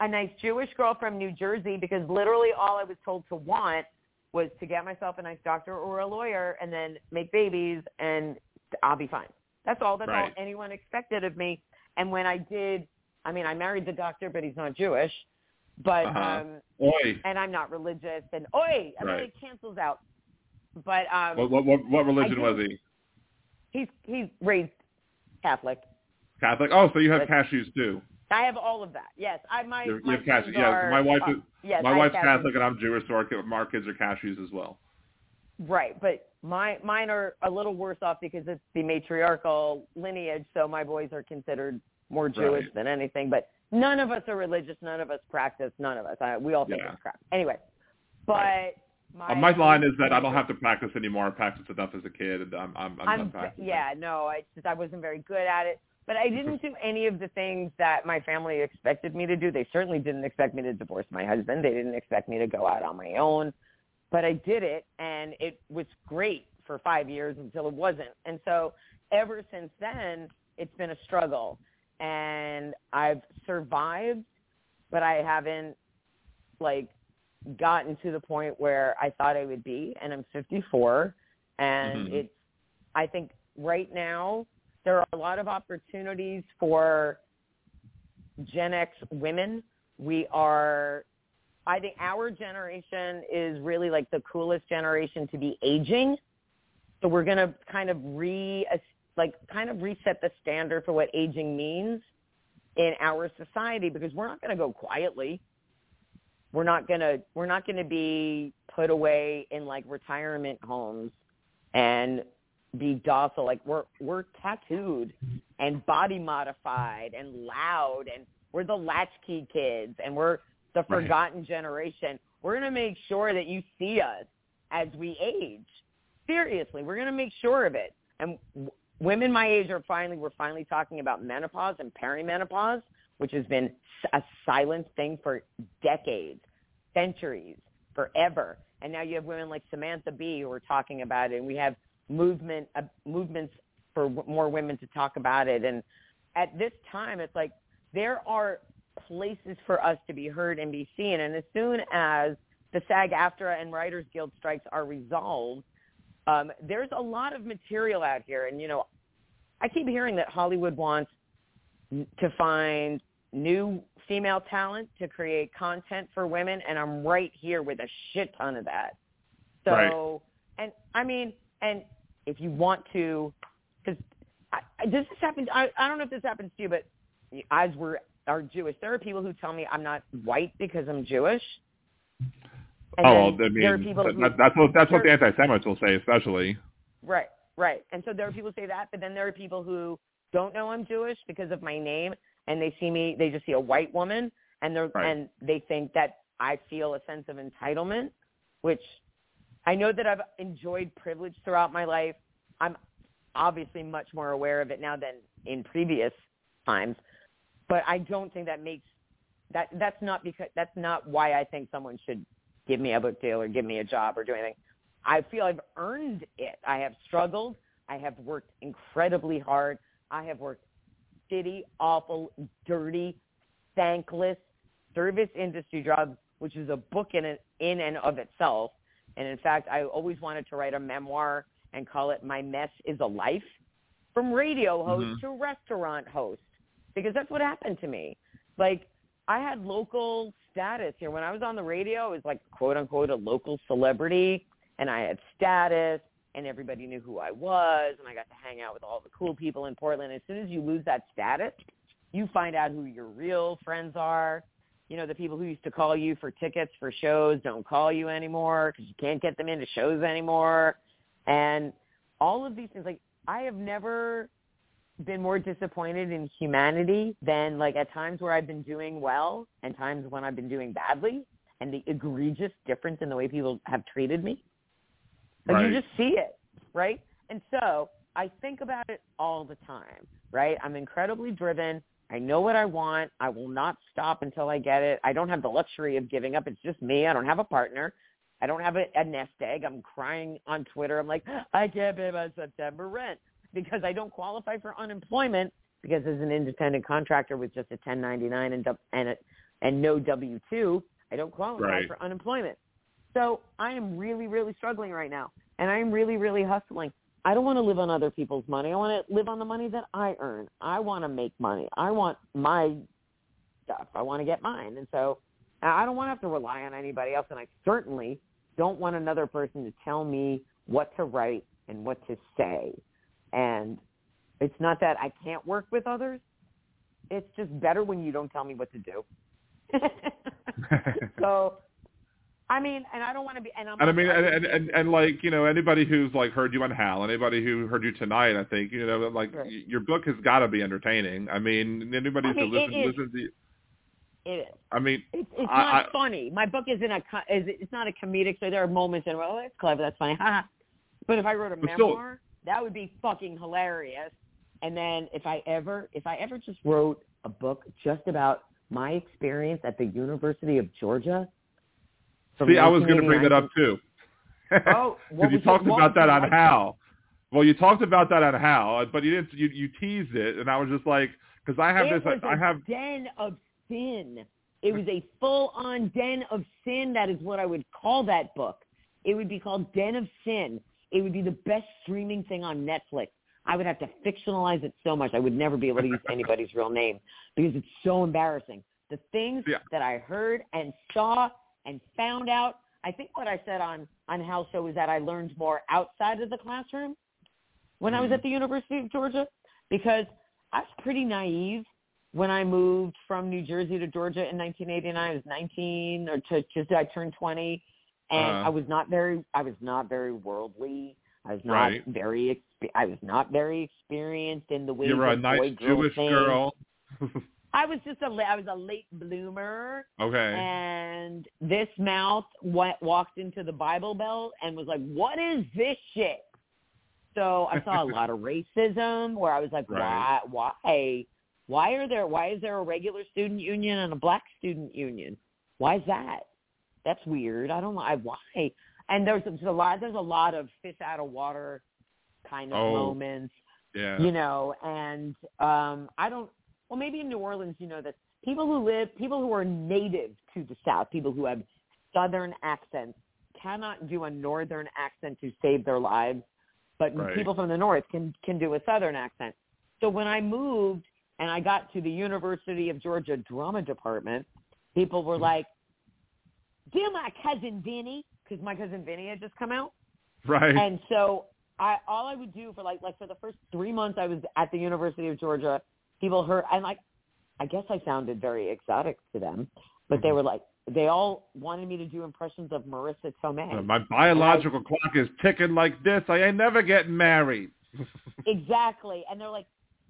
a nice Jewish girl from New Jersey because literally all I was told to want was to get myself a nice doctor or a lawyer and then make babies and I'll be fine. That's all. That's
Right.
all anyone expected of me. And when I did, I mean, I married the doctor, but he's not Jewish. But
Uh-huh.
um and I'm not religious. And oi, I mean, it cancels out. But um
What, what, what, what religion was he?
he's he's raised Catholic.
Catholic? Oh, so you have cashews too.
I have all of that. Yes, I my
You,
my
have cashews.
are-
my wife is uh,
yes,
my
I
wife's. Catholic and I'm Jewish, so our, our kids are cashews as well.
Right, but my mine are a little worse off because it's the matriarchal lineage, so my boys are considered more Jewish
Right.
than anything. But none of us are religious. None of us practice. None of us. I, we all think
Yeah.
it's crap. Anyway, but
Right.
My
Uh, my line is that I don't have to practice anymore. I practiced enough as a kid, and I'm I'm, I'm,
I'm
practicing.
yeah, no, I just I wasn't very good at it. But I didn't do any of the things that my family expected me to do. They certainly didn't expect me to divorce my husband. They didn't expect me to go out on my own. But I did it and it was great for 5 years until it wasn't. And so ever since then, it's been a struggle. And I've survived, but I haven't like gotten to the point where I thought I would be and I'm 54 and
Mhm.
it's I think right now there are a lot of opportunities for Gen X women. We are, I think our generation is really like the coolest generation to be aging. So we're going to kind of re, like kind of reset the standard for what aging means in our society because we're not going to go quietly. We're not going to, we're not going to be put away in like retirement homes and be docile. Like we're we're tattooed and body modified and loud and we're the latchkey kids and we're the
Right.
forgotten generation. We're gonna make sure that you see us as we age. Seriously, we're gonna make sure of it. And w- women my age are finally we're finally talking about menopause and perimenopause, which has been a silent thing for decades, centuries, forever. And now you have women like Samantha Bee who are talking about it, and we have movement uh, movements for w- more women to talk about it. And at this time, it's like there are places for us to be heard and be seen. And as soon as the SAG-AFTRA and Writers Guild strikes are resolved, um, there's a lot of material out here. And you know, I keep hearing that Hollywood wants to find new female talent to create content for women, and I'm right here with a shit ton of that. So,
Right.
and I mean, and if you want to, I, this has happened. I, I don't know if this happens to you, but as we're are Jewish, there are people who tell me I'm not white because I'm Jewish. And
oh, I
there are
mean,
people
that,
who,
that's what that's what the anti-Semites will say, especially.
Right, right. And so there are people who say that, but then there are people who don't know I'm Jewish because of my name, and they see me, they just see a white woman, and they're
Right.
and they think that I feel a sense of entitlement, which I know that I've enjoyed privilege throughout my life. I'm obviously much more aware of it now than in previous times, but I don't think that makes that that's not because that's not why I think someone should give me a book deal or give me a job or do anything. I feel I've earned it. I have struggled. I have worked incredibly hard. I have worked shitty, awful, dirty, thankless service industry job, which is a book in it, in and of itself. And in fact, I always wanted to write a memoir and call it "My Mess Is a Life," from radio host
Mhm.
to restaurant host, because that's what happened to me. Like I had local status here when I was on the radio. I was like quote unquote a local celebrity, and I had status, and everybody knew who I was, and I got to hang out with all the cool people in Portland. As soon as you lose that status, you find out who your real friends are. You know, the people who used to call you for tickets for shows don't call you anymore because you can't get them into shows anymore. And all of these things, like I have never been more disappointed in humanity than like at times where I've been doing well and times when I've been doing badly and the egregious difference in the way people have treated me. Like
Right.
you just see it, right? And so I think about it all the time, right? I'm incredibly driven. I know what I want. I will not stop until I get it. I don't have the luxury of giving up. It's just me. I don't have a partner. I don't have a, a nest egg. I'm crying on Twitter. I'm like, I can't pay my September rent because I don't qualify for unemployment because as an independent contractor with just a 1099 and and a, and no W2, I don't qualify
Right.
for unemployment. So I am really, really struggling right now, and I am really, really hustling. I don't want to live on other people's money. I want to live on the money that I earn. I want to make money. I want my stuff. I want to get mine, and so I don't want to have to rely on anybody else. And I certainly don't want another person to tell me what to write and what to say. And it's not that I can't work with others. It's just better when you don't tell me what to do. [laughs] so, I mean, and I don't want to be. And I'm.
And I mean, and, and and and like you know, anybody who's like heard you on Hal, anybody who heard you tonight, I think you know, like
Right.
your book has got to be entertaining. I mean, anybody
I
who
mean,
listen
it is.
listen to you.
it is.
I mean,
It's, it's
I-
not
I-
funny. My book isn't a. Is it's not a comedic. So there are moments in, well, that's clever, that's funny. But if I wrote a
But still-
memoir, that would be fucking hilarious. And then if I ever, if I ever just wrote a book just about my experience at the University of Georgia.
See, I was going to bring that up too. [laughs]
Oh, [laughs]
because you talked about that on
like?
Hal. Well, you talked about that on Hal, but you didn't. You you teased it, and I was just like, because I have
it
this.
was
I
a
have
den of sin. It was a full-on den of sin. That is what I would call that book. It would be called Den of Sin. It would be the best streaming thing on Netflix. I would have to fictionalize it so much. I would never be able to use anybody's real name because it's so embarrassing. The things
Yeah.
that I heard and saw and found out. I think what I said on on Hal's show was that I learned more outside of the classroom when I was
Mhm.
at the University of Georgia because I was pretty naive when I moved from New Jersey to Georgia in 1989. I was 19 or to just I turned 20, and
Uh-huh.
I was not very I was not very worldly. I was not
Right.
very I was not very experienced in the ways
you were a nice Jewish girl. [laughs]
I was just a I was a late bloomer,
okay.
and this mouth went, walked into the Bible Belt and was like, "What is this shit?" So I saw a lot of [laughs] racism where I was like,
Right.
"Why? Why? Why are there? Why is there a regular student union and a black student union? Why is that? That's weird. I don't know. I why." And there's, there's a lot. There's a lot of fish out of water kind of
Oh.
moments
yeah.
you know and um i don't well maybe in new orleans you know that people who live people who are native to the south people who have southern accents cannot do a northern accent to save their lives but
Right.
people from the north can can do a southern accent so when i moved and i got to the university of georgia drama department people were mm-hmm. like do my cousin vinny because my cousin vinny had just come out
right.
and so I all I would do for like like for the first three months I was at the University of Georgia, people heard and like I guess I sounded very exotic to them, but they
Mhm.
were like they all wanted me to do impressions of Marisa Tomei.
Uh, My biological clock is ticking like this. I ain't never getting married. [laughs]
exactly, and they're like,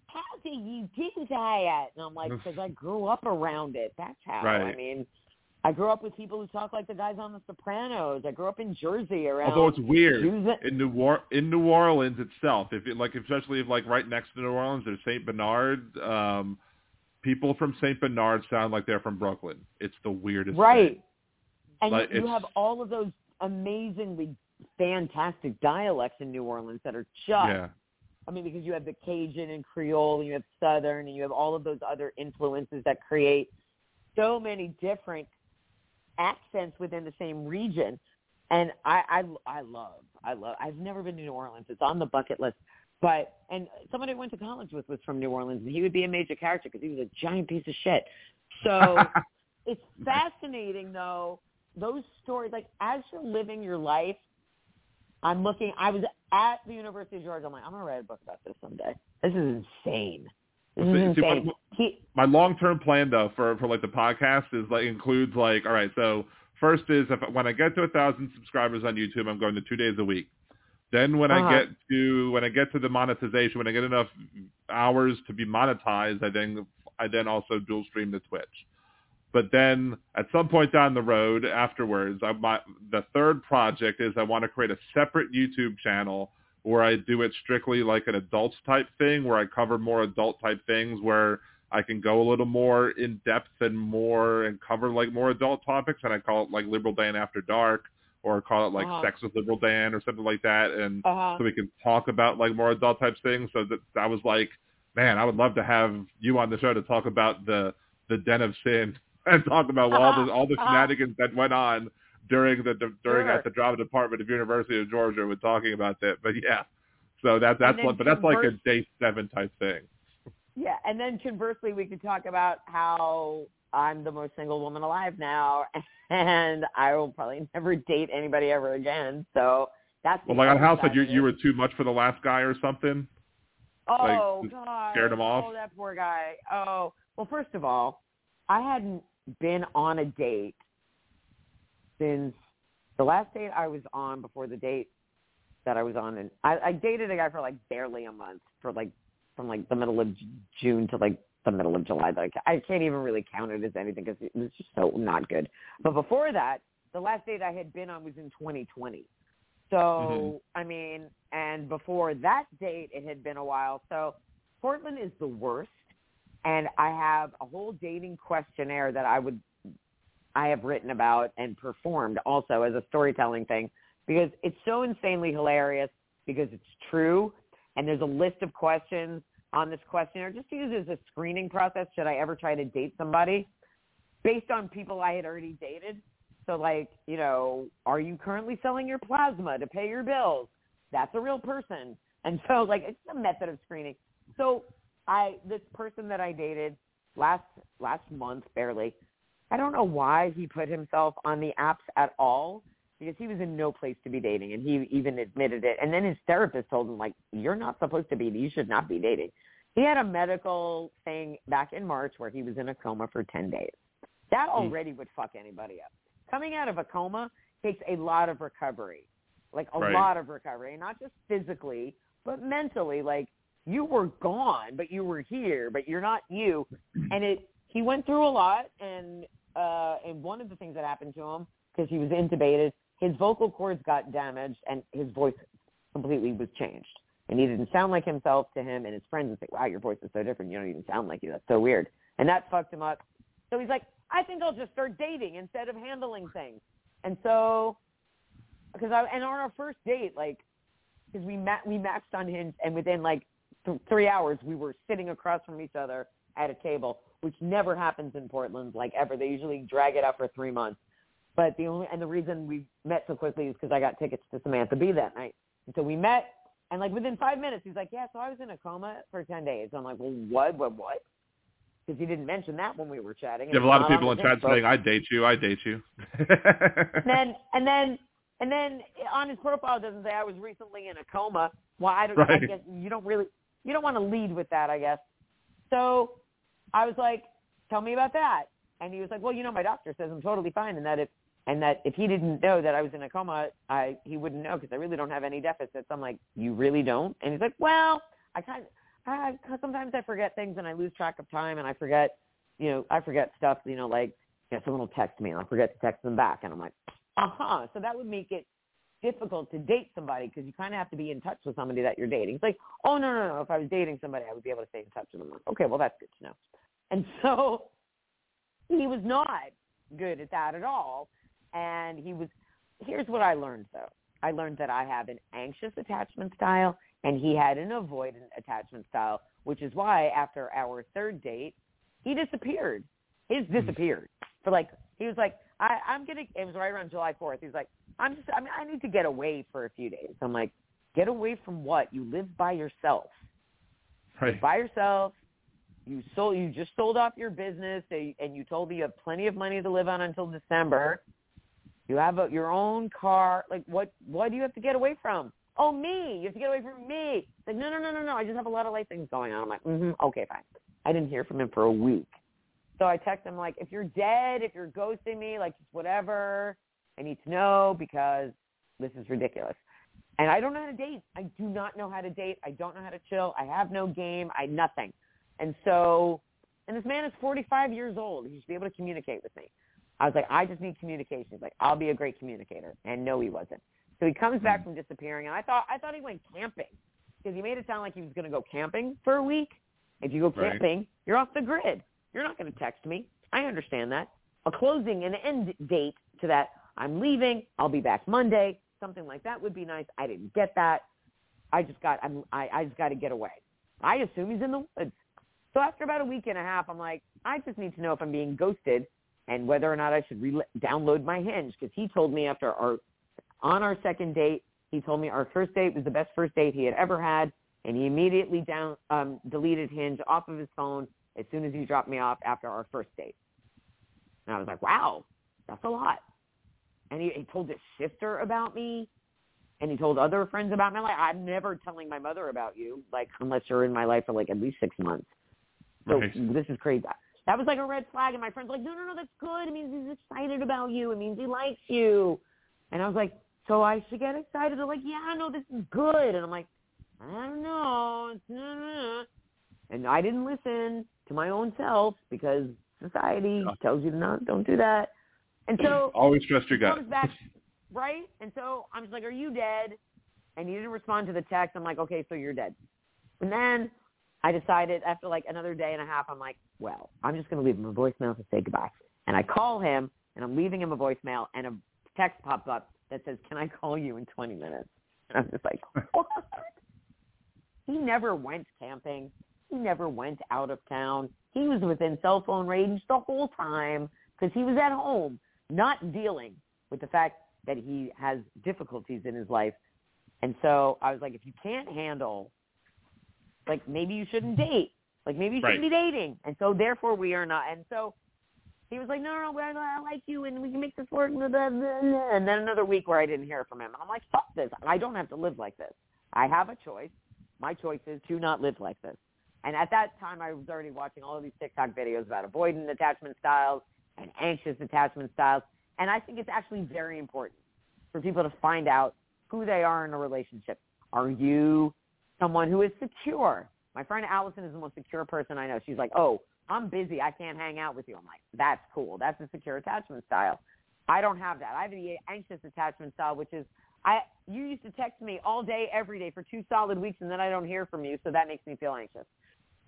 "How do you do that?" And I'm like, [laughs] "Because I grew up around it. That's how."
Right.
I mean, I grew up with people who talk like the guys on The Sopranos. I grew up in Jersey around.
Although it's weird
Jews
in New Or- in New Orleans itself, if it, like especially if like right next to New Orleans there's Saint Bernard, um, people from Saint Bernard sound like they're from Brooklyn. It's the weirdest.
right
Thing.
and
Like,
you, you have all of those amazingly fantastic dialects in new orleans that are just
Yeah.
I mean, because you have the Cajun and Creole, and you have Southern, and you have all of those other influences that create so many different accents within the same region. And I, I, I love, I love. I've never been to New Orleans. It's on the bucket list. But and somebody I went to college with was from New Orleans, and he would be a major character because he was a giant piece of shit. So [laughs] it's fascinating, though. Those stories, like as you're living your life, I'm looking. I was at the University of Georgia. I'm like, I'm gonna write a book about this someday. This is insane. This is
See, my- my long term plan though for for like the podcast is like includes like all right so first is if when I get to a thousand subscribers on YouTube I'm going to two days a week. Then when
Uh-huh.
I get to when I get to the monetization when I get enough hours to be monetized I then I then also dual stream to Twitch. But then at some point down the road afterwards I my the third project is I want to create a separate YouTube channel where I do it strictly like an adults type thing where I cover more adult type things where I can go a little more in depth and more and cover like more adult topics and I call it like Liberal Dan After Dark or call it like
Uh-huh.
Sex with Liberal Dan or something like that and
uh-huh.
so we can talk about like more adult type things. So that I was like, man, I would love to have you on the show to talk about the the Den of Sin [laughs] and talk about all the all the
Uh-huh.
shenanigans that went on during the during
Sure.
at the drama department of University of Georgia with talking about that. But yeah, so that that's one, but that's like a day seven type thing.
Yeah, and then conversely, we could talk about how I'm the most single woman alive now, [laughs] and I will probably never date anybody ever again. So that's
Well, like on
Hal's
said, you you were too much for the last guy or something.
Oh
just
God!
scared him off?
Oh, that poor guy. Oh, well, first of all, I hadn't been on a date since the last date I was on before the date that I was on, and I, I dated a guy for like barely a month, for like from like the middle of June to like the middle of July. Like I can't even really count it as anything because it was just so not good. But before that, the last date I had been on was in 2020. So
Mhm.
I mean, and before that date, it had been a while. So Portland is the worst, and I have a whole dating questionnaire that I would I have written about and performed also as a storytelling thing because it's so insanely hilarious because it's true and there's a list of questions on this questionnaire just to use as a screening process should I ever try to date somebody based on people I had already dated. So like, you know, are you currently selling your plasma to pay your bills? That's a real person. And so like it's a method of screening. So I this person that I dated last last month barely I don't know why he put himself on the apps at all because he was in no place to be dating and he even admitted it. And then his therapist told him like, you're not supposed to be, you should not be dating. He had a medical thing back in March where he was in a coma for 10 days. That hmm. already would fuck anybody up. Coming out of a coma takes a lot of recovery, like a
Right.
lot of recovery, not just physically, but mentally. Like you were gone, but you were here, but you're not you. And it, he went through a lot, and uh, and one of the things that happened to him because he was intubated, his vocal cords got damaged, and his voice completely was changed. And he didn't sound like himself to him, and his friends would say, "Wow, your voice is so different. You don't even sound like you. That's so weird." And that fucked him up. So he's like, "I think I'll just start dating instead of handling things." And so, because I and on our first date, like, because we met, we matched on Hinge, and within like th- three hours, we were sitting across from each other at a table, which never happens in Portland, like ever. They usually drag it out for three months. But the only and the reason we met so quickly is because I got tickets to Samantha Bee that night. And so we met, and like within five minutes, he's like, "Yeah, so I was in a coma for ten days." I'm like, "Well, what? What? What?" Because he didn't mention that when we were chatting.
You have a lot of people in chat saying, "I date you, I date you."
and then [laughs] and then and then on his profile it doesn't say I was recently in a coma. Well, I don't. I guess you don't really you don't want to lead with that, I guess. So I was like, "Tell me about that." And he was like, "Well, you know, my doctor says I'm totally fine, and that if and that if he didn't know that I was in a coma, I he wouldn't know because I really don't have any deficits." I'm like, "You really don't?" And he's like, "Well, I kind of." I, sometimes I forget things and I lose track of time and I forget, you know, I forget stuff, you know, like, you know, someone will text me and I'll forget to text them back. And I'm like, uh-huh. So that would make it difficult to date somebody because you kind of have to be in touch with somebody that you're dating. It's like, oh, no, no, no. If I was dating somebody, I would be able to stay in touch with them. Like, okay, well, that's good to know. And [laughs] so he was not good at that at all. And he was, here's what I learned, though. I learned that I have an anxious attachment style and he had an avoidant attachment style, which is why after our third date, he disappeared. He just hmm. disappeared for like he was like I I'm gonna. It was right around July fourth. He was like I'm just. I mean I need to get away for a few days. I'm like get away from what? You live by yourself.
Right.
By yourself. You sold. You just sold off your business, and you told me you have plenty of money to live on until December. You have a, your own car. Like what? What do you have to get away from? Oh, me. You have to get away from me. Like no, no, no, no, no. I just have a lot of life things going on. I'm like, mm-hmm, okay, fine. I didn't hear from him for a week. So I text him like, if you're dead, if you're ghosting me, like just whatever. I need to know because this is ridiculous. And I don't know how to date. I do not know how to date. I don't know how to chill. I have no game. I nothing. And so, and this man is 45 years old. He should be able to communicate with me. I was like, I just need communication. He's like, I'll be a great communicator. And no, he wasn't. So he comes back hmm. from disappearing, and I thought I thought he went camping because he made it sound like he was going to go camping for a week. If you go camping, right. you're off the grid. You're not going to text me. I understand that. A closing and end date to that. I'm leaving. I'll be back Monday. Something like that would be nice. I didn't get that. I just got. I'm. I, I just got to get away. I assume he's in the woods. So after about a week and a half, I'm like, I just need to know if I'm being ghosted and whether or not I should re- download my Hinge because he told me after our on our second date, he told me our first date was the best first date he had ever had, and he immediately down um, deleted Hinge off of his phone as soon as he dropped me off after our first date. And I was like, wow, that's a lot. And he, he told his sister about me, and he told other friends about me. Like, I'm never telling my mother about you, like unless you're in my life for like at least six months. So right. this is crazy. That was like a red flag, and my friends like, no, no, no, that's good. It means he's excited about you. It means he likes you. And I was like, so I should get excited. They're like, yeah, no, this is good. And I'm like, I don't know. And I didn't listen to my own self because society tells you to not, don't do that. And [clears throat] so
always trust your gut.
Back, [laughs] right? And so I'm just like, are you dead? And he didn't respond to the text. I'm like, okay, so you're dead. And then I decided after like another day and a half, I'm like, well, I'm just going to leave him a voicemail to say goodbye. And I call him and I'm leaving him a voicemail and a text pops up that says, "Can I call you in 20 minutes?" [laughs] And I'm just like, [laughs] "What?" he never went camping. He never went out of town. He was within cell phone range the whole time because he was at home, not dealing with the fact that he has difficulties in his life. And so I was like, if you can't handle, like maybe you shouldn't date. Like maybe you shouldn't right. be dating. And so therefore we are not. And so he was like, no, no, no, I like you, and we can make this work. And then another week where I didn't hear from him. And I'm like, fuck this. I don't have to live like this. I have a choice. My choice is to not live like this. And at that time, I was already watching all of these TikTok videos about avoidant attachment styles and anxious attachment styles. And I think it's actually very important for people to find out who they are in a relationship. Are you someone who is secure? My friend Allison is the most secure person I know. She's like, oh, I'm busy. I can't hang out with you. I'm like, that's cool. That's a secure attachment style. I don't have that. I have the anxious attachment style, which is I you used to text me all day, every day for two solid weeks, and then I don't hear from you, so that makes me feel anxious.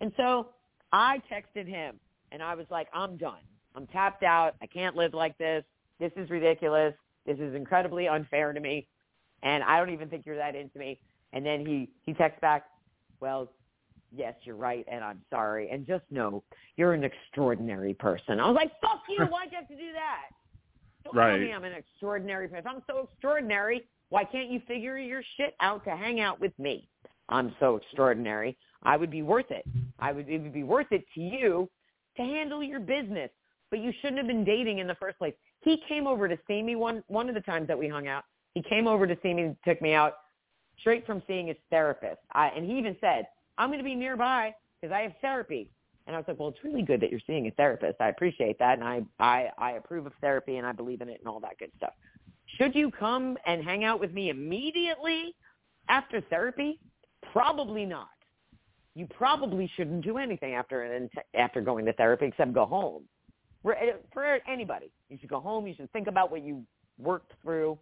And so I texted him, and I was like, I'm done. I'm tapped out. I can't live like this. This is ridiculous. This is incredibly unfair to me, and I don't even think you're that into me. And then he he texts back, well, yes, you're right, and I'm sorry, and just know you're an extraordinary person. I was like, fuck you, [laughs] why'd you have to do that? Don't
right.
tell me I'm an extraordinary person. If I'm so extraordinary, why can't you figure your shit out to hang out with me? I'm so extraordinary. I would be worth it. I would it would be worth it to you to handle your business. But you shouldn't have been dating in the first place. He came over to see me one one of the times that we hung out. He came over to see me, took me out straight from seeing his therapist. I, and he even said, I'm going to be nearby because I have therapy. And I was like, well, it's really good that you're seeing a therapist. I appreciate that. And I, I, I approve of therapy and I believe in it and all that good stuff. Should you come and hang out with me immediately after therapy? Probably not. You probably shouldn't do anything after an, after going to therapy except go home. Uh, for anybody, you should go home. You should think about what you worked through.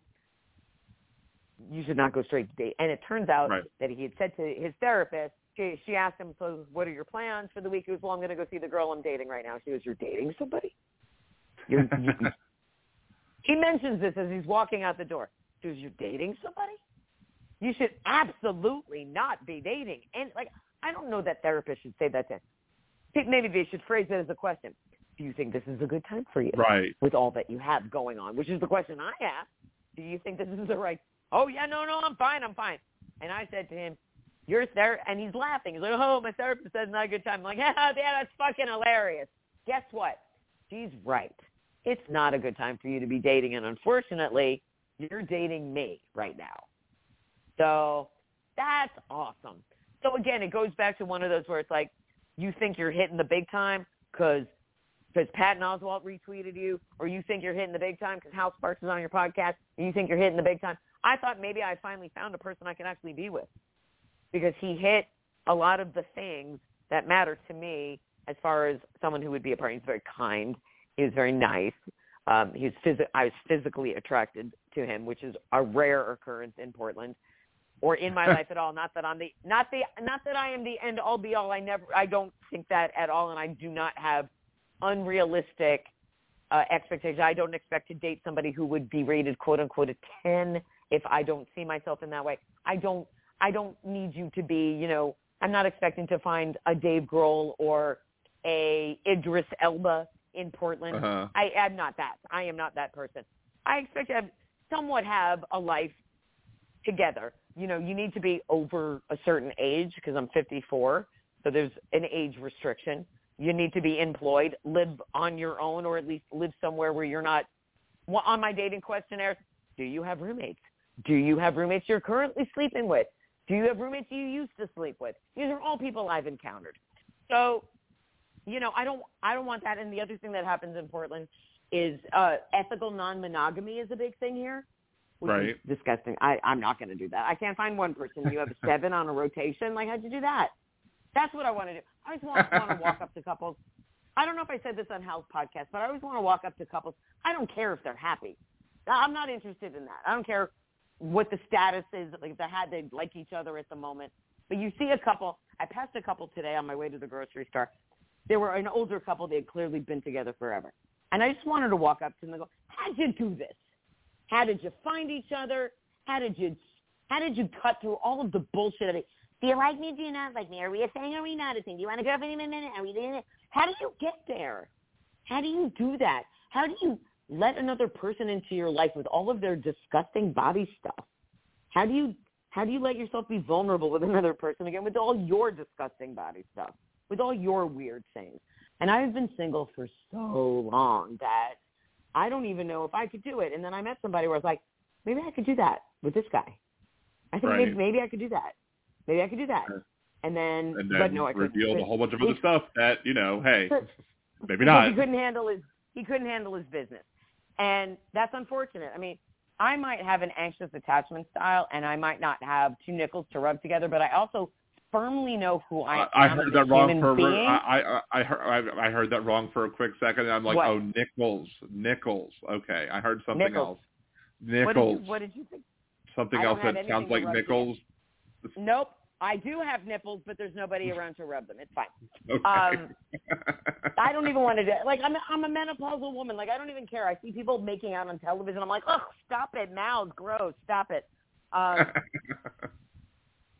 You should not go straight to date. And it turns out right. that he had said to his therapist, she she asked him, so what are your plans for the week? He was, well, I'm going to go see the girl I'm dating right now. She goes, you're dating somebody? You're, you, [laughs] he mentions this as he's walking out the door. She goes, you're dating somebody? You should absolutely not be dating. And like, I don't know that therapists should say that to. him. Maybe they should phrase it as a question. Do you think this is a good time for you?
Right.
With all that you have going on, which is the question I asked. Do you think this is the right? Oh yeah, no, no, I'm fine, I'm fine. And I said to him, "You're there," and he's laughing. He's like, "Oh, my therapist says not a good time." I'm like, "Yeah, [laughs] yeah, that's fucking hilarious." Guess what? She's right. It's not a good time for you to be dating, and unfortunately, you're dating me right now. So that's awesome. So again, it goes back to one of those where it's like you think you're hitting the big time because because Patton Oswalt retweeted you, or you think you're hitting the big time because Hal Sparks is on your podcast, and you think you're hitting the big time. I thought maybe I finally found a person I can actually be with because he hit a lot of the things that matter to me as far as someone who would be a partner. He's very kind. He was very nice. Um, he was phys- I was physically attracted to him, which is a rare occurrence in Portland or in my [laughs] life at all. Not that I'm the not the not that I am the end all be all. I never I don't think that at all, and I do not have unrealistic uh, expectations. I don't expect to date somebody who would be rated quote unquote a ten if I don't see myself in that way. I don't I don't need you to be you know I'm not expecting to find a Dave Grohl or a Idris Elba in Portland.
Uh-huh.
I am not that. I am not that person. I expect to have somewhat have a life together. You know, you need to be over a certain age because I'm 54, so there's an age restriction. You need to be employed, live on your own, or at least live somewhere where you're not. Well, on my dating questionnaire, do you have roommates? Do you have roommates you're currently sleeping with? Do you have roommates you used to sleep with? These are all people I've encountered. So, you know, I don't I don't want that. And the other thing that happens in Portland is uh ethical non-monogamy is a big thing here. Which
Right.
Is disgusting. I I'm not going to do that. I can't find one person. You have [laughs] seven on a rotation. Like how'd you do that? That's what I want to do. I just want, want to walk up to couples. I don't know if I said this on Hal's podcast, but I always want to walk up to couples. I don't care if they're happy. I'm not interested in that. I don't care what the status is, like if they had they like each other at the moment. But you see a couple. I passed a couple today on my way to the grocery store. They were an older couple. They had clearly been together forever, and I just wanted to walk up to them and go, "How'd you do this? How did you find each other? How did you how did you cut through all of the bullshit? Do you like me? Do you not like me? Are we a thing? Are we not a thing? Do you want to go for a minute? Are we doing it? How do you get there? How do you do that? How do you let another person into your life with all of their disgusting body stuff? How do you how do you let yourself be vulnerable with [laughs] another person again with all your disgusting body stuff, with all your weird things? And I've been single for so long that I don't even know if I could do it. And then I met somebody where I was like, maybe I could do that with this guy. I think maybe, maybe I could do that. Maybe I could do that. And then,
And then
but no, I couldn't.
revealed a whole bunch of other stuff that, you know, hey, maybe not.
He couldn't handle his he couldn't handle his business, and that's unfortunate. I mean, I might have an anxious attachment style, and I might not have two nickels to rub together, but I also firmly know who I am.
I heard that wrong for
being.
I, I I heard I, I heard that wrong for a quick second. And I'm like,
What?
oh, nickels, nickels. Okay, I heard something
Nickels.
else.
what, did
Nickels.
you, what did you think?
something else that sounds like nickels.
Nope. I do have nipples, but there's nobody around to rub them. It's fine.
Okay.
Um, [laughs] I don't even want to do it. like I'm a, I'm a menopausal woman. Like I don't even care. I see people making out on television. I'm like, oh, stop it, mouths, gross, stop it. Um, [laughs]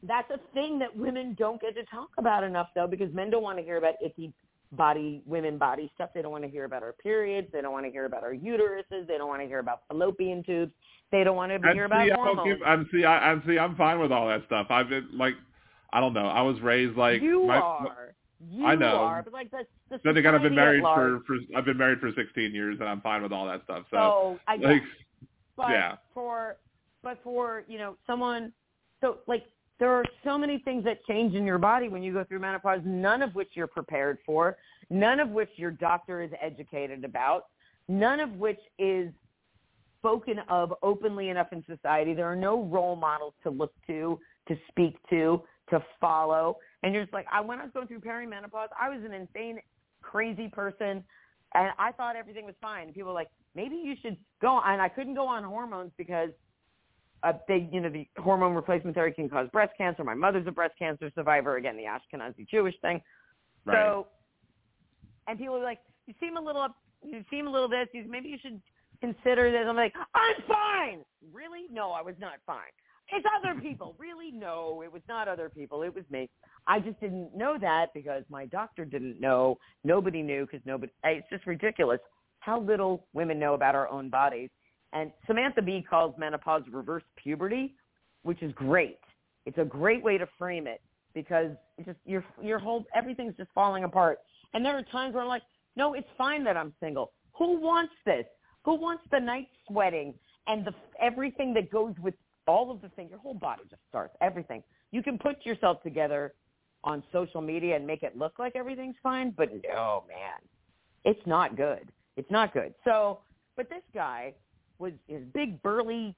that's a thing that women don't get to talk about enough though, because men don't want to hear about icky body, women body stuff. They don't want to hear about our periods. They don't want to hear about our uteruses. They don't want to hear about fallopian tubes. They don't want to
And
hear about
see, don't
hormones.
give, I'm see, I, I'm see, I'm fine with all that stuff. I've been like, I don't know. I was raised like
you
my,
are. You
I know.
are. But like the, the
Then again, I've been married for, for I've been married for 16 years, and I'm fine with all that stuff. So,
So I guess
like,
But
Yeah.
for but for, you know, someone so like there are so many things that change in your body when you go through menopause, none of which you're prepared for, none of which your doctor is educated about, none of which is spoken of openly enough in society. There are no role models to look to, to speak to, to follow. And you're just like, I when I was going through perimenopause, I was an insane, crazy person, and I thought everything was fine. And people were like, maybe you should go. And I couldn't go on hormones because uh, they, you know, the hormone replacement therapy can cause breast cancer. My mother's a breast cancer survivor. Again, the Ashkenazi Jewish thing.
right.
So, and people were like, you seem a little up, you seem a little this. You, maybe you should consider this. I'm like, I'm fine. Really? No, I was not fine. it's other [laughs] people. Really? No, it was not other people. It was me. I just didn't know that because my doctor didn't know. Nobody knew because nobody. It's just ridiculous how little women know about our own bodies. And Samantha Bee calls menopause reverse puberty, which is great. It's a great way to frame it because it just your your whole everything's just falling apart. And there are times where I'm like, no, it's fine that I'm single. Who wants this? Who wants the night sweating and the everything that goes with all of the things? Your whole body just starts everything. You can put yourself together on social media and make it look like everything's fine, but no, man, it's not good. It's not good. So, but this guy was his big burly,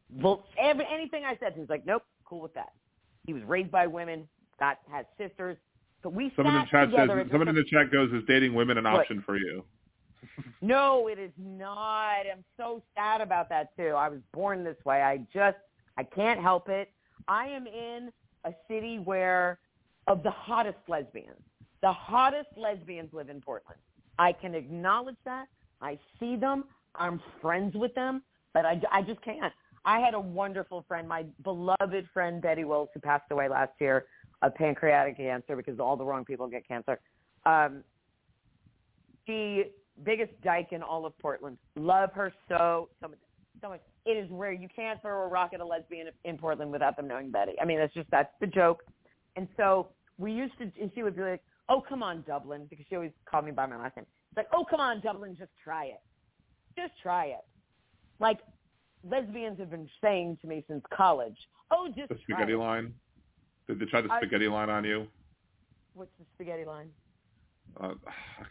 every, anything I said, he was like, nope, cool with that. He was raised by women, got had sisters. So we
someone in the chat says someone in the chat goes, "Is dating women an
What?
option for you?"
No, it is not. I'm so sad about that too. I was born this way. I just I can't help it. I am in a city where of the hottest lesbians. The hottest lesbians live in Portland. I can acknowledge that. I see them. I'm friends with them, but I, I just can't. I had a wonderful friend, my beloved friend Betty Wills, who passed away last year of pancreatic cancer because all the wrong people get cancer. Um, she biggest dyke in all of Portland. Love her so so much. So much. It is rare. You can't throw a rock at a lesbian in Portland without them knowing Betty. I mean, that's just that's the joke. And so we used to, and she would be like, "Oh, come on, Dublin," because she always called me by my last name. It's like, "Oh, come on, Dublin, just try it, just try it." Like lesbians have been saying to me since college, "Oh, just
The spaghetti
it."
line. Did they try the
I-
spaghetti line on you?
What's the spaghetti line?
Uh,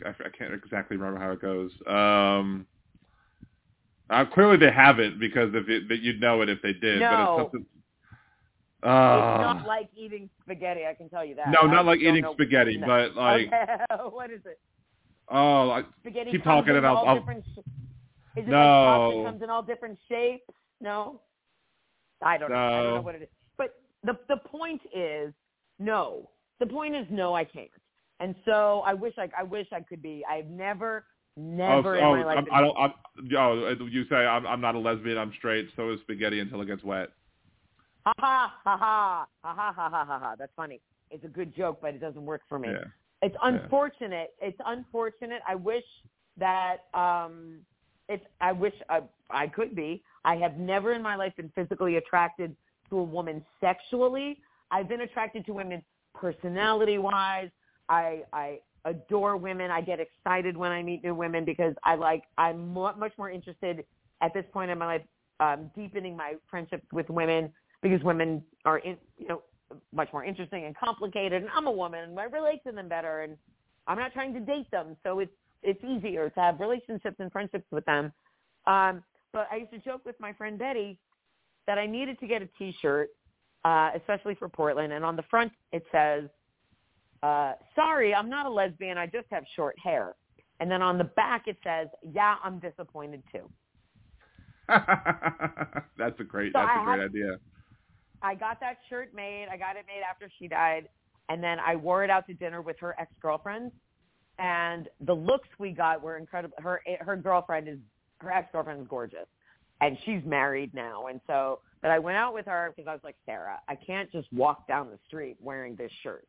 I, I can't exactly remember how it goes. Um, uh, clearly they haven't because if it, but you'd know it if they did.
No.
But it's something.
it's
Uh,
not like eating spaghetti. I can tell you that.
no,
I
not like eating spaghetti, but [laughs] like
okay. [laughs] what is it?
oh, like,
Spaghetti
Keep talking
in
and I'll-
all
I'll-
different. Is it
No.
like pasta comes in all different shapes? No. I don't know. I don't know what it is. But the the point is no. The point is no. I can't. And so I wish I I wish I could be. I've never
oh,
never
oh,
in my life.
I'm, I don't. I'm, oh, you say I'm, I'm not a lesbian. I'm straight. So is spaghetti until it gets wet.
Ha ha ha ha ha ha ha ha ha ha. That's funny. It's a good joke, but it doesn't work for me.
Yeah.
It's unfortunate. It's unfortunate. I wish that um it's I wish I I could be. I have never in my life been physically attracted to a woman sexually. I've been attracted to women personality wise. I I adore women. I get excited when I meet new women because I like I'm much more interested at this point in my life um deepening my friendships with women because women are in you know much more interesting and complicated and I'm a woman and I relate to them better and I'm not trying to date them so it's it's easier to have relationships and friendships with them. Um but I used to joke with my friend Betty that I needed to get a t-shirt uh especially for Portland and on the front it says uh sorry I'm not a lesbian I just have short hair. And then on the back it says yeah I'm disappointed too. [laughs]
that's a great.
So
that's
I
a great
have-
idea.
I got that shirt made. I got it made after she died, and then I wore it out to dinner with her ex girlfriends. And the looks we got were incredible. Her eh, her girlfriend is her ex girlfriend is gorgeous, and she's married now. And so, but I went out with her because I was like, Sarah, I can't just walk down the street wearing this shirt,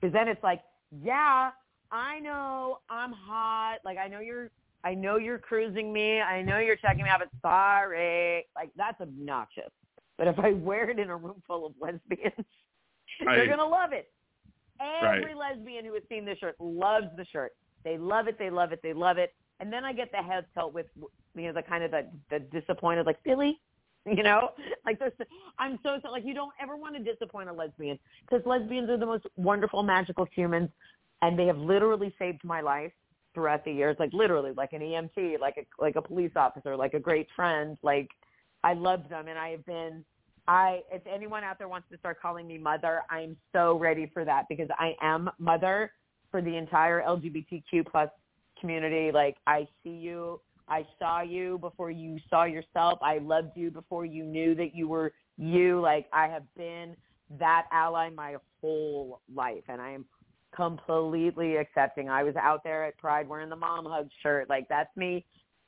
because then it's like, yeah, I know I'm hot. Like I know you're. I know you're cruising me. I know you're checking me out, but sorry. Like that's obnoxious. But if I [laughs] wear it in a room full of lesbians, they're
Right.
gonna love it. Every
Right.
lesbian who has seen this shirt loves the shirt. They love it. They love it. They love it. And then I get the head tilt with you know the kind of the, the disappointed like Billy, [laughs] you know, like there's I'm so so like you don't ever want to disappoint a lesbian because lesbians are the most wonderful magical humans, and they have literally saved my life throughout the years. Like literally, like an EMT, like a like a police officer, like a great friend. Like I love them, and I have been. I if anyone out there wants to start calling me mother, I'm so ready for that because I am mother for the entire LGBTQ plus community. Like I see you, I saw you before you saw yourself. I loved you before you knew that you were you. Like I have been that ally my whole life, and I am completely accepting. I was out there at Pride wearing the mom hug shirt. Like that's me.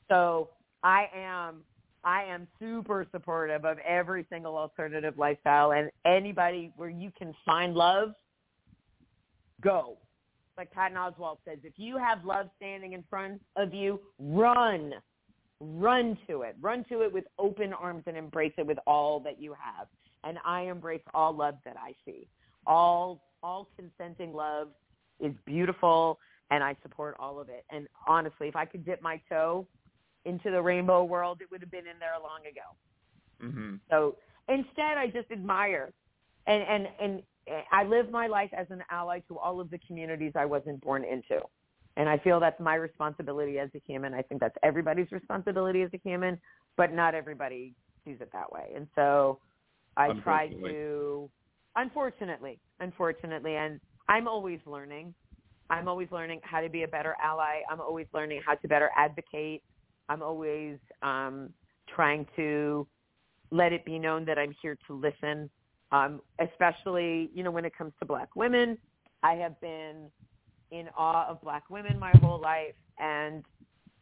So I am I am super supportive of every single alternative lifestyle and anybody where you can find love, go. Like Patton Oswalt says, if you have love standing in front of you, run. Run to it. Run to it with open arms and embrace it with all that you have. And I embrace all love that I see. All all consenting love is beautiful and I support all of it. And honestly, if I could dip my toe into the rainbow world, it would have been in there long ago.
Mm-hmm.
So instead, I just admire, and and and I live my life as an ally to all of the communities I wasn't born into, and I feel that's my responsibility as a human. I think that's everybody's responsibility as a human, but not everybody sees it that way. And so I try to, unfortunately, unfortunately, and I'm always learning. I'm always learning how to be a better ally. I'm always learning how to better advocate. I'm always um, trying to let it be known that I'm here to listen, um, especially, you know, when it comes to black women. I have been in awe of black women my whole life, and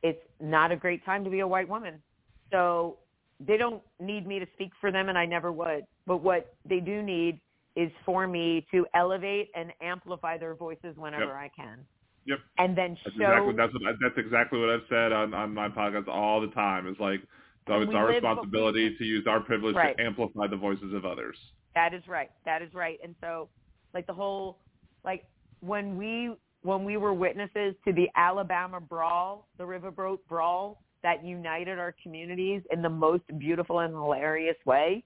it's not a great time to be a white woman. So they don't need me to speak for them, and I never would. But what they do need is for me to elevate and amplify their voices whenever
yep.
I can.
Yep.
And then
that's
show.
Exactly, that's what that's exactly what I've said on on my podcast all the time. It's like, so it's our responsibility to use our privilege
right.
to amplify the voices of others.
That is right. That is right. And so, like the whole, like when we when we were witnesses to the Alabama brawl, the Riverboat brawl that united our communities in the most beautiful and hilarious way.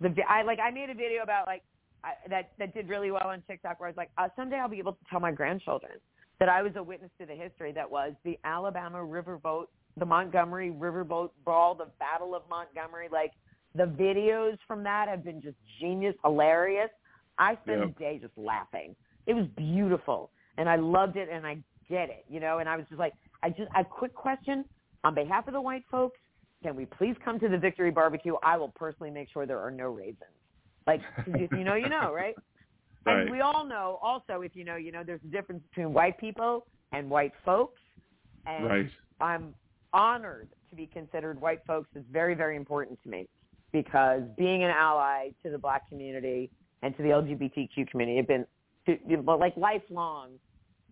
The I like I made a video about like I, that that did really well on TikTok where I was like, uh, someday I'll be able to tell my grandchildren that I was a witness to the history that was the Alabama Riverboat, the Montgomery Riverboat Brawl, the Battle of Montgomery. Like the videos from that have been just genius, hilarious. I spent
Yep.
a day just laughing. It was beautiful, and I loved it, and I get it, you know. And I was just like, I just a quick question on behalf of the white folks. Can we please come to the Victory Barbecue? I will personally make sure there are no raisins. Like, [laughs] if you know, you know, right?
Right.
And we all know also, if you know, you know, there's a difference between white people and white folks. And
Right.
I'm honored to be considered white folks is very, very important to me because being an ally to the black community and to the LGBTQ community have been like lifelong,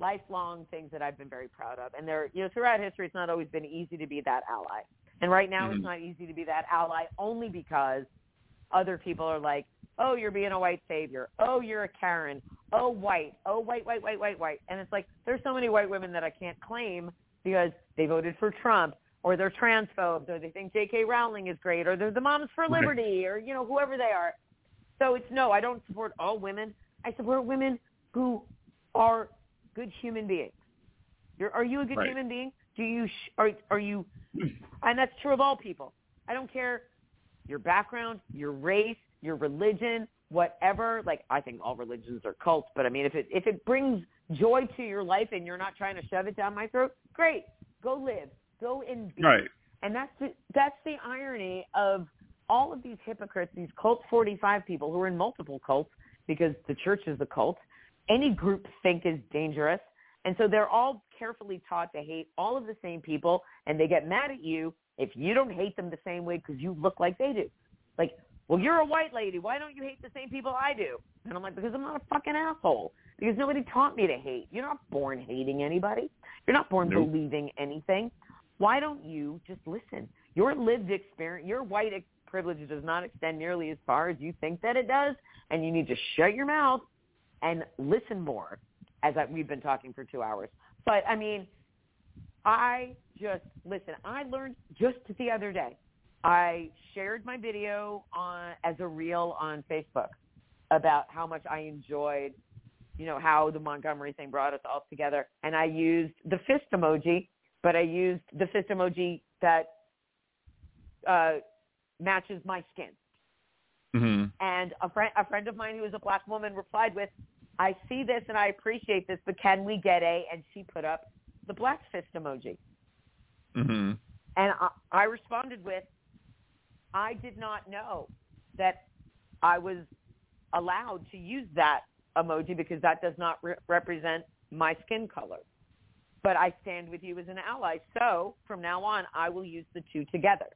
lifelong things that I've been very proud of. And there, you know, throughout history, it's not always been easy to be that ally. And right now,
Mhm.
it's not easy to be that ally only because other people are like, oh, you're being a white savior. Oh, you're a Karen. Oh, white. Oh, white, white, white, white, white. And it's like there's so many white women that I can't claim because they voted for Trump or they're transphobes or they think J.K. Rowling is great or they're the Moms for Liberty or, you know, whoever they are. So it's no, I don't support all women. I support women who are good human beings. You're, are you a good
Right.
human being? Do you sh- are are you? [clears throat] And that's true of all people. I don't care your background, your race, your religion, whatever. Like I think all religions are cults, but I mean if it if it brings joy to your life and you're not trying to shove it down my throat, great. Go live. Go and be.
Right.
And that's the, that's the irony of all of these hypocrites, these cult 45 people who are in multiple cults because the church is a cult. Any group think is dangerous. And so they're all carefully taught to hate all of the same people and they get mad at you if you don't hate them the same way because you look like they do. Like, well, you're a white lady. Why don't you hate the same people I do? And I'm like, because I'm not a fucking asshole. Because nobody taught me to hate. You're not born hating anybody. You're not born
Nope.
believing anything. Why don't you just listen? Your lived experience, your white ex- privilege does not extend nearly as far as you think that it does, and you need to shut your mouth and listen more. As I, we've been talking for two hours, but I mean, I just listen. I learned just the other day. I shared my video on as a reel on Facebook about how much I enjoyed, you know, how the Montgomery thing brought us all together, and I used the fist emoji, but I used the fist emoji that uh, matches my skin.
hmm
And a friend, a friend of mine who is a black woman replied with, "I see this and I appreciate this, but can we get a?" And she put up the black fist emoji,
hmm
and I, I responded with, "I did not know that I was allowed to use that emoji because that does not re- represent my skin color." But I stand with you as an ally. So from now on, I will use the two together.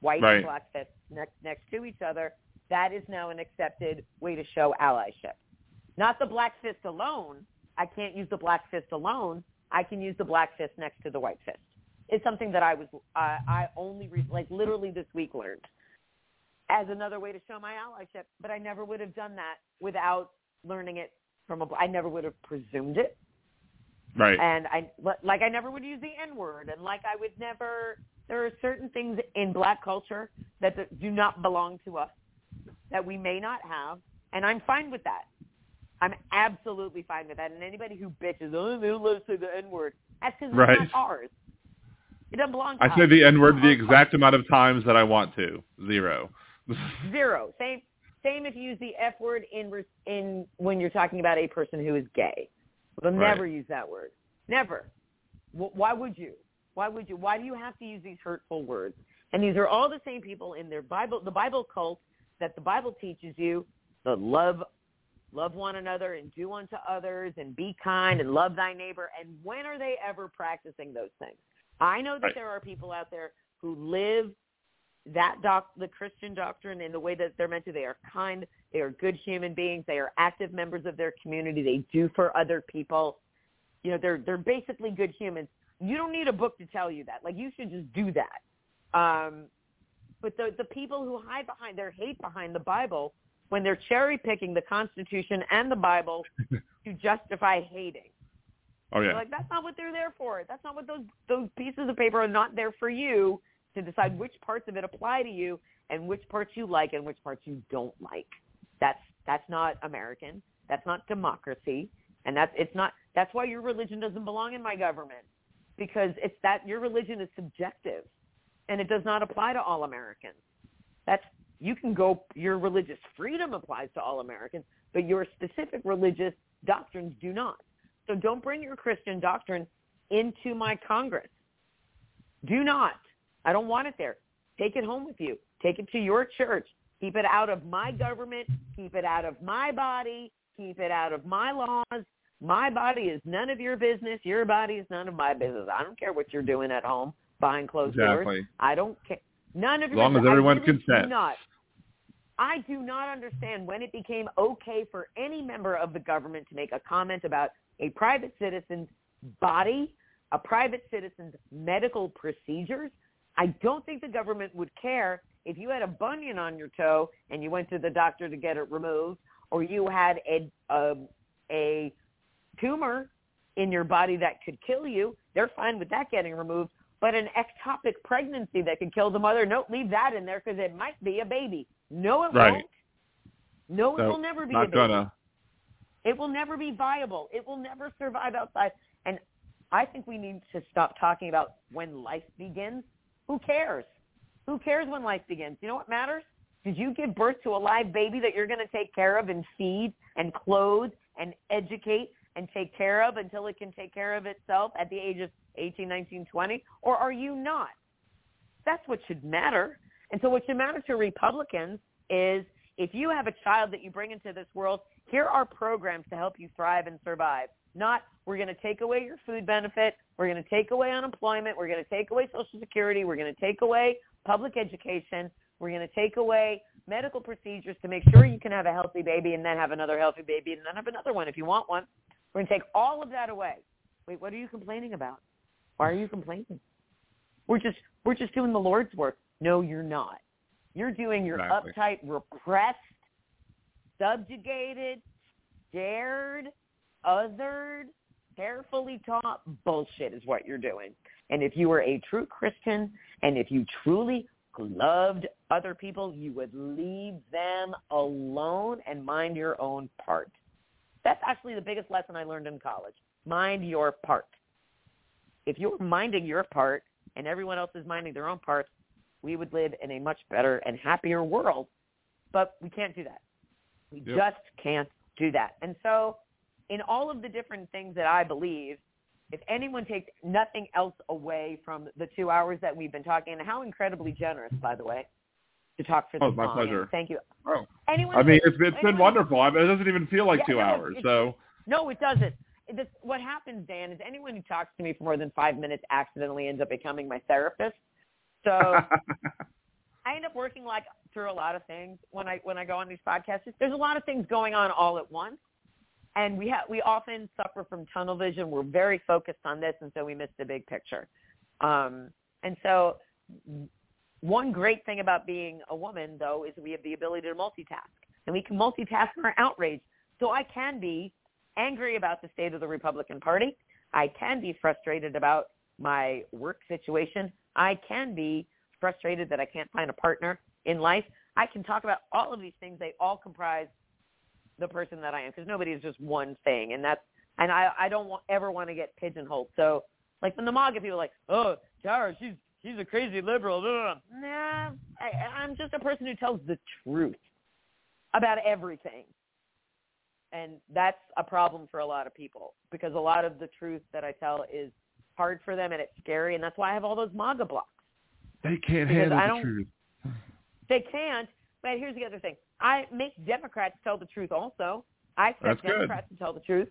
white
Right.
and black fist next next to each other. That is now an accepted way to show allyship. Not the black fist alone. I can't use the black fist alone. I can use the black fist next to the white fist. It's something that I was uh, I only re- like literally this week learned as another way to show my allyship. But I never would have done that without learning it from a. I never would have presumed it
Right.
and I like I never would use the N word, and like I would never. There are certain things in black culture that do not belong to us that we may not have, and I'm fine with that. I'm absolutely fine with that. And anybody who bitches, oh, they don't let us say the N word, that's because
Right.
it's not ours. It doesn't belong to
I
us.
say the N word the exact amount of times that I want to. Zero. [laughs]
zero. Same. Same if you use the F word in in when you're talking about a person who is gay. They'll
Right.
never use that word. Never. Wh- Why would you? Why would you? Why do you have to use these hurtful words? And these are all the same people in their Bible, the Bible cult that the Bible teaches you the love, love one another and do unto others and be kind and love thy neighbor. And when are they ever practicing those things? I know that
Right.
there are people out there who live that doc, the Christian doctrine in the way that they're meant to. They are kind. They are good human beings. They are active members of their community. They do for other people. You know, they're they're basically good humans. You don't need a book to tell you that. Like you should just do that. Um, but the the people who hide behind their hate behind the Bible when they're cherry picking the Constitution and the Bible [laughs] to justify hating.
Oh yeah.
Like that's not what they're there for. That's not what those those pieces of paper are not there for you to decide which parts of it apply to you and which parts you like and which parts you don't like. That's that's not American. That's not democracy. And that's it's not that's why your religion doesn't belong in my government. Because it's that your religion is subjective and it does not apply to all Americans. That's you can go your religious freedom applies to all Americans, but your specific religious doctrines do not. So don't bring your Christian doctrine into my Congress. Do not. I don't want it there. Take it home with you. Take it to your church. Keep it out of my government. Keep it out of my body. Keep it out of my laws. My body is none of your business. Your body is none of my business. I don't care what you're doing at home behind closed doors.
Exactly.
I don't care. None of
As
your
long as
business. I
everyone
really do
consents.
Not. I do not understand when it became okay for any member of the government to make a comment about a private citizen's body, a private citizen's medical procedures. I don't think the government would care if you had a bunion on your toe and you went to the doctor to get it removed, or you had a a, a tumor in your body that could kill you. They're fine with that getting removed. But an ectopic pregnancy that could kill the mother, no, leave that in there because it might be a baby. No, it
Right.
won't. No, it will never be
Not gonna.
It will never be viable. It will never survive outside. And I think we need to stop talking about when life begins. Who cares? Who cares when life begins? You know what matters? Did you give birth to a live baby that you're going to take care of and feed and clothe and educate and take care of until it can take care of itself at the age of 18, 19, 20? Or are you not? That's what should matter. And so what should matter to Republicans is if you have a child that you bring into this world, here are programs to help you thrive and survive. Not we're going to take away your food benefit, we're going to take away unemployment, we're going to take away Social Security, we're going to take away public education, we're going to take away medical procedures to make sure you can have a healthy baby and then have another healthy baby and then have another one if you want one. We're going to take all of that away. Wait, what are you complaining about? Why are you complaining? We're just we're just doing the Lord's work. No, you're not. You're doing your
Exactly.
uptight, repressed, subjugated, scared, othered, carefully taught bullshit is what you're doing. And if you were a true Christian and if you truly loved other people, you would leave them alone and mind your own part. That's actually the biggest lesson I learned in college. Mind your part. If you're minding your part and everyone else is minding their own part, we would live in a much better and happier world. But we can't do that. We
Yep.
just can't do that. And so in all of the different things that I believe, if anyone takes nothing else away from the two hours that we've been talking, and how incredibly generous, by the way, to talk for
Oh,
this
my
long.
pleasure.
Thank you.
Oh.
Anyone
I mean, it's it's been wonderful. I mean, it doesn't even feel like
Yeah,
two
no,
hours. So
No, it doesn't. This, what happens, Dan, is anyone who talks to me for more than five minutes accidentally ends up becoming my therapist. So [laughs] I end up working like through a lot of things when I when I go on these podcasts. There's a lot of things going on all at once, and we have we often suffer from tunnel vision. We're very focused on this, and so we miss the big picture. Um, and so, one great thing about being a woman, though, is we have the ability to multitask, and we can multitask our outrage. So I can be angry about the state of the Republican Party. I can be frustrated about my work situation. I can be frustrated that I can't find a partner in life. I can talk about all of these things. They all comprise the person that I am because nobody is just one thing, and that's and I I don't want, ever want to get pigeonholed. So like when the MAGA people are like, oh, Tara, she's she's a crazy liberal. Nah, I, I'm just a person who tells the truth about everything. And that's a problem for a lot of people because a lot of the truth that I tell is hard for them and it's scary, and that's why I have all those MAGA blocks.
They can't
Because
handle
I
the
don't-
truth.
They can't. But here's the other thing: I make Democrats tell the truth. Also, I expect
That's good.
Democrats to tell the truth.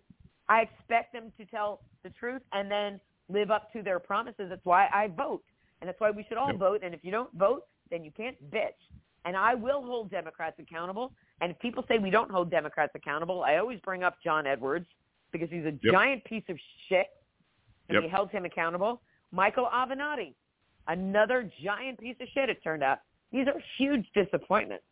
I expect them to tell the truth and then live up to their promises. That's why I vote, and that's why we should all
Yep.
vote. And if you don't vote, then you can't bitch. And I will hold Democrats accountable. And if people say we don't hold Democrats accountable, I always bring up John Edwards because he's a
Yep.
giant piece of shit, and
Yep.
we held him accountable. Michael Avenatti, another giant piece of shit. It turned out these are huge disappointments.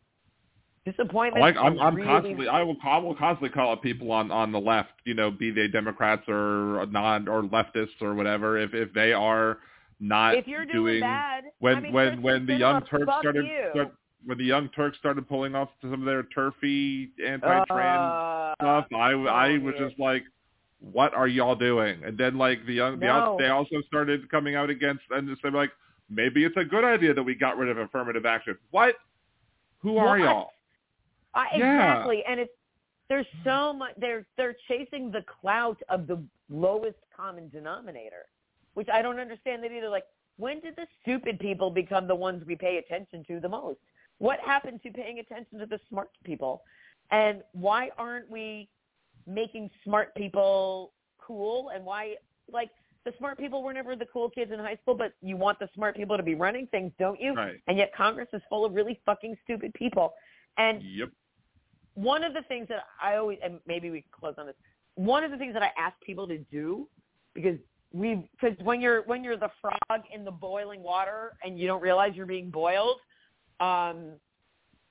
Disappointments.
Like I'm, I'm
really-
constantly, I will, I will constantly call out people on on the left, you know, be they Democrats or non or leftists or whatever, if if they are not
If you're doing, bad,
when
I mean,
when when the Young Turks started, start, when the Young Turks started pulling off some of their turfy anti-trans
Uh,
stuff, I I was just like, what are y'all doing? And then like the young, the, they also started coming out against and just they like, maybe it's a good idea that we got rid of affirmative action. What? Who are
What?
y'all?
I,
Yeah.
exactly, and it's there's so much. They're they're chasing the clout of the lowest common denominator, which I don't understand. That either like when did the stupid people become the ones we pay attention to the most? What happened to paying attention to the smart people? And why aren't we making smart people cool? And why like the smart people were never the cool kids in high school, but you want the smart people to be running things, don't you?
Right.
And yet Congress is full of really fucking stupid people. And
Yep.
one of the things that I always, and maybe we can close on this. One of the things that I ask people to do, because we, because when you're when you're the frog in the boiling water and you don't realize you're being boiled, um,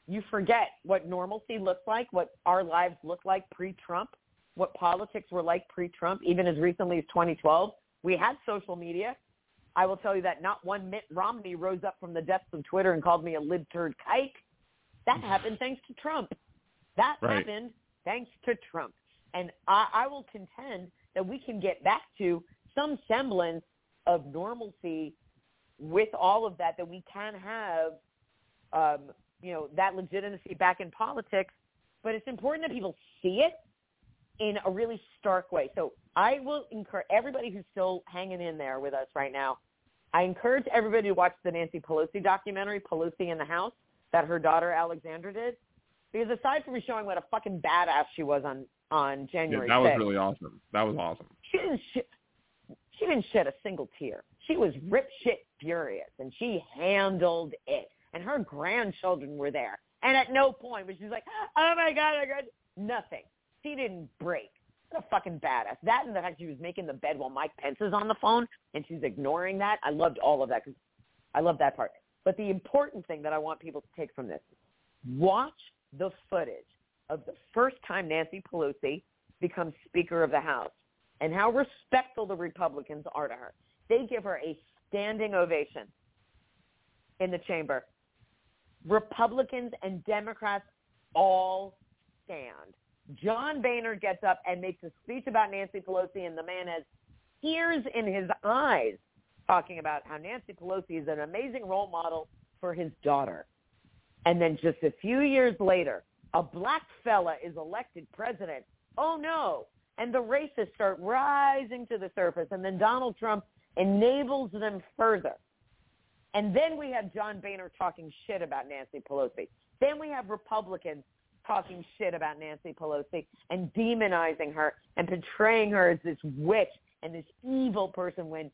you forget what normalcy looks like, what our lives look like pre-Trump, what politics were like pre-Trump, even as recently as 2012. We had social media. I will tell you that not one Mitt Romney rose up from the depths of Twitter and called me a libturd kike. That happened thanks to Trump. That
Right.
happened thanks to Trump. And I, I will contend that we can get back to some semblance of normalcy with all of that, that we can have, um, you know, that legitimacy back in politics. But it's important that people see it in a really stark way. So I will encourage everybody who's still hanging in there with us right now. I encourage everybody to watch the Nancy Pelosi documentary, Pelosi in the House, that her daughter Alexandra did. Because aside from showing what a fucking badass she was on on January, Yeah,
that was really awesome. That was awesome.
she didn't sh- she didn't shed a single tear. She was rip shit furious, and she handled it. And her grandchildren were there, and at no point was she like, "Oh my god, I got nothing. She didn't break. What a fucking badass. That and the fact she was making the bed while Mike Pence is on the phone, and she's ignoring that. I loved all of that because I love that part. But the important thing that I want people to take from this watch the footage of the first time Nancy Pelosi becomes Speaker of the House and how respectful the Republicans are to her. They give her a standing ovation in the chamber. Republicans and Democrats all stand. John Boehner gets up and makes a speech about Nancy Pelosi, and the man has tears in his eyes talking about how Nancy Pelosi is an amazing role model for his daughter. And then just a few years later, a black fella is elected president. Oh no. And the racists start rising to the surface. And then Donald Trump enables them further. And then we have John Boehner talking shit about Nancy Pelosi. Then we have Republicans talking shit about Nancy Pelosi and demonizing her and portraying her as this witch and this evil person when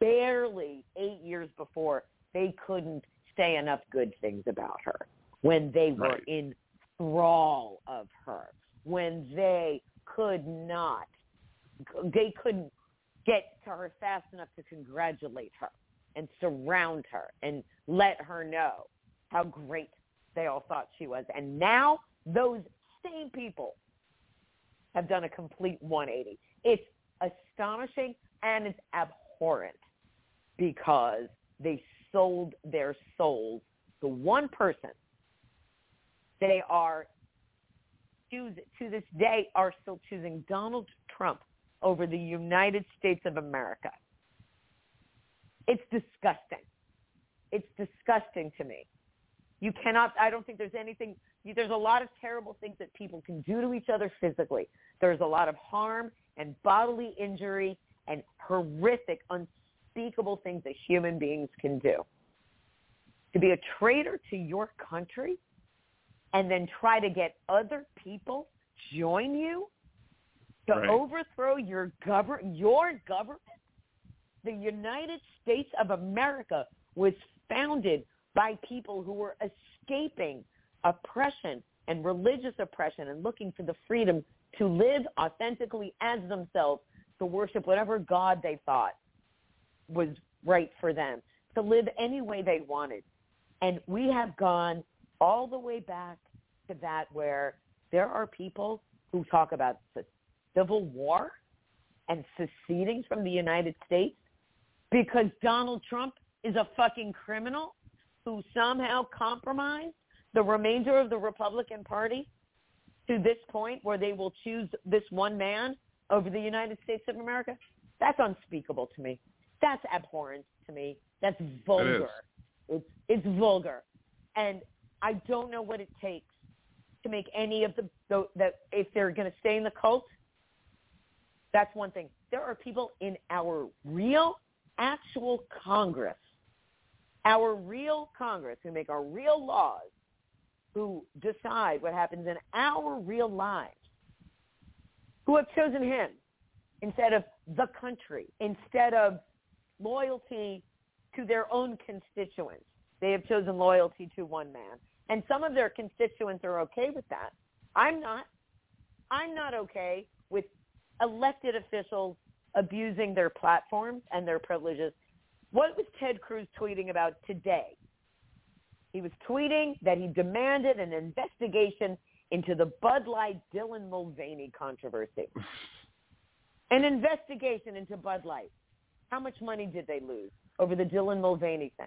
barely eight years before they couldn't say enough good things about her when they were
Right.
in thrall of her, when they could not, they couldn't get to her fast enough to congratulate her and surround her and let her know how great they all thought she was. And now those same people have done a complete 180. It's astonishing and it's abhorrent because they sold their souls to one person. They are choose to this day are still choosing Donald Trump over the United States of America. It's disgusting. It's disgusting to me. You cannot, I don't think there's anything, there's a lot of terrible things that people can do to each other physically. There's a lot of harm and bodily injury and horrific, unspeakable things that human beings can do. To be a traitor to your country and then try to get other people join you to
Right.
overthrow your govern your government. The United States of America was founded by people who were escaping oppression and religious oppression and looking for the freedom to live authentically as themselves, to worship whatever God they thought was right for them, to live any way they wanted. And we have gone all the way back to that where there are people who talk about the civil war and seceding from the United States because Donald Trump is a fucking criminal who somehow compromised the remainder of the Republican Party to this point where they will choose this one man over the United States of America? That's unspeakable to me. That's abhorrent to me. That's vulgar. It's it's vulgar, and I don't know what it takes to make any of the, the that if they're going to stay in the cult. That's one thing. There are people in our real, actual Congress, our real Congress who make our real laws, who decide what happens in our real lives, who have chosen him instead of the country, instead of loyalty to their own constituents. They have chosen loyalty to one man. And some of their constituents are okay with that. I'm not. I'm not okay with elected officials abusing their platforms and their privileges. What was Ted Cruz tweeting about today? He was tweeting that he demanded an investigation into the Bud Light Dylan Mulvaney controversy. An investigation into Bud Light. How much money did they lose over the Dylan Mulvaney thing?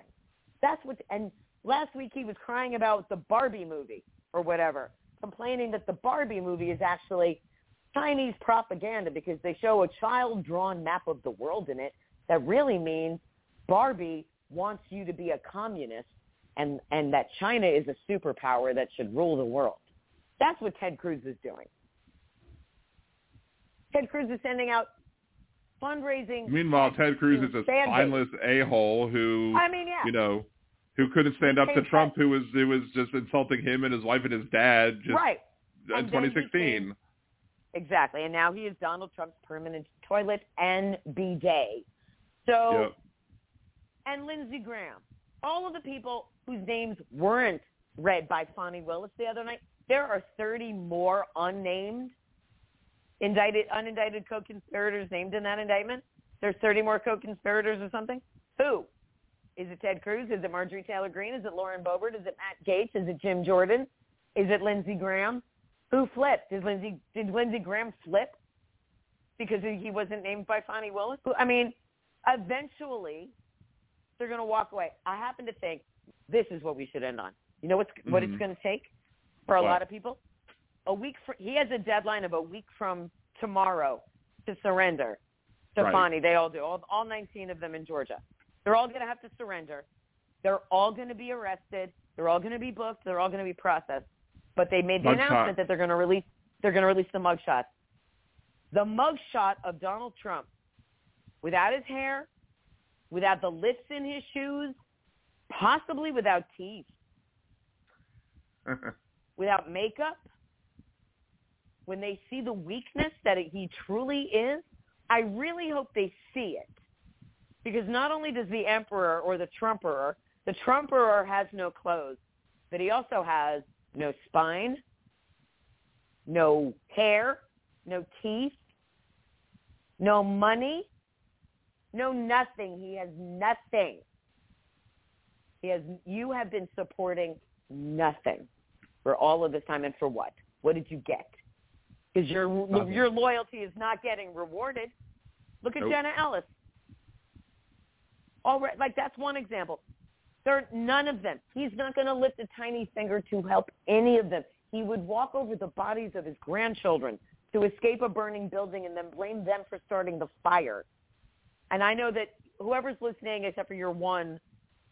That's what. And last week he was crying about the Barbie movie or whatever, complaining that the Barbie movie is actually Chinese propaganda because they show a child-drawn map of the world in it that really means Barbie wants you to be a communist and and that China is a superpower that should rule the world. That's what Ted Cruz is doing. Ted Cruz is sending out fundraising.
Meanwhile, Ted Cruz is a spineless a-hole who,
I mean, yeah.
you know, who couldn't stand up to Trump, who was who was just insulting him and his wife and his dad just
right.
in
And
2016.
came- Exactly. And now he is Donald Trump's permanent toilet and bidet. So,
Yep.
and Lindsey Graham, all of the people whose names weren't read by Fani Willis the other night, there are 30 more unnamed indicted, unindicted co-conspirators named in that indictment. There's 30 more co-conspirators or something. Who? Is it Ted Cruz? Is it Marjorie Taylor Greene? Is it Lauren Boebert? Is it Matt Gaetz? Is it Jim Jordan? Is it Lindsey Graham? Who flipped? Did Lindsey did Lindsey Graham flip because he wasn't named by Fani Willis? I mean, eventually they're going to walk away. I happen to think this is what we should end on. You know what's what it's
Mhm.
going to take for a
What?
lot of people? A week. For, he has a deadline of a week from tomorrow to surrender to
Right.
They all do. All, all 19 of them in Georgia. They're all going to have to surrender. They're all going to be arrested. They're all going to be booked. They're all going to be processed. But they made the
Mugshot.
announcement that they're going to release. They're going to release the mugshot. The mugshot of Donald Trump, without his hair, without the lifts in his shoes, possibly without teeth, [laughs] without makeup, when they see the weakness that he truly is, I really hope they see it. Because not only does the emperor or the Trumperer The Trumperer has no clothes, but he also has no spine, no hair, no teeth, no money, no nothing. He has nothing. He has. You have been supporting nothing for all of this time, and for what? What did you get? Because your
Nothing.
your loyalty is not getting rewarded. Look at
Nope.
Jenna Ellis. All right, like that's one example. There, none of them. He's not going to lift a tiny finger to help any of them. He would walk over the bodies of his grandchildren to escape a burning building and then blame them for starting the fire. And I know that whoever's listening, except for your one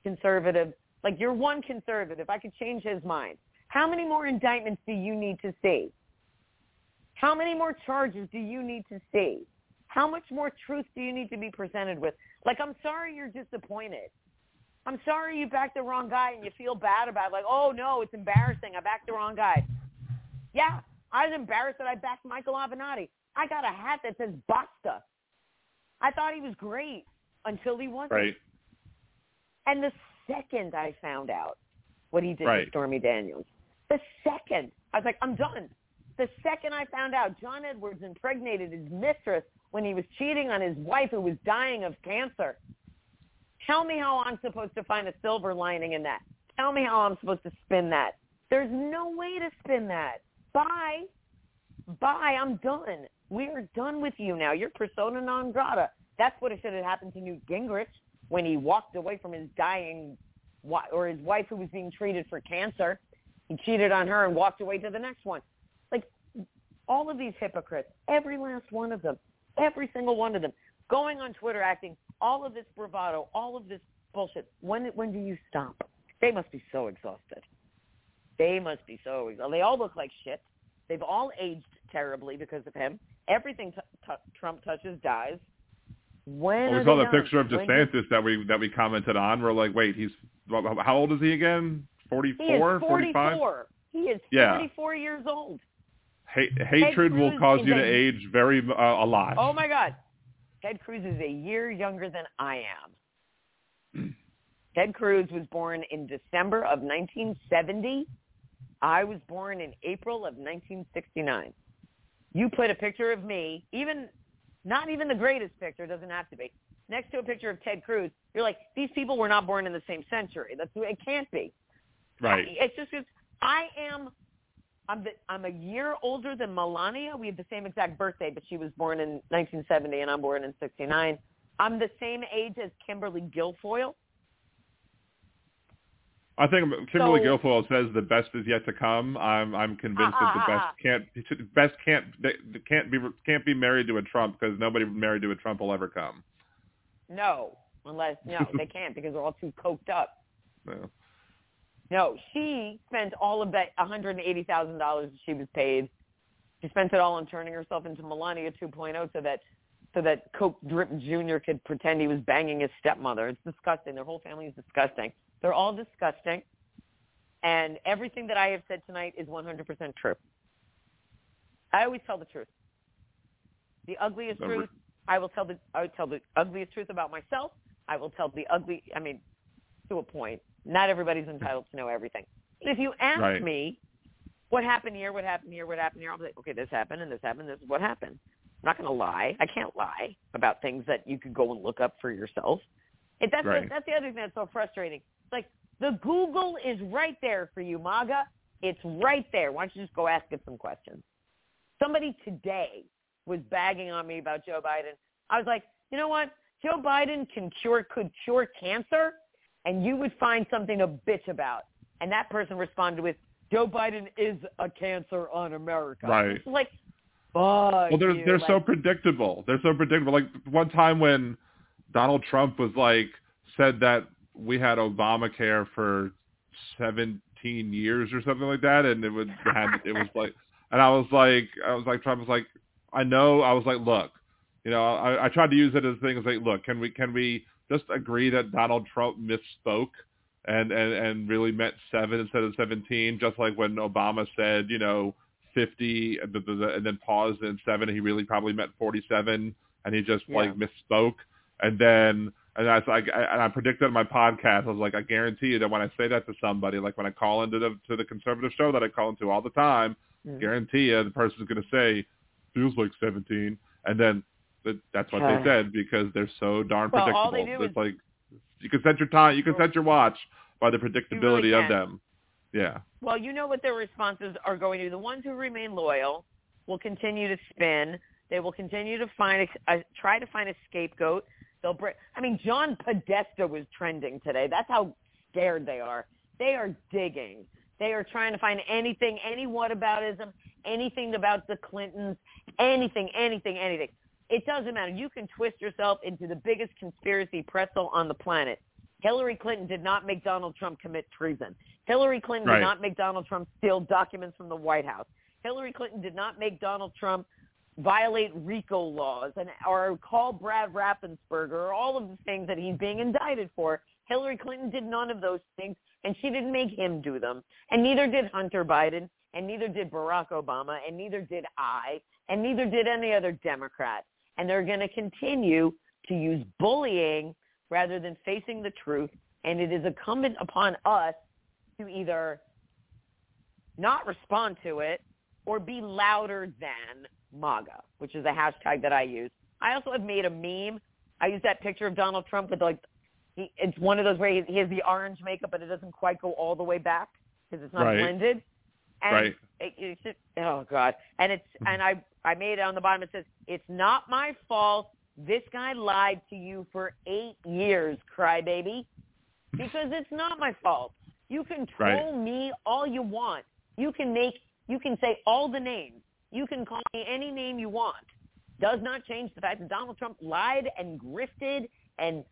conservative, like your one conservative, I could change his mind. How many more indictments do you need to see? How many more charges do you need to see? How much more truth do you need to be presented with? Like, I'm sorry you're disappointed. I'm sorry you backed the wrong guy and you feel bad about it. Like, oh no, it's embarrassing. I backed the wrong guy. Yeah, I was embarrassed that I backed Michael Avenatti. I got a hat that says Basta. I thought he was great until he wasn't.
Right.
And the second I found out what he did
Right.
to Stormy Daniels, the second I was like, I'm done. The second I found out John Edwards impregnated his mistress when he was cheating on his wife who was dying of cancer. Tell me how I'm supposed to find a silver lining in that. Tell me how I'm supposed to spin that. There's no way to spin that. Bye. Bye. I'm done. We are done with you now. You're persona non grata. That's what it should have happened to Newt Gingrich when he walked away from his dying or his wife who was being treated for cancer. He cheated on her and walked away to the next one. Like all of these hypocrites, every last one of them, every single one of them, going on Twitter acting all of this bravado, all of this bullshit. When when do you stop? They must be so exhausted. They must be so exhausted. They all look like shit. They've all aged terribly because of him. Everything t- t- Trump touches dies. When
Well, we saw the picture of
When
DeSantis that we that we commented on. We're like, wait, he's how old is he again?
He is
44, 45?
He is
Yeah.
44 years old.
Ha- hatred will cause you to
a-
age very uh, a lot.
Oh my God. Ted Cruz is a year younger than I am. [clears throat] Ted Cruz was born in December of 1970. I was born in April of 1969. You put a picture of me, even not even the greatest picture, doesn't have to be, next to a picture of Ted Cruz. You're like, these people were not born in the same century. That's it can't be.
right.
It's just it's, I am. I'm the, I'm a year older than Melania. We have the same exact birthday, but she was born in 1970 and I'm born in 69. I'm the same age as Kimberly Guilfoyle.
I think Kimberly
So-
Guilfoyle says the best is yet to come. I'm I'm convinced that the
ah,
best can't best can't can't be can't be married to a Trump because nobody married to a Trump will ever come.
No, unless no, [laughs] they can't because they're all too coked up.
So,
No, she spent all of that $180,000 she was paid. She spent it all on turning herself into Melania 2.0 so that so that Coke Drip Jr. could pretend he was banging his stepmother. It's disgusting. Their whole family is disgusting. They're all disgusting. And everything that I have said tonight is 100% true. I always tell the truth. The ugliest
Number-
truth, I will tell the I will tell the ugliest truth about myself. I will tell the ugly I mean to a point. Not everybody's entitled to know everything. If you ask
Right.
me what happened here, what happened here, what happened here, I'll be like, okay, this happened and this happened, this is what happened. I'm not going to lie. I can't lie about things that you could go and look up for yourself. It, that's,
Right.
the, that's the other thing that's so frustrating. Like the Google is right there for you, MAGA. It's right there. Why don't you just go ask it some questions? Somebody today was bagging on me about Joe Biden. I was like, you know what? Joe Biden can cure could cure cancer, and you would find something to bitch about. And that person responded with, Joe Biden is a cancer on America.
Right.
Like, fuck
well, they're
you.
they're so predictable. They're so predictable. Like one time when Donald Trump was like said that we had Obamacare for 17 years or something like that, and it would had it was like, and I was like, I was like Trump was like, I know. I was like, look, you know, I, I tried to use it as things like, look, can we can we just agree that Donald Trump misspoke? And, and and really meant seven instead of seventeen, just like when Obama said, you know, 50 and th- th- and then paused in seven he really probably meant 47 and he just like misspoke and then And I, I, and I predicted on my podcast, I was like, I guarantee you that when I say that to somebody, like when I call into the to the conservative show that I call into all the time,
Mm.
guarantee you the person's going to say, feels like 17, and then th- that's what they said because they're so darn
Well,
predictable.
all they do
it's
is-
like you can set your time, you can set your watch by the predictability of them. Yeah.
Well, you know what their responses are going to. be. The ones who remain loyal will continue to spin. They will continue to find a, a try to find a scapegoat. They'll bring. I mean, John Podesta was trending today. That's how scared they are. They are digging. They are trying to find anything, any whataboutism, anything about the Clintons, anything, anything, anything. It doesn't matter. You can twist yourself into the biggest conspiracy pretzel on the planet. Hillary Clinton did not make Donald Trump commit treason. Hillary Clinton
Right.
did not make Donald Trump steal documents from the White House. Hillary Clinton did not make Donald Trump violate RICO laws and or call Brad Raffensperger or all of the things that he's being indicted for. Hillary Clinton did none of those things, and she didn't make him do them. And neither did Hunter Biden, and neither did Barack Obama, and neither did I, and neither did any other Democrat. And they're going to continue to use bullying rather than facing the truth. And it is incumbent upon us to either not respond to it or be louder than MAGA, which is a hashtag that I use. I also have made a meme. I use that picture of Donald Trump with like, he, it's one of those where he, he has the orange makeup, but it doesn't quite go all the way back because it's not
Right.
blended. And
Right.
It, it's just, oh God. And it's, and I, I made it on the bottom. It says, it's not my fault. This guy lied to you for eight years, crybaby, because it's not my fault. You can
Right.
troll me all you want. You can make, you can say all the names. You can call me any name you want. Does not change the fact that Donald Trump lied and grifted and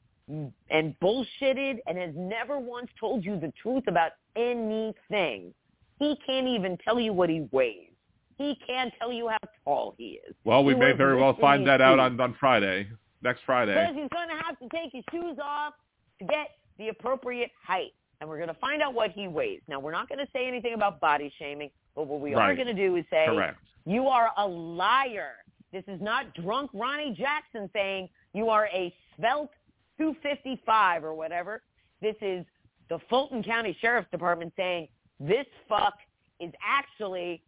and bullshitted and has never once told you the truth about anything. He can't even tell you what he weighs. He can't tell you how tall he is.
Well, we
He
may very well find that out on on Friday, next Friday.
Because he's going to have to take his shoes off to get the appropriate height. And we're going to find out what he weighs. Now, we're not going to say anything about body shaming, but what we are going to do is say,
Correct.
you are a liar. This is not drunk Ronny Jackson saying you are a svelte 255 or whatever. This is the Fulton County Sheriff's Department saying this fuck is actually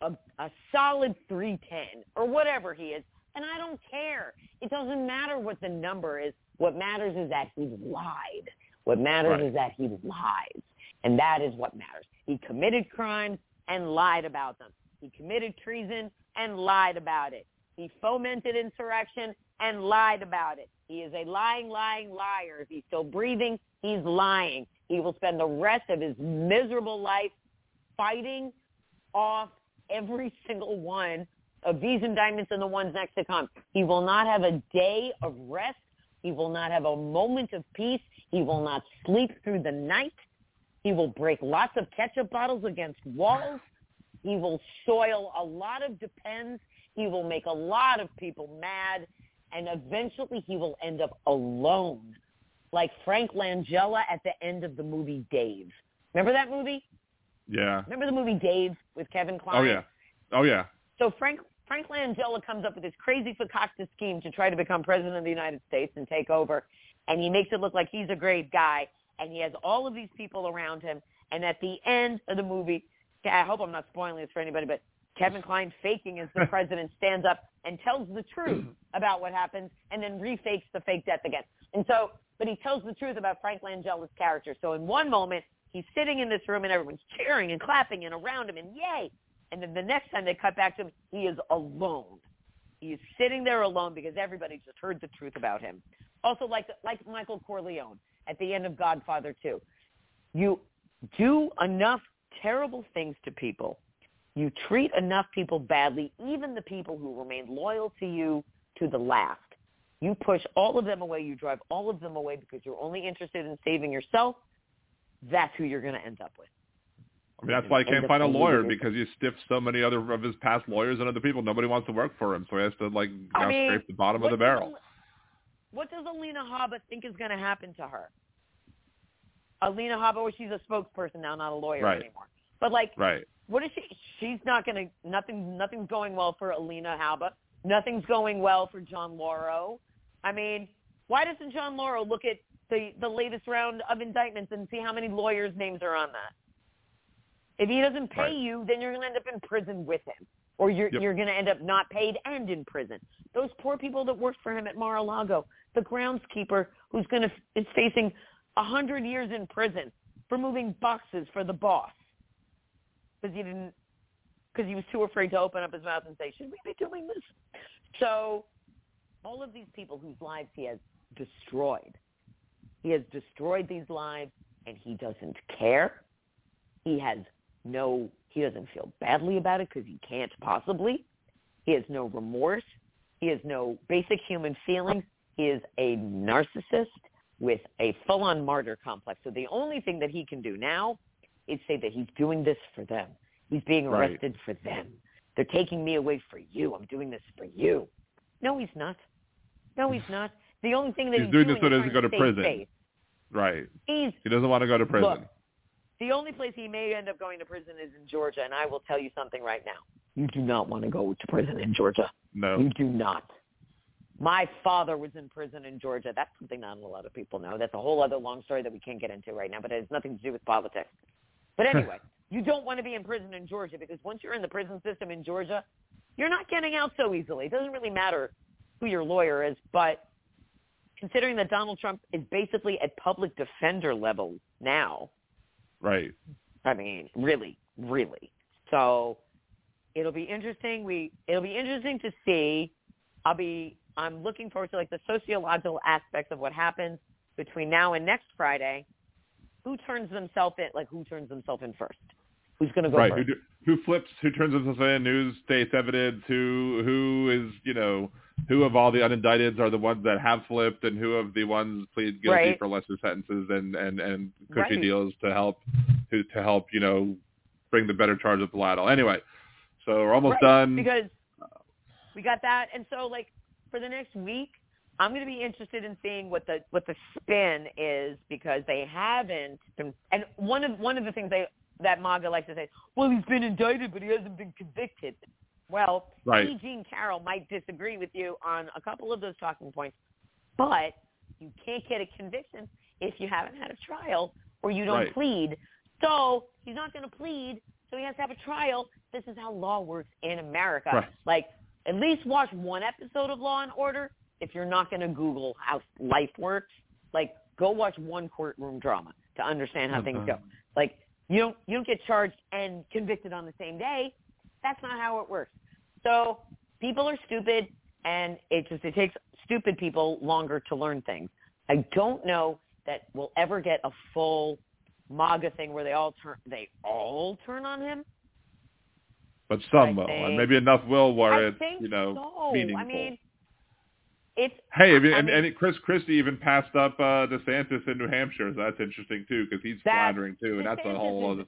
a, a solid 310 or whatever he is. And I don't care. It doesn't matter what the number is. What matters is that he lied. What matters
Right.
is that he lies. And that is what matters. He committed crimes and lied about them. He committed treason and lied about it. He fomented insurrection and lied about it. He is a lying, lying liar. If he's still breathing, he's lying. He will spend the rest of his miserable life fighting off every [laughs] single one of these indictments and the ones next to come. He will not have a day of rest. He will not have a moment of peace. He will not sleep through the night. He will break lots of ketchup bottles against walls. He will soil a lot of depends. He will make a lot of people mad. And eventually he will end up alone, like Frank Langella at the end of the movie Dave. Remember that movie?
Yeah.
Remember the movie Dave with Kevin Kline?
Oh yeah. Oh yeah.
So Frank Frank Langella comes up with this crazy fakakta scheme to try to become president of the United States and take over, and he makes it look like he's a great guy, and he has all of these people around him. And at the end of the movie, I hope I'm not spoiling this for anybody, but Kevin Kline faking as the [laughs] president stands up and tells the truth about what happens, and then refakes the fake death again. And so, but he tells the truth about Frank Langella's character. So in one moment, he's sitting in this room and everyone's cheering and clapping and around him and yay. And then the next time they cut back to him, he is alone. He is sitting there alone because everybody just heard the truth about him. Also, like like Michael Corleone at the end of Godfather 2, you do enough terrible things to people. You treat enough people badly, even the people who remain loyal to you to the last. You push all of them away. You drive all of them away because you're only interested in saving yourself. That's who you're going to end up with.
I mean, that's why he can't find a lawyer because he stiffed so many other of his past lawyers and other people. Nobody wants to work for him, so he has to like you
I
know,
mean,
scrape the bottom of the barrel.
What does Alina Habba think is going to happen to her? Alina Habba, well, she's a spokesperson now, not a lawyer
Right.
anymore. But like,
Right.
what is she? She's not going to. Nothing. Nothing's going well for Alina Habba. Nothing's going well for John Lauro. I mean, Why doesn't John Lauro look at the the latest round of indictments and see how many lawyers' names are on that? If he doesn't pay
Right.
you, then you're going to end up in prison with him, or you're
Yep.
you're going to end up not paid and in prison. Those poor people that worked for him at Mar-a-Lago, the groundskeeper who's going to is facing a hundred years in prison for moving boxes for the boss because he didn't because he was too afraid to open up his mouth and say, "Should we be doing this?" So, all of these people whose lives he has destroyed, he has destroyed these lives, and he doesn't care. He has no, he doesn't feel badly about it because he can't possibly. He has no remorse. He has no basic human feelings. He is a narcissist with a full-on martyr complex. So the only thing that he can do now is say that he's doing this for them. He's being
Right.
arrested for them. They're taking me away for you. I'm doing this for you. No, he's not. No, he's not. The only thing that
He's
he's,
doing this so
is
he doesn't go to prison.
safe.
Right.
He's
He doesn't want to go to prison.
Look, the only place he may end up going to prison is in Georgia, and I will tell you something right now. You do not want to go to prison in Georgia.
no.
You do not. My father was in prison in Georgia. That's something not a lot of people know. That's a whole other long story that we can't get into right now, but it has nothing to do with politics. But [laughs] anyway, you don't want to be in prison in Georgia because once you're in the prison system in Georgia, you're not getting out so easily. It doesn't really matter who your lawyer is, but considering that Donald Trump is basically at public defender level now,
Right.
I mean, really, really. So it'll be interesting. We it'll be interesting to see. I'll be I'm looking forward to like the sociological aspects of what happens between now and next Friday. Who turns themselves in? Like who turns themselves in first? Who's going to go
right. Who,
first?
do, who flips? Who turns himself in? Who states evidence? Who who is you know who of all the unindicted are the ones that have flipped, and who of the ones plead guilty
Right.
for lesser sentences and and and cushy
Right.
deals to help to to help you know bring the better charge of the ladle. Anyway, so we're almost done.
because we got that, and so like for the next week, I'm going to be interested in seeing what the what the spin is because they haven't been. And one of one of the things they that MAGA likes to say, well, he's been indicted, but he hasn't been convicted. Well,
Right.
E. Jean Carroll might disagree with you on a couple of those talking points, but you can't get a conviction if you haven't had a trial or you don't
Right.
plead. So he's not going to plead, so he has to have a trial. This is how law works in America.
Right.
Like, at least watch one episode of Law and Order if you're not going to Google how life works. Like, go watch one courtroom drama to understand how uh-huh. things go. Like, you don't you don't get charged and convicted on the same day. That's not how it works. So people are stupid, and it just it takes stupid people longer to learn things. I don't know that we'll ever get a full MAGA thing where they all turn they all turn on him.
but some
I
will,
think-
and maybe enough will where
I
it's you know
so.
meaningful.
I mean, it's
Hey, and,
I mean-
and Chris Christie even passed up uh, DeSantis in New Hampshire. So that's interesting too, because he's floundering too, and that's a whole other.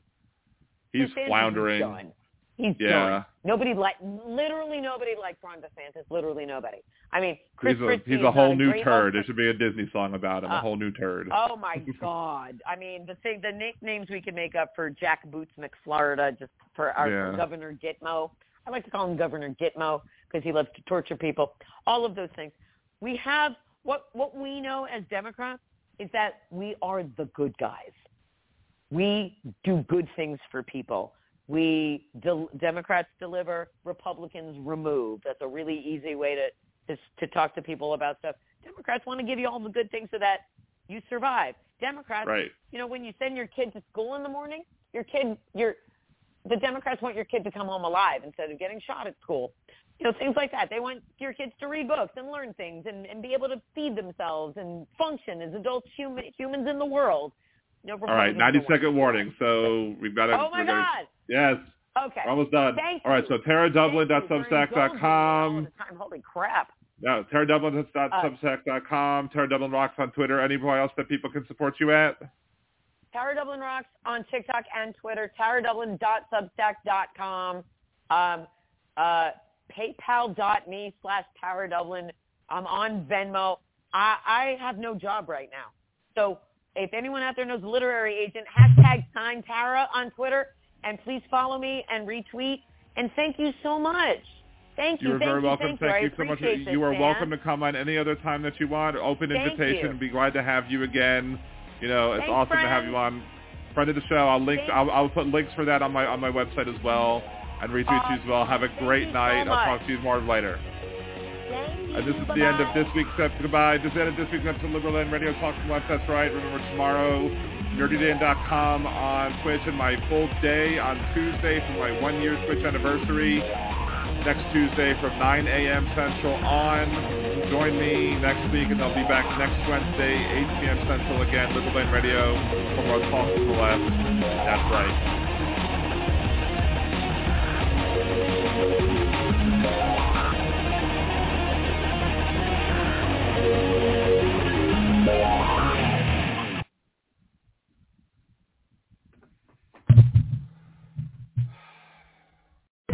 He's
DeSantis
floundering.
done. He's
Yeah.
done. Nobody like literally nobody likes Ron DeSantis. Literally nobody. I mean, Chris
he's a
Christie
he's a whole new turd. There should be a Disney song about him. a
Uh,
whole new turd.
Oh my [laughs] God! I mean, the thing, the nicknames we can make up for Jack Boots McFlorida, just for our
Yeah.
for Governor Gitmo. I like to call him Governor Gitmo because he loves to torture people. All of those things. We have what what we know as Democrats is that we are the good guys. We do good things for people. We del- Democrats deliver, Republicans remove. That's a really easy way to to, to talk to people about stuff. Democrats want to give you all the good things so that you survive. Democrats,
Right.
you know, when you send your kid to school in the morning, your kid, your the Democrats want your kid to come home alive instead of getting shot at school. You know, things like that. They want your kids to read books and learn things and, and be able to feed themselves and function as adults, human, humans in the world. No
All right,
Republicans
ninety
don't want
second warning. So we've got to.
Oh my God!
Yes,
Okay.
we're almost done.
Thank
All right, so TaraDublin.substack.com.
Thank you for indulging me all the time. Holy crap.
No, TaraDublin.substack.com. Tara Dublin Rocks on Twitter. Anywhere else that people can support you at?
Tara Dublin Rocks on TikTok and Twitter. TaraDublin.substack.com. Um, uh, PayPal.me slash Tara Dublin. I'm on Venmo. I, I have no job right now. So if anyone out there knows a literary agent, hashtag sign Tara on Twitter. And please follow me and retweet. And thank you so much. Thank you.
You're
thank
very
you,
welcome.
Thank, you.
You so much.
this,
You are
man.
welcome to come on any other time that you want. Open
Thank
invitation.
you.
Be glad to have you again. You know, it's
Thanks,
awesome to have you on. Friend of the show. I'll link. I'll, I'll put links for that on my on my website as well, and retweet you as well. Have a great night. I'll talk to you more later. And this is the end of this week's episode. Goodbye. This is the end of this week's episode of Liberal Dan Radio Talk from Left. That's right. Remember tomorrow, nerdydan.com on Twitch and my full day on Tuesday for my one year Twitch anniversary. Next Tuesday from 9 a.m. Central on. Join me next week, and I'll be back next Wednesday, 8 p.m. Central again. Liberal Radio for more Talk to the Left. That's right. Thank you.